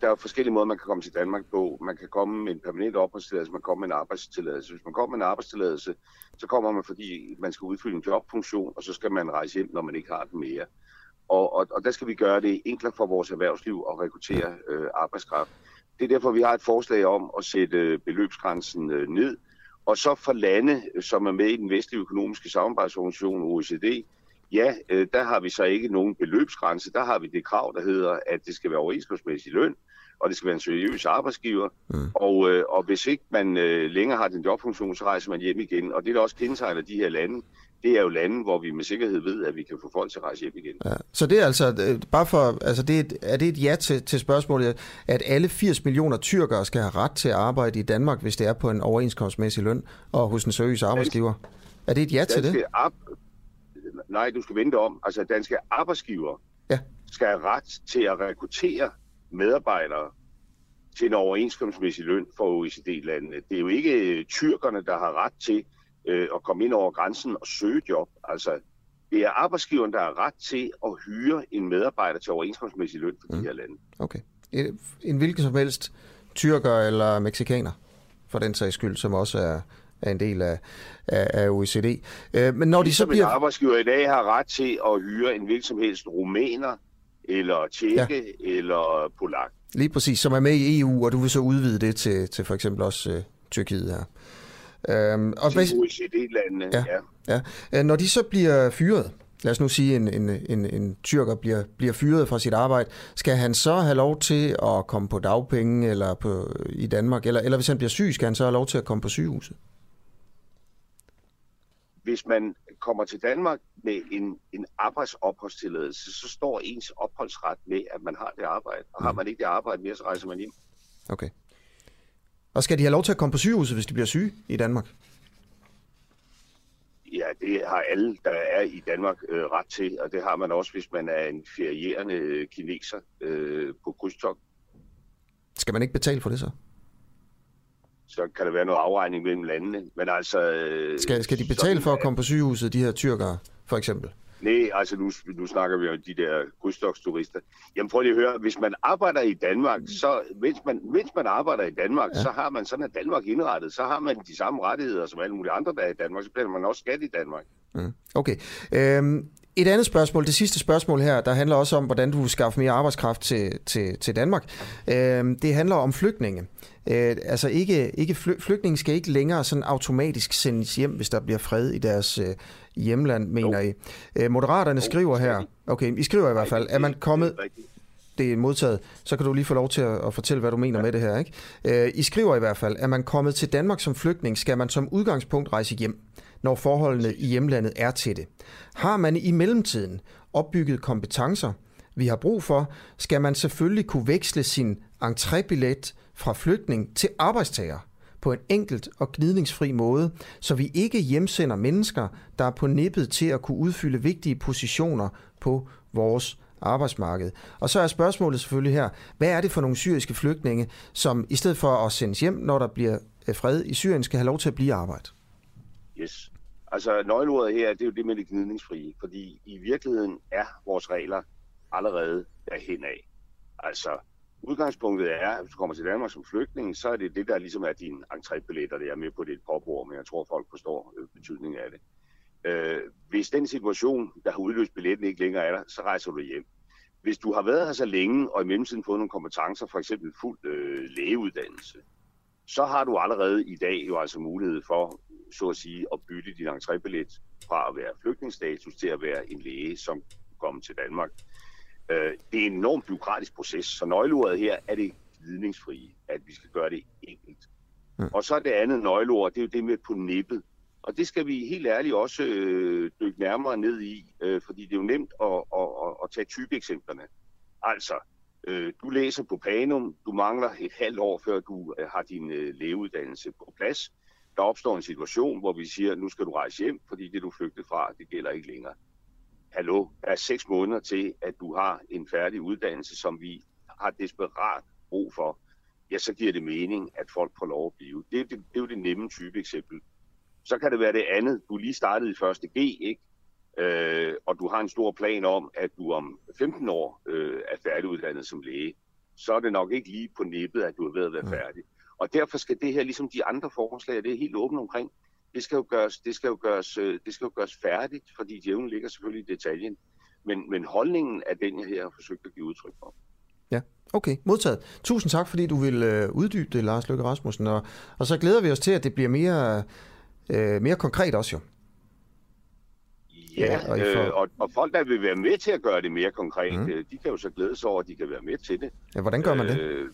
der er forskellige måder, man kan komme til Danmark på. Man kan komme med en permanent opholdstilladelse, man kan komme med en arbejdstilladelse. Hvis man kommer med en arbejdstilladelse, så kommer man, fordi man skal udfylde en jobfunktion, og så skal man rejse hjem, når man ikke har den mere. Og, og, og der skal vi gøre det enklere for vores erhvervsliv at rekruttere øh, arbejdskraft. Det er derfor, vi har et forslag om at sætte øh, beløbsgrænsen øh, ned, og så for lande, øh, som er med i den vestlige økonomiske samarbejdsorganisation OECD, ja, øh, der har vi så ikke nogen beløbsgrænse. Der har vi det krav, der hedder, at det skal være overenskomstmæssig løn, og det skal være en seriøs arbejdsgiver. Mm. Og, øh, og hvis ikke man øh, længere har den jobfunktion, så rejser man hjem igen. Og det, der også kendetegner de her lande, det er jo lande, hvor vi med sikkerhed ved, at vi kan få folk til at rejse hjem igen. Ja. Så det er altså, bare for, altså det er, er det et ja til, til spørgsmålet, at alle 80 millioner tyrkere skal have ret til at arbejde i Danmark, hvis det er på en overenskomstmæssig løn og hos en seriøs arbejdsgiver? Er det et ja til det? Nej, du skal vente om. Altså, danske arbejdsgiver ja. skal have ret til at rekruttere medarbejdere til en overenskomstmæssig løn for OECD-landene. Det er jo ikke øh, tyrkerne, der har ret til øh, at komme ind over grænsen og søge job. Altså, det er arbejdsgiveren, der har ret til at hyre en medarbejder til overenskomstmæssig løn for mm. de her lande. Okay. En hvilken som helst tyrker eller meksikaner, for den sags skyld, som også er er en del af, af, af OECD. Øh, men når de så bliver... arbejdsgiver i dag har ret til at hyre en hvilken som helst rumæner, eller tjekke, ja. eller polak. Lige præcis, som er med i EU, og du vil så udvide det til, til for eksempel også øh, Tyrkiet her. Øhm, og til OECD-landene, ja. ja. ja. Øh, når de så bliver fyret, lad os nu sige, en, en, en, en tyrker bliver, bliver fyret fra sit arbejde, skal han så have lov til at komme på dagpenge eller på, i Danmark, eller, eller hvis han bliver syg, skal han så have lov til at komme på sygehuset? Hvis man kommer til Danmark med en, en arbejdsopholdstilladelse, så står ens opholdsret med, at man har det arbejde. Og har mm. man ikke det arbejde mere, så rejser man hjem. Okay. Og skal de have lov til at komme på sygehuset, hvis de bliver syge i Danmark? Ja, det har alle, der er i Danmark, øh, ret til, og det har man også, hvis man er en ferierende kineser øh, på krydstogt. Skal man ikke betale for det så? Så kan der være noget afregning mellem landene. Men altså... Skal, skal de betale for at komme på sygehuset, de her tyrkere, for eksempel? Nej, altså nu, nu snakker vi om de der krydstogsturister. Jamen prøv lige at høre, hvis man arbejder i Danmark, så mens man, mens man arbejder i Danmark, ja. så har man sådan, at Danmark indrettet, så har man de samme rettigheder som alle mulige andre, der er i Danmark, så bliver man også skat i Danmark. Mm. Okay. Øhm, et andet spørgsmål, det sidste spørgsmål her, der handler også om, hvordan du skaffer mere arbejdskraft til, til, til Danmark. Øhm, det handler om flygtninge. Øh, altså ikke, ikke fly, flygtninge skal ikke længere sådan automatisk sendes hjem, hvis der bliver fred i deres øh, hjemland, mener I. Øh, Moderaterne skriver her, okay, I skriver i hvert fald, er man kommet... det er modtaget, så kan du lige få lov til at, at fortælle, hvad du mener ja. med det her. Ikke? Øh, I skriver i hvert fald, at man kommet til Danmark som flygtning, skal man som udgangspunkt rejse hjem, når forholdene i hjemlandet er til det. Har man i mellemtiden opbygget kompetencer, vi har brug for, skal man selvfølgelig kunne veksle sin entrébillet fra flygtning til arbejdstager på en enkelt og gnidningsfri måde, så vi ikke hjemsender mennesker, der er på nippet til at kunne udfylde vigtige positioner på vores arbejdsmarked. Og så er spørgsmålet selvfølgelig her, hvad er det for nogle syriske flygtninge, som i stedet for at sendes hjem, når der bliver fred i Syrien, skal have lov til at blive arbejde? Yes. Altså nøgleordet her, det er jo det med det gnidningsfrie, fordi i virkeligheden er vores regler allerede derhen af. Altså, udgangspunktet er, at hvis du kommer til Danmark som flygtning, så er det det, der ligesom er din entrébillet, og det er med på det et påbord, men jeg tror, folk forstår øh, betydningen af det. Øh, hvis den situation, der har udløst billetten, ikke længere er der, så rejser du hjem. Hvis du har været her så længe, og i mellemtiden fået nogle kompetencer, for eksempel fuld øh, lægeuddannelse, så har du allerede i dag jo altså mulighed for, så at sige, at bytte din entrébillet fra at være flygtningsstatus til at være en læge, som kommer til Danmark. Øh, det er en enormt byråkratisk proces, så nøgleordet her er det vidningsfrie, at vi skal gøre det enkelt. Ja. Og så er det andet nøgleord, det er jo det med på nippet. Og det skal vi helt ærligt også øh, dykke nærmere ned i, øh, fordi det er jo nemt at, at, at, at tage typeeksemplerne. Altså, øh, du læser på Panum, du mangler et halvt år, før du øh, har din øh, lægeuddannelse på plads. Der opstår en situation, hvor vi siger, nu skal du rejse hjem, fordi det du flygtede fra, det gælder ikke længere hallo, der er seks måneder til, at du har en færdig uddannelse, som vi har desperat brug for, ja, så giver det mening, at folk får lov at blive. Det, det, det er jo det nemme type eksempel. Så kan det være det andet. Du lige startede i første G, ikke? Øh, og du har en stor plan om, at du om 15 år øh, er færdiguddannet som læge. Så er det nok ikke lige på nippet, at du er ved at være færdig. Og derfor skal det her, ligesom de andre forslag, det er helt åbent omkring, det skal jo gøres, det skal jo gøres, øh, det skal jo gøres færdigt, fordi djævlen ligger selvfølgelig i detaljen. Men, men holdningen er den, jeg her har forsøgt at give udtryk for. Ja, okay, modtaget. Tusind tak, fordi du vil øh, uddybe det, Lars Løkke Rasmussen. Og, og så glæder vi os til, at det bliver mere, øh, mere konkret også jo. Ja, ja og, øh, og, og folk, der vil være med til at gøre det mere konkret, mm. de kan jo så glæde sig over, at de kan være med til det. Ja, hvordan gør man det? Øh,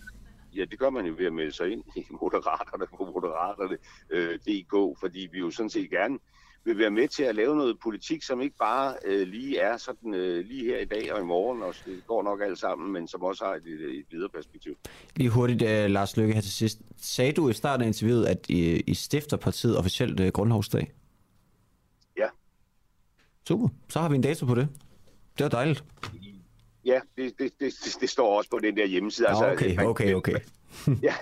Ja, det gør man jo ved at melde sig ind i Moderaterne på Moderaterne.dk, øh, fordi vi jo sådan set gerne vil være med til at lave noget politik, som ikke bare øh, lige er sådan øh, lige her i dag og i morgen, og det går nok alt sammen, men som også har et, et videre perspektiv. Lige hurtigt, uh, Lars Lykke, her til sidst. Sagde du i starten af interviewet, at I, I stifter partiet officielt uh, grundlovsdag? Ja. Super, så har vi en dato på det. Det var dejligt. Ja, det, det, det, det står også på den der hjemmeside. Altså, okay, man, okay, okay. ja,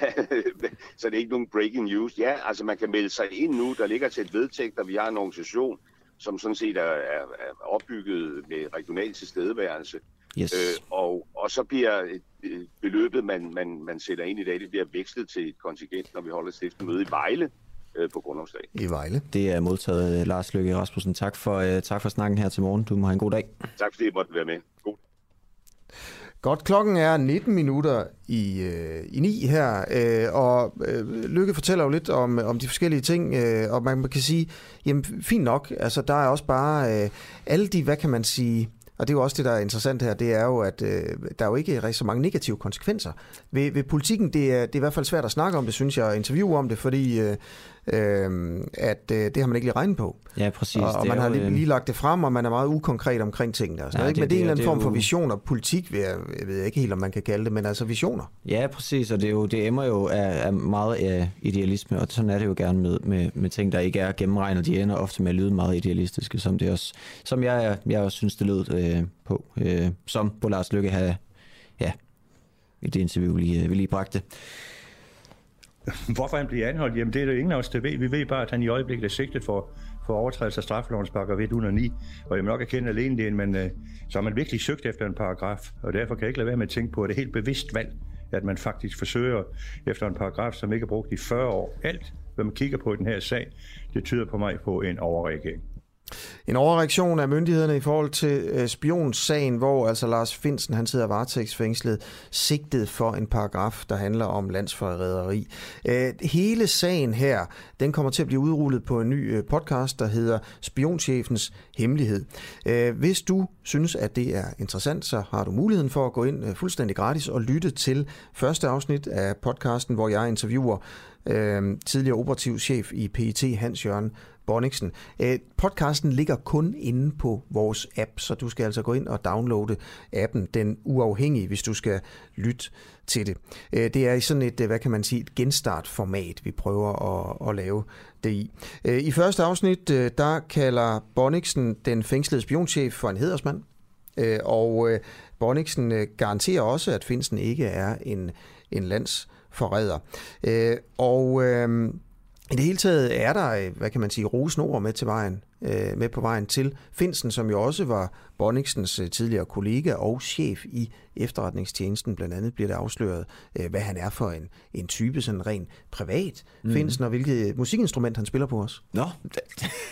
så det er ikke nogen breaking news. Ja, altså man kan melde sig ind nu. Der ligger til et vedtægt, og vi har en organisation, som sådan set er, er, er opbygget med regional tilstedeværelse. Yes. Øh, og, og så bliver beløbet, man, man, man sætter ind i dag, det bliver vekslet til et kontingent, når vi holder et møde i Vejle øh, på grundlovsdag. I Vejle. Det er modtaget, Lars Løkke Rasmussen. Tak for, uh, tak for snakken her til morgen. Du må have en god dag. Tak fordi I måtte være med. God Godt, klokken er 19 minutter i, øh, i 9 her, øh, og øh, Lykke fortæller jo lidt om, om de forskellige ting, øh, og man kan sige, jamen fint nok, altså der er også bare øh, alle de, hvad kan man sige, og det er jo også det, der er interessant her, det er jo, at øh, der er jo ikke er så mange negative konsekvenser. Ved, ved politikken, det er, det er i hvert fald svært at snakke om det, synes jeg, og interviewe om det, fordi øh, øh, at øh, det har man ikke lige regnet på. Ja, præcis. Og, og man har lige, øh, lige lagt det frem, og man er meget ukonkret omkring tingene. Og sådan ja, det, Men det er en eller anden form for vision og politik, ved jeg, jeg ved ikke helt, om man kan kalde det, men altså visioner. Ja, præcis, og det, er jo, det emmer jo af, af meget af idealisme, og sådan er det jo gerne med, med, med ting, der ikke er gennemregnet. De ender ofte med at lyde meget idealistiske, som, det også, som jeg, jeg også synes, det lød øh, på, øh, som på Lars Lykke havde, ja, i det interview, vi lige, vi lige bragte. Hvorfor han bliver anholdt? Jamen, det er det ingen af os, der ved. Vi ved bare, at han i øjeblikket er sigtet for, for overtrædelse af straffelovens paragraf 109. Og jeg må nok erkende alene det, men øh, så har man virkelig søgt efter en paragraf. Og derfor kan jeg ikke lade være med at tænke på, at det er helt bevidst valg, at man faktisk forsøger efter en paragraf, som ikke er brugt i 40 år. Alt, hvad man kigger på i den her sag, det tyder på mig på en overreagering. En overreaktion af myndighederne i forhold til øh, hvor altså Lars Finsen han sidder varetægtsfængslet, sigtet for en paragraf, der handler om landsforræderi. Øh, hele sagen her, den kommer til at blive udrullet på en ny øh, podcast, der hedder Spionchefens Hemmelighed. Øh, hvis du synes, at det er interessant, så har du muligheden for at gå ind øh, fuldstændig gratis og lytte til første afsnit af podcasten, hvor jeg interviewer øh, tidligere operativ chef i PET, Hans Jørgen Bonniksen. Øh, podcasten ligger kun inde på vores app, så du skal altså gå ind og downloade appen, den uafhængige, hvis du skal lytte til det. Øh, det er i sådan et, øh, hvad kan man sige, et genstartformat, vi prøver at, at lave det i. I første afsnit, der kalder Bonniksen den fængslede spionchef for en hedersmand, og Bonniksen garanterer også, at Finsen ikke er en, en landsforræder. Og i det hele taget er der, øh, hvad kan man sige, rosnord med til vejen, øh, med på vejen til Finsen, som jo også var Bonniksens øh, tidligere kollega og chef i efterretningstjenesten. Blandt andet bliver det afsløret, hvad han er for en, en type, sådan rent privat. Mm. Finsen, og hvilket musikinstrument han spiller på os. Nå, det,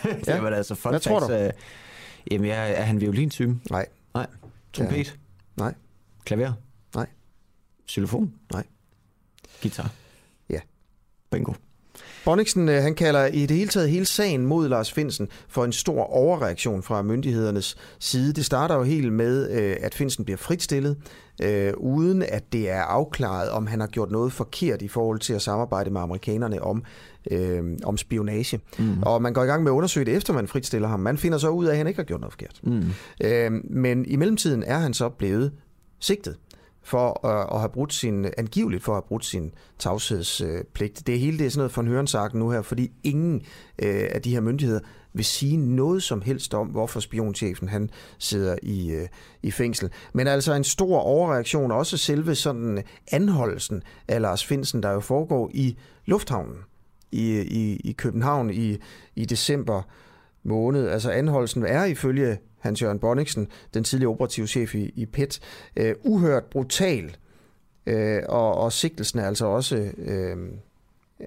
det ja. var da altså fun Hvad tror du? Uh, jamen, er, er han violintype? Nej. Nej. Trompet? Ja. Nej. Klaver? Nej. Xylofon? Nej. Guitar? Ja. Bingo. Bonniksen øh, han kalder i det hele taget hele sagen mod Lars Finsen for en stor overreaktion fra myndighedernes side. Det starter jo helt med, øh, at Finsen bliver fritstillet, øh, uden at det er afklaret, om han har gjort noget forkert i forhold til at samarbejde med amerikanerne om, øh, om spionage. Mm. Og man går i gang med at undersøge det, efter man fritstiller ham. Man finder så ud af, at han ikke har gjort noget forkert. Mm. Øh, men i mellemtiden er han så blevet sigtet for at, at have brudt sin, angiveligt for at have brudt sin tavshedspligt. Det hele det er sådan noget von Hørensagen nu her, fordi ingen øh, af de her myndigheder vil sige noget som helst om, hvorfor spionchefen han sidder i, øh, i fængsel. Men altså en stor overreaktion, også selve sådan anholdelsen af Lars Finsen, der jo foregår i lufthavnen i, i, i København i, i december måned. Altså anholdelsen er ifølge Hans-Jørgen Bonniksen, den tidligere operative chef i, i PET, øh, uhørt brutal, øh, og, og sigtelsen er altså også, øh,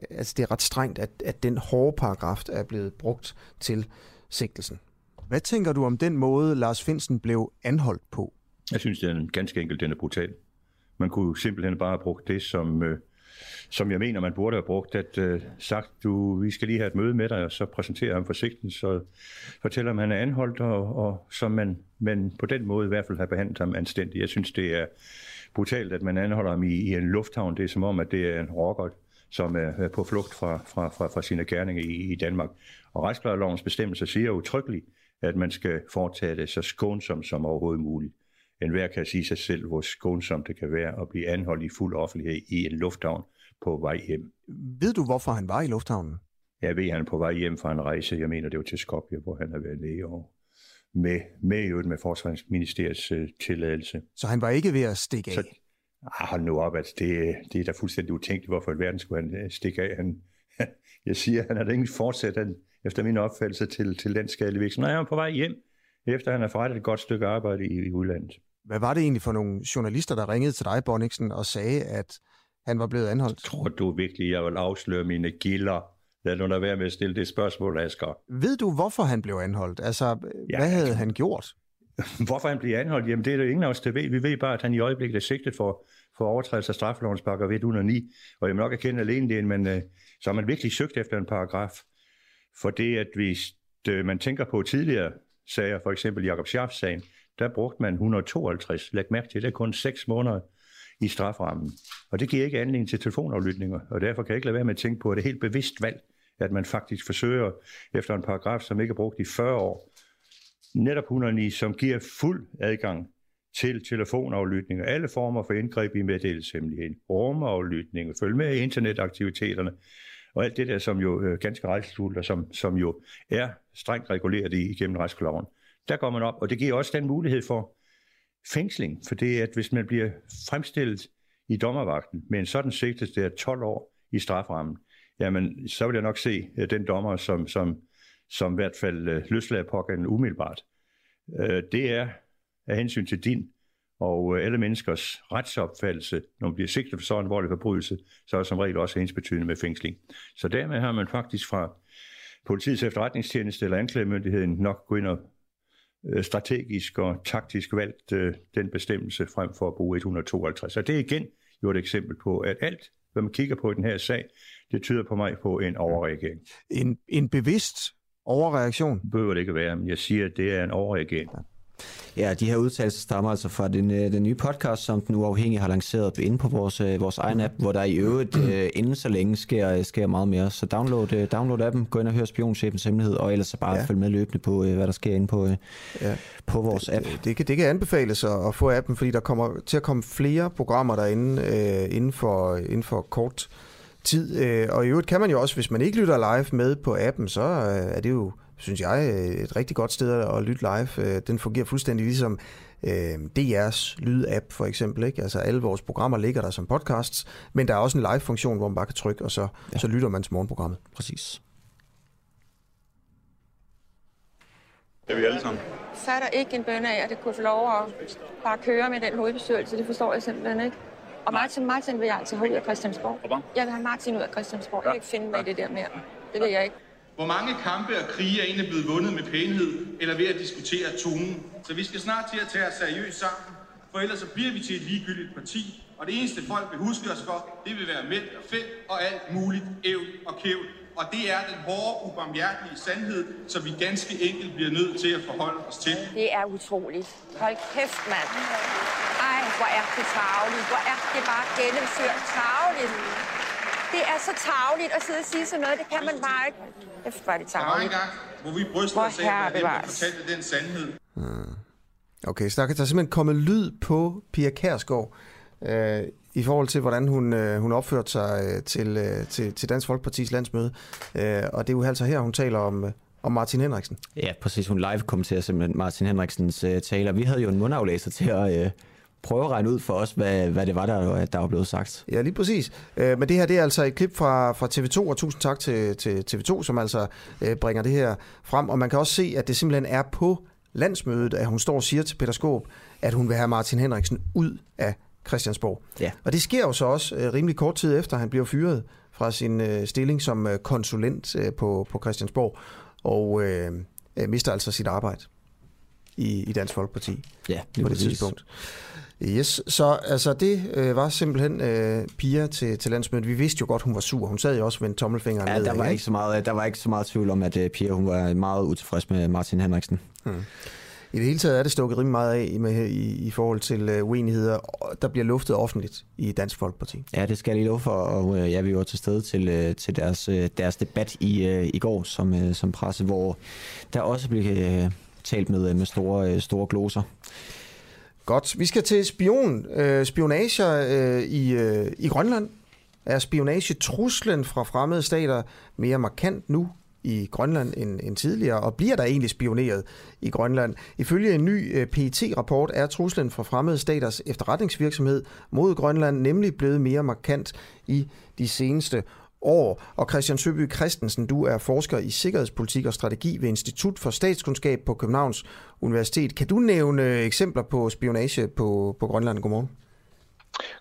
altså det er ret strengt, at, at den hårde paragraf er blevet brugt til sigtelsen. Hvad tænker du om den måde, Lars Finsen blev anholdt på? Jeg synes, det er en ganske enkelt, den er brutal. Man kunne simpelthen bare have brugt det som, øh, som jeg mener, man burde have brugt, at øh, sagt, du, vi skal lige have et møde med dig, og så præsentere ham forsigtigt, så fortæller man, han er anholdt, og, og så man, man på den måde i hvert fald har behandlet ham anstændigt. Jeg synes, det er brutalt, at man anholder ham i, i en lufthavn. Det er som om, at det er en rocker, som er på flugt fra, fra, fra, fra sine gerninger i, i Danmark. Og retsplejelovens bestemmelser siger utryggeligt, at man skal foretage det så skånsomt som overhovedet muligt. En hver kan sige sig selv, hvor skånsomt det kan være at blive anholdt i fuld offentlighed i en lufthavn, på vej hjem. Ved du, hvorfor han var i lufthavnen? Jeg ved, at han er på vej hjem fra en rejse. Jeg mener, det var til Skopje, hvor han har været læge og med, med, med Forsvarsministeriets uh, tilladelse. Så han var ikke ved at stikke af? Så, ah, hold nu op, altså det, det er da fuldstændig utænkeligt, hvorfor i verden skulle han uh, stikke af. Han, jeg siger, han har da ikke fortsat han, efter min opfattelse til, til den skadelig virksomhed. Nej, han er på vej hjem, efter han har forrettet et godt stykke arbejde i, i udlandet. Hvad var det egentlig for nogle journalister, der ringede til dig, Bonniksen, og sagde, at han var blevet anholdt. Tror du virkelig, jeg vil afsløre mine gilder? Lad nu da være med at stille det spørgsmål, Asger. Ved du, hvorfor han blev anholdt? Altså, ja, hvad havde han gjort? Hvorfor han blev anholdt? Jamen, det er der ingen af os, der ved. Vi ved bare, at han i øjeblikket er sigtet for, for overtrædelse af straffelovens paragraf 109. Og jeg må nok erkende alene det, men øh, så har man virkelig søgt efter en paragraf. For det, at hvis øh, man tænker på tidligere sager, for eksempel Jakob Schaff-sagen, der brugte man 152. Læg mærke til, det er kun 6 måneder i straframmen. Og det giver ikke anledning til telefonaflytninger, og derfor kan jeg ikke lade være med at tænke på, at det er helt bevidst valg, at man faktisk forsøger efter en paragraf, som ikke er brugt i 40 år, netop 109, som giver fuld adgang til telefonaflytninger, alle former for indgreb i meddelelseshemmeligheden, rumaflytninger, følge med i internetaktiviteterne, og alt det der, som jo er øh, ganske rejselsfuldt, og som, som jo er strengt reguleret i, igennem rejskloven. Der går man op, og det giver også den mulighed for, fængsling, for det er, at hvis man bliver fremstillet i dommervagten med en sådan sigtelse, det er 12 år i straframmen, jamen så vil jeg nok se uh, den dommer, som, som, som i hvert fald uh, løslader pågældende umiddelbart. Uh, det er af hensyn til din og uh, alle menneskers retsopfattelse, når man bliver sigtet for sådan en voldelig forbrydelse, så er det som regel også ens betydende med fængsling. Så dermed har man faktisk fra, politiets efterretningstjeneste eller anklagemyndigheden nok gå ind og strategisk og taktisk valgt øh, den bestemmelse frem for at bruge 152. Og det er igen jo et eksempel på, at alt, hvad man kigger på i den her sag, det tyder på mig på en overreagering. En, en bevidst overreaktion? Det behøver det ikke være, men jeg siger, at det er en overreagering. Ja, de her udtalelser stammer altså fra den, øh, den nye podcast, som den uafhængige har lanceret inde på vores, øh, vores egen app, hvor der i øvrigt øh, inden så længe sker, sker meget mere. Så download, download appen, gå ind og hør Spionchefens Hemmelighed, og ellers så bare ja. følg med løbende på, hvad der sker inde på, ja. på vores app. Det, det, kan, det kan anbefales at, at få appen, fordi der kommer til at komme flere programmer derinde øh, inden, for, inden for kort tid. Og i øvrigt kan man jo også, hvis man ikke lytter live med på appen, så er det jo synes jeg, et rigtig godt sted at lytte live. Øh, den fungerer fuldstændig ligesom øh, DR's lydapp for eksempel. Ikke? Altså alle vores programmer ligger der som podcasts, men der er også en live-funktion, hvor man bare kan trykke, og så, ja. så lytter man til morgenprogrammet. Præcis. Er vi alle sammen? Fatter ikke en bønne af, at det kunne få lov at bare køre med den hovedbestyrelse. Det forstår jeg simpelthen ikke. Og Martin, Martin vil jeg altså have ud af Christiansborg. Jeg vil have Martin ud af Christiansborg. Jeg vil ikke finde mig i det der mere. Det vil jeg ikke. Hvor mange kampe og krige er egentlig blevet vundet med pænhed, eller ved at diskutere tonen? Så vi skal snart til at tage os seriøst sammen, for ellers så bliver vi til et ligegyldigt parti, og det eneste folk vil huske os for, det vil være mænd og fedt og alt muligt æv og kæv. Og det er den hårde, ubarmhjertige sandhed, som vi ganske enkelt bliver nødt til at forholde os til. Det er utroligt. Hold kæft, mand. Ej, hvor er det tageligt. Hvor er det bare gennemført tageligt. Det er så tageligt at sidde og sige sådan noget. Det kan man bare ikke. Efter var det tageligt. Der var en gang, hvor vi brystede os af, at der fortalte den sandhed. Hmm. Okay, så der, der er simpelthen kommet lyd på Pia Kærsgaard øh, i forhold til, hvordan hun, øh, hun opførte sig øh, til, øh, til, til Dansk Folkepartis landsmøde. Øh, og det er jo altså her, hun taler om, øh, om Martin Henriksen. Ja, præcis. Hun live kommenterer simpelthen Martin Henriksens øh, taler. Vi havde jo en mundaflæser til at... Øh, prøve at regne ud for os, hvad, hvad det var, der, der var blevet sagt. Ja, lige præcis. Øh, men det her det er altså et klip fra, fra TV2, og tusind tak til, til TV2, som altså øh, bringer det her frem. Og man kan også se, at det simpelthen er på landsmødet, at hun står og siger til Peter Skåb, at hun vil have Martin Henriksen ud af Christiansborg. Ja. Og det sker jo så også øh, rimelig kort tid efter, han bliver fyret fra sin øh, stilling som øh, konsulent øh, på, på Christiansborg, og øh, øh, mister altså sit arbejde i, i Dansk Folkeparti ja, på det tidspunkt. Yes, så altså det øh, var simpelthen øh, Pia til, til landsmødet. Vi vidste jo godt, hun var sur. Hun sad jo også med en tommelfinger ja, ned. Der var, ikke så meget, der var ikke så meget tvivl om, at uh, Pia hun var meget utilfreds med Martin Henriksen. Hmm. I det hele taget er det stukket rimelig meget af med, i, i forhold til uh, uenigheder, der bliver luftet offentligt i Dansk Folkeparti. Ja, det skal jeg lige love for, og uh, ja, vi var til stede til, uh, til deres, uh, deres debat i, uh, i går som, uh, som presse, hvor der også blev uh, talt med, uh, med store, uh, store gloser. Godt. Vi skal til spion, øh, spionager øh, i, øh, i Grønland. Er spionagetruslen fra fremmede stater mere markant nu i Grønland end, end tidligere, og bliver der egentlig spioneret i Grønland? Ifølge en ny øh, PET-rapport er truslen fra fremmede staters efterretningsvirksomhed mod Grønland nemlig blevet mere markant i de seneste år. Og Christian Søby Christensen, du er forsker i sikkerhedspolitik og strategi ved Institut for Statskundskab på Københavns Universitet. Kan du nævne eksempler på spionage på, på Grønland? Godmorgen.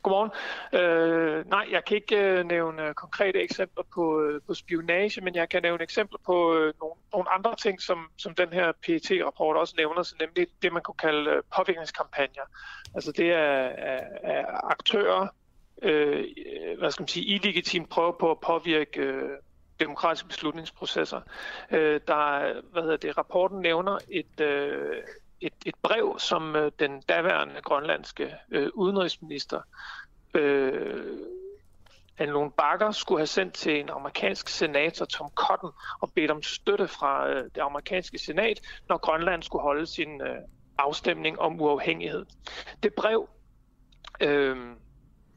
Godmorgen. Øh, nej, jeg kan ikke øh, nævne konkrete eksempler på, øh, på spionage, men jeg kan nævne eksempler på øh, nogle, nogle andre ting, som, som den her PET-rapport også nævner, så nemlig det, man kunne kalde øh, påvirkningskampagner. Altså det er, er, er aktører, øh, hvad skal man sige, illegitimt prøver på at påvirke øh, demokratiske beslutningsprocesser. Øh, der, hvad hedder det, rapporten nævner et, øh, et, et brev, som øh, den daværende grønlandske øh, udenrigsminister øh, Anne Bakker skulle have sendt til en amerikansk senator, Tom Cotton, og bedt om støtte fra øh, det amerikanske senat, når Grønland skulle holde sin øh, afstemning om uafhængighed. Det brev øh,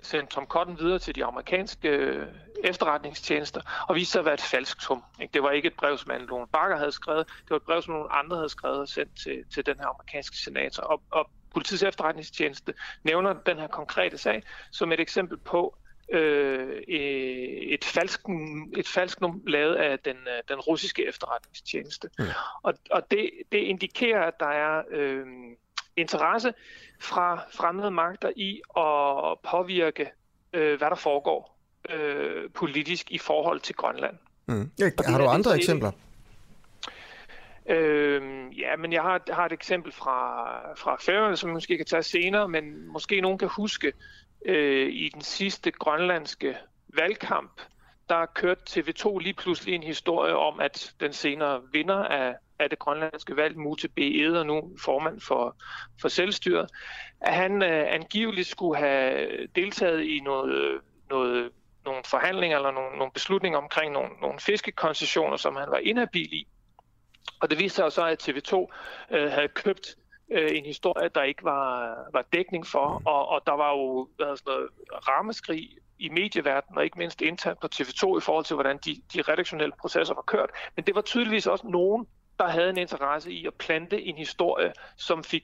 sendte Tom Cotton videre til de amerikanske øh, efterretningstjenester og viste sig at være et falsktum. Det var ikke et brev, som Anne Bakker havde skrevet, det var et brev, som nogle andre havde skrevet og sendt til, til den her amerikanske senator. Og, og politiets efterretningstjeneste nævner den her konkrete sag som et eksempel på, øh, et falsk, et falsk num lavet af den, øh, den russiske efterretningstjeneste. Mm. Og, og det, det indikerer, at der er øh, interesse fra fremmede magter i at påvirke, øh, hvad der foregår øh, politisk i forhold til Grønland. Mm. Ja, har du andre eksempler Øh, ja, men jeg har, har et eksempel fra, fra Færøerne, som måske kan tage senere, men måske nogen kan huske, øh, i den sidste grønlandske valgkamp, der kørte TV2 lige pludselig en historie om, at den senere vinder af, af det grønlandske valg, Mute B. Eder, nu formand for, for selvstyret, at han øh, angiveligt skulle have deltaget i noget, noget, nogle forhandlinger eller nogle, nogle beslutninger omkring nogle, nogle fiskekoncessioner, som han var inhabil i. Og det viste sig jo så, at TV2 øh, havde købt øh, en historie, der ikke var, var dækning for, og, og der var jo hvad sådan noget, rammeskrig i medieverdenen, og ikke mindst internt på TV2 i forhold til, hvordan de, de redaktionelle processer var kørt. Men det var tydeligvis også nogen, der havde en interesse i at plante en historie, som fik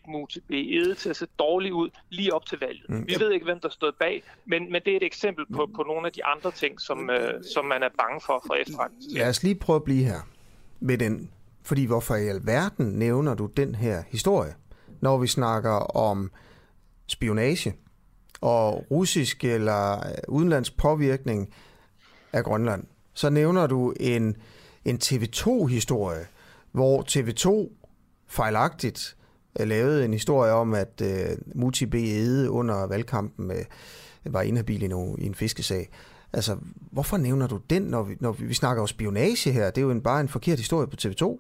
Ede til at se dårligt ud lige op til valget. Mm. Vi ved ikke, hvem der stod bag, men, men det er et eksempel på, på nogle af de andre ting, som, øh, som man er bange for fra efterretning. Lad os lige prøve at blive her med den. Fordi hvorfor i alverden nævner du den her historie, når vi snakker om spionage og russisk eller udenlandsk påvirkning af Grønland? Så nævner du en, en TV2-historie, hvor TV2 fejlagtigt øh, lavede en historie om, at uh, Muti B. Ede under valgkampen uh, var inhabil i, no, i en fiskesag. Altså, hvorfor nævner du den, når vi, når vi, vi snakker om spionage her? Det er jo en, bare en forkert historie på TV2.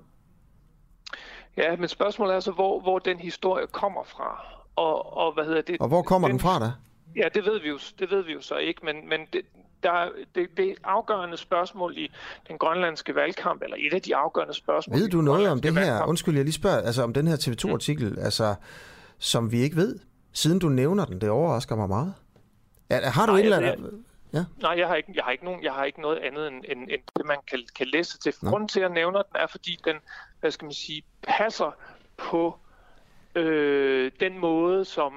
Ja, men spørgsmålet er så, hvor, hvor den historie kommer fra. Og, og hvad hedder det? Og hvor kommer den, den fra da? Ja, det ved vi jo, det ved vi jo så ikke, men, men det, der, det, det afgørende spørgsmål i den grønlandske valgkamp, eller et af de afgørende spørgsmål... Ved du noget om det her? Valgkamp. Undskyld, jeg lige spørger, altså om den her TV2-artikel, mm. altså, som vi ikke ved, siden du nævner den, det overrasker mig meget. Ja, har du Nej, et eller andet... Ja. Nej, jeg har, ikke, jeg, har ikke nogen, jeg har ikke noget andet end, end, end det, man kan, kan læse til. Grunden til, at jeg nævner den, er, fordi den, hvad skal man sige, passer på øh, den måde, som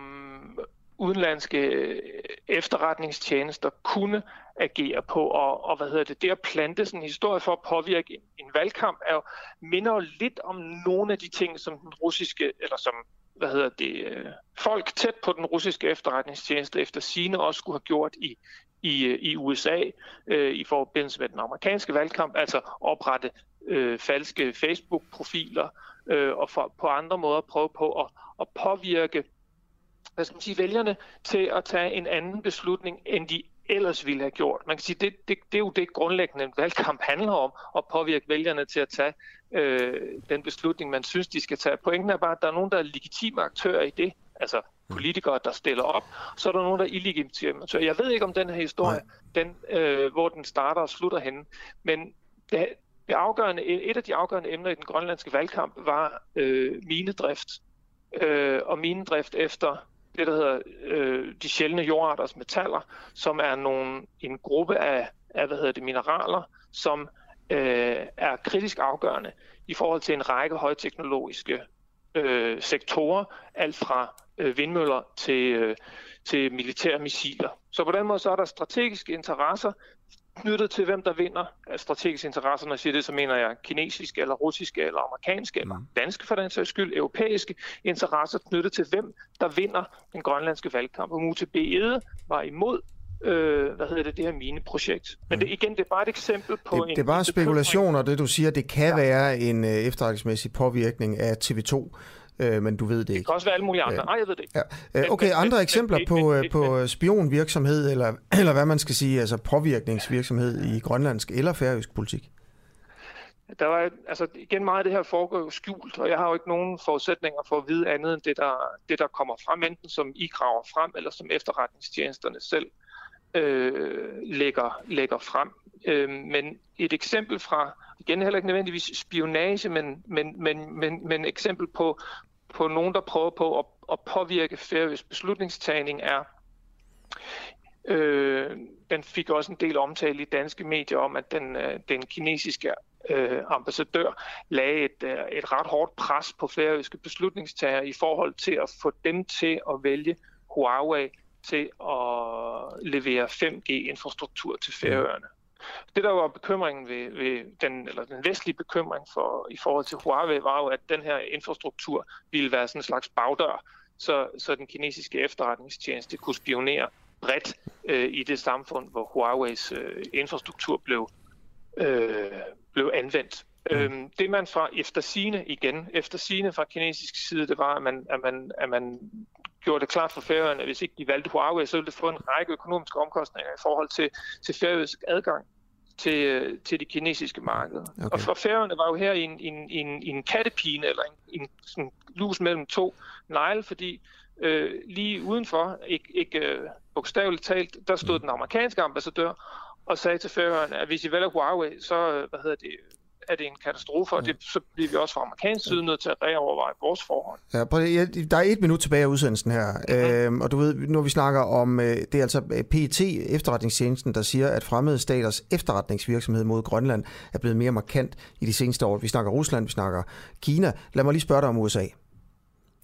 udenlandske øh, efterretningstjenester kunne agerer på, og, og hvad hedder det, det at plante sådan en historie for at påvirke en, en valgkamp, er jo, minder jo lidt om nogle af de ting, som den russiske, eller som hvad hedder det, øh, folk tæt på den russiske efterretningstjeneste efter sine også skulle have gjort i, i, øh, i USA øh, i forbindelse med den amerikanske valgkamp, altså oprette øh, falske Facebook-profiler øh, og for, på andre måder prøve på at, at påvirke hvad skal man sige, vælgerne til at tage en anden beslutning, end de ellers ville have gjort. Man kan sige, det, det, det er jo det grundlæggende en valgkamp handler om, at påvirke vælgerne til at tage øh, den beslutning, man synes, de skal tage. Pointen er bare, at der er nogen, der er legitime aktører i det, altså politikere, der stiller op, så er der nogen, der er illegitime aktører. Jeg ved ikke, om den her historie, den, øh, hvor den starter og slutter henne, men det, det afgørende, et af de afgørende emner i den grønlandske valgkamp var øh, minedrift. Øh, og minedrift efter det, der hedder øh, de sjældne jordarters metaller, som er nogle, en gruppe af, af hvad hedder det, mineraler, som øh, er kritisk afgørende i forhold til en række højteknologiske øh, sektorer, alt fra øh, vindmøller til, øh, til militære missiler. Så på den måde så er der strategiske interesser knyttet til, hvem der vinder strategiske interesser. Når jeg siger det, så mener jeg kinesiske, eller russiske, eller amerikanske, eller mm. danske for den sags skyld, europæiske interesser knyttet til, hvem der vinder den grønlandske valgkamp. Og UTB Ede var imod øh, hvad hedder det, det her mineprojekt. Men det, igen, det er bare et eksempel på det, en... Det er bare spekulationer, det du siger, det kan ja. være en øh, efterretningsmæssig påvirkning af TV2 øh, men du ved det ikke. Det kan også være alle mulige andre. Nej, jeg ved det ikke. Ja. Øh, okay, andre men, eksempler men, på, men, øh, på spionvirksomhed, eller, eller hvad man skal sige, altså påvirkningsvirksomhed i grønlandsk eller færøsk politik? Der var, altså igen meget af det her foregår jo skjult, og jeg har jo ikke nogen forudsætninger for at vide andet end det, der, det, der kommer frem, enten som I graver frem, eller som efterretningstjenesterne selv øh, lægger, lægger frem. Øh, men et eksempel fra, igen heller ikke nødvendigvis spionage, men, men, men, men, men eksempel på, på nogen, der prøver på at, at påvirke færøsk beslutningstagning er, øh, den fik også en del omtale i danske medier om, at den, øh, den kinesiske øh, ambassadør lagde et, øh, et ret hårdt pres på færøske beslutningstagere i forhold til at få dem til at vælge Huawei til at levere 5G-infrastruktur til Færøerne. Det, der var bekymringen ved, ved den, eller den vestlige bekymring for, i forhold til Huawei, var jo, at den her infrastruktur ville være sådan en slags bagdør, så, så den kinesiske efterretningstjeneste kunne spionere bredt øh, i det samfund, hvor Huaweis øh, infrastruktur blev, øh, blev anvendt. Øhm, det man fra efter sine igen, efter sine fra kinesisk side, det var, at man, at man, at man gjorde det klart for færøerne, at hvis ikke de valgte Huawei, så ville det få en række økonomiske omkostninger i forhold til, til færøsk adgang til, øh, til de kinesiske markeder. Okay. Og for færøerne var jo her en, en, en, en kattepine, eller en, en sådan lus mellem to negle, fordi øh, lige udenfor, ikke, ikke øh, bogstaveligt talt, der stod den amerikanske ambassadør og sagde til færøerne, at hvis I vælger Huawei, så øh, hvad hedder det, er det en katastrofe, og det, så bliver vi også fra amerikansk side nødt til at reoverveje vores forhold. Ja, prøv, der er et minut tilbage af udsendelsen her, mm-hmm. øhm, og du ved, når vi snakker om, øh, det er altså PET, efterretningstjenesten, der siger, at fremmede staters efterretningsvirksomhed mod Grønland er blevet mere markant i de seneste år. Vi snakker Rusland, vi snakker Kina. Lad mig lige spørge dig om USA.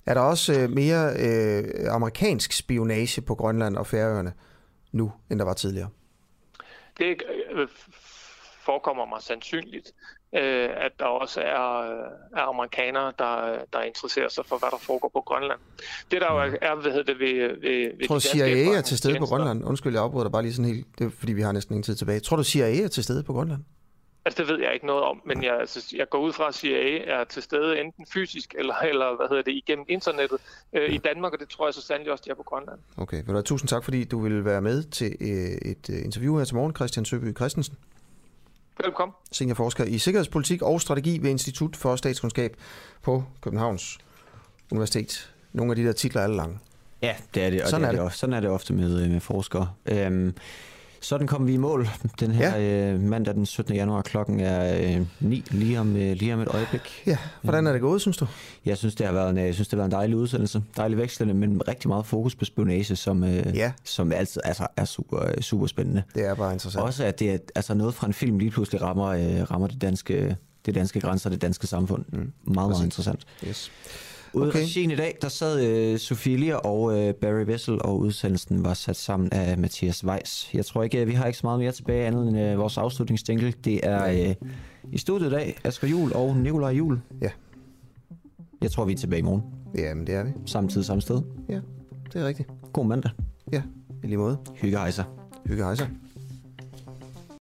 Er der også øh, mere øh, amerikansk spionage på Grønland og Færøerne nu, end der var tidligere? Det øh, forekommer mig sandsynligt, øh, at der også er, øh, er amerikanere, der, der interesserer sig for, hvad der foregår på Grønland. Det der jo er, hvad hedder det, ved, ved, ved Tror du, CIA er til stede på Grønland? Undskyld, jeg afbryder dig bare lige sådan helt, det er, fordi vi har næsten ingen tid tilbage. Tror du, CIA er til stede på Grønland? Altså, det ved jeg ikke noget om, men jeg, altså, jeg går ud fra, at CIA er til stede enten fysisk eller, eller hvad hedder det, igennem internettet øh, i Danmark, og det tror jeg så sandelig også, de er på Grønland. Okay, vel, tusind tak, fordi du ville være med til øh, et øh, interview her til morgen, Christian Søby Christensen. Velkommen. Seniorforsker i sikkerhedspolitik og strategi ved Institut for Statskundskab på Københavns Universitet. Nogle af de der titler er alle lange. Ja, det er det, og sådan, det er, det. det også. sådan er det ofte med, med forskere. Øhm, sådan kom vi i mål den her ja. øh, mandag den 17. januar. Klokken er øh, 9 lige om, øh, lige om et øjeblik. Ja, hvordan er det gået, synes du? Jeg synes, det har været en, jeg synes, det har været en dejlig udsendelse. Dejlig vekslende, men rigtig meget fokus på spionage, som, øh, ja. som altid altså, er super, super spændende. Det er bare interessant. Også at det er altså noget fra en film lige pludselig rammer, øh, rammer det danske det danske grænser, det danske samfund. Mm. Meget, meget interessant. Yes. Ude okay. i i dag, der sad øh, Sofie Lier og øh, Barry Vessel, og udsendelsen var sat sammen af Mathias Weiss. Jeg tror ikke, øh, vi har ikke så meget mere tilbage andet end øh, vores afslutningsjingle. Det er øh, i studiet i dag, Asger Jul og Nikolaj Jul. Ja. Jeg tror, vi er tilbage i morgen. Jamen, det er vi. Samme tid, samme sted. Ja, det er rigtigt. God mandag. Ja, i lige måde. Hygge hejser. Hygge hejser.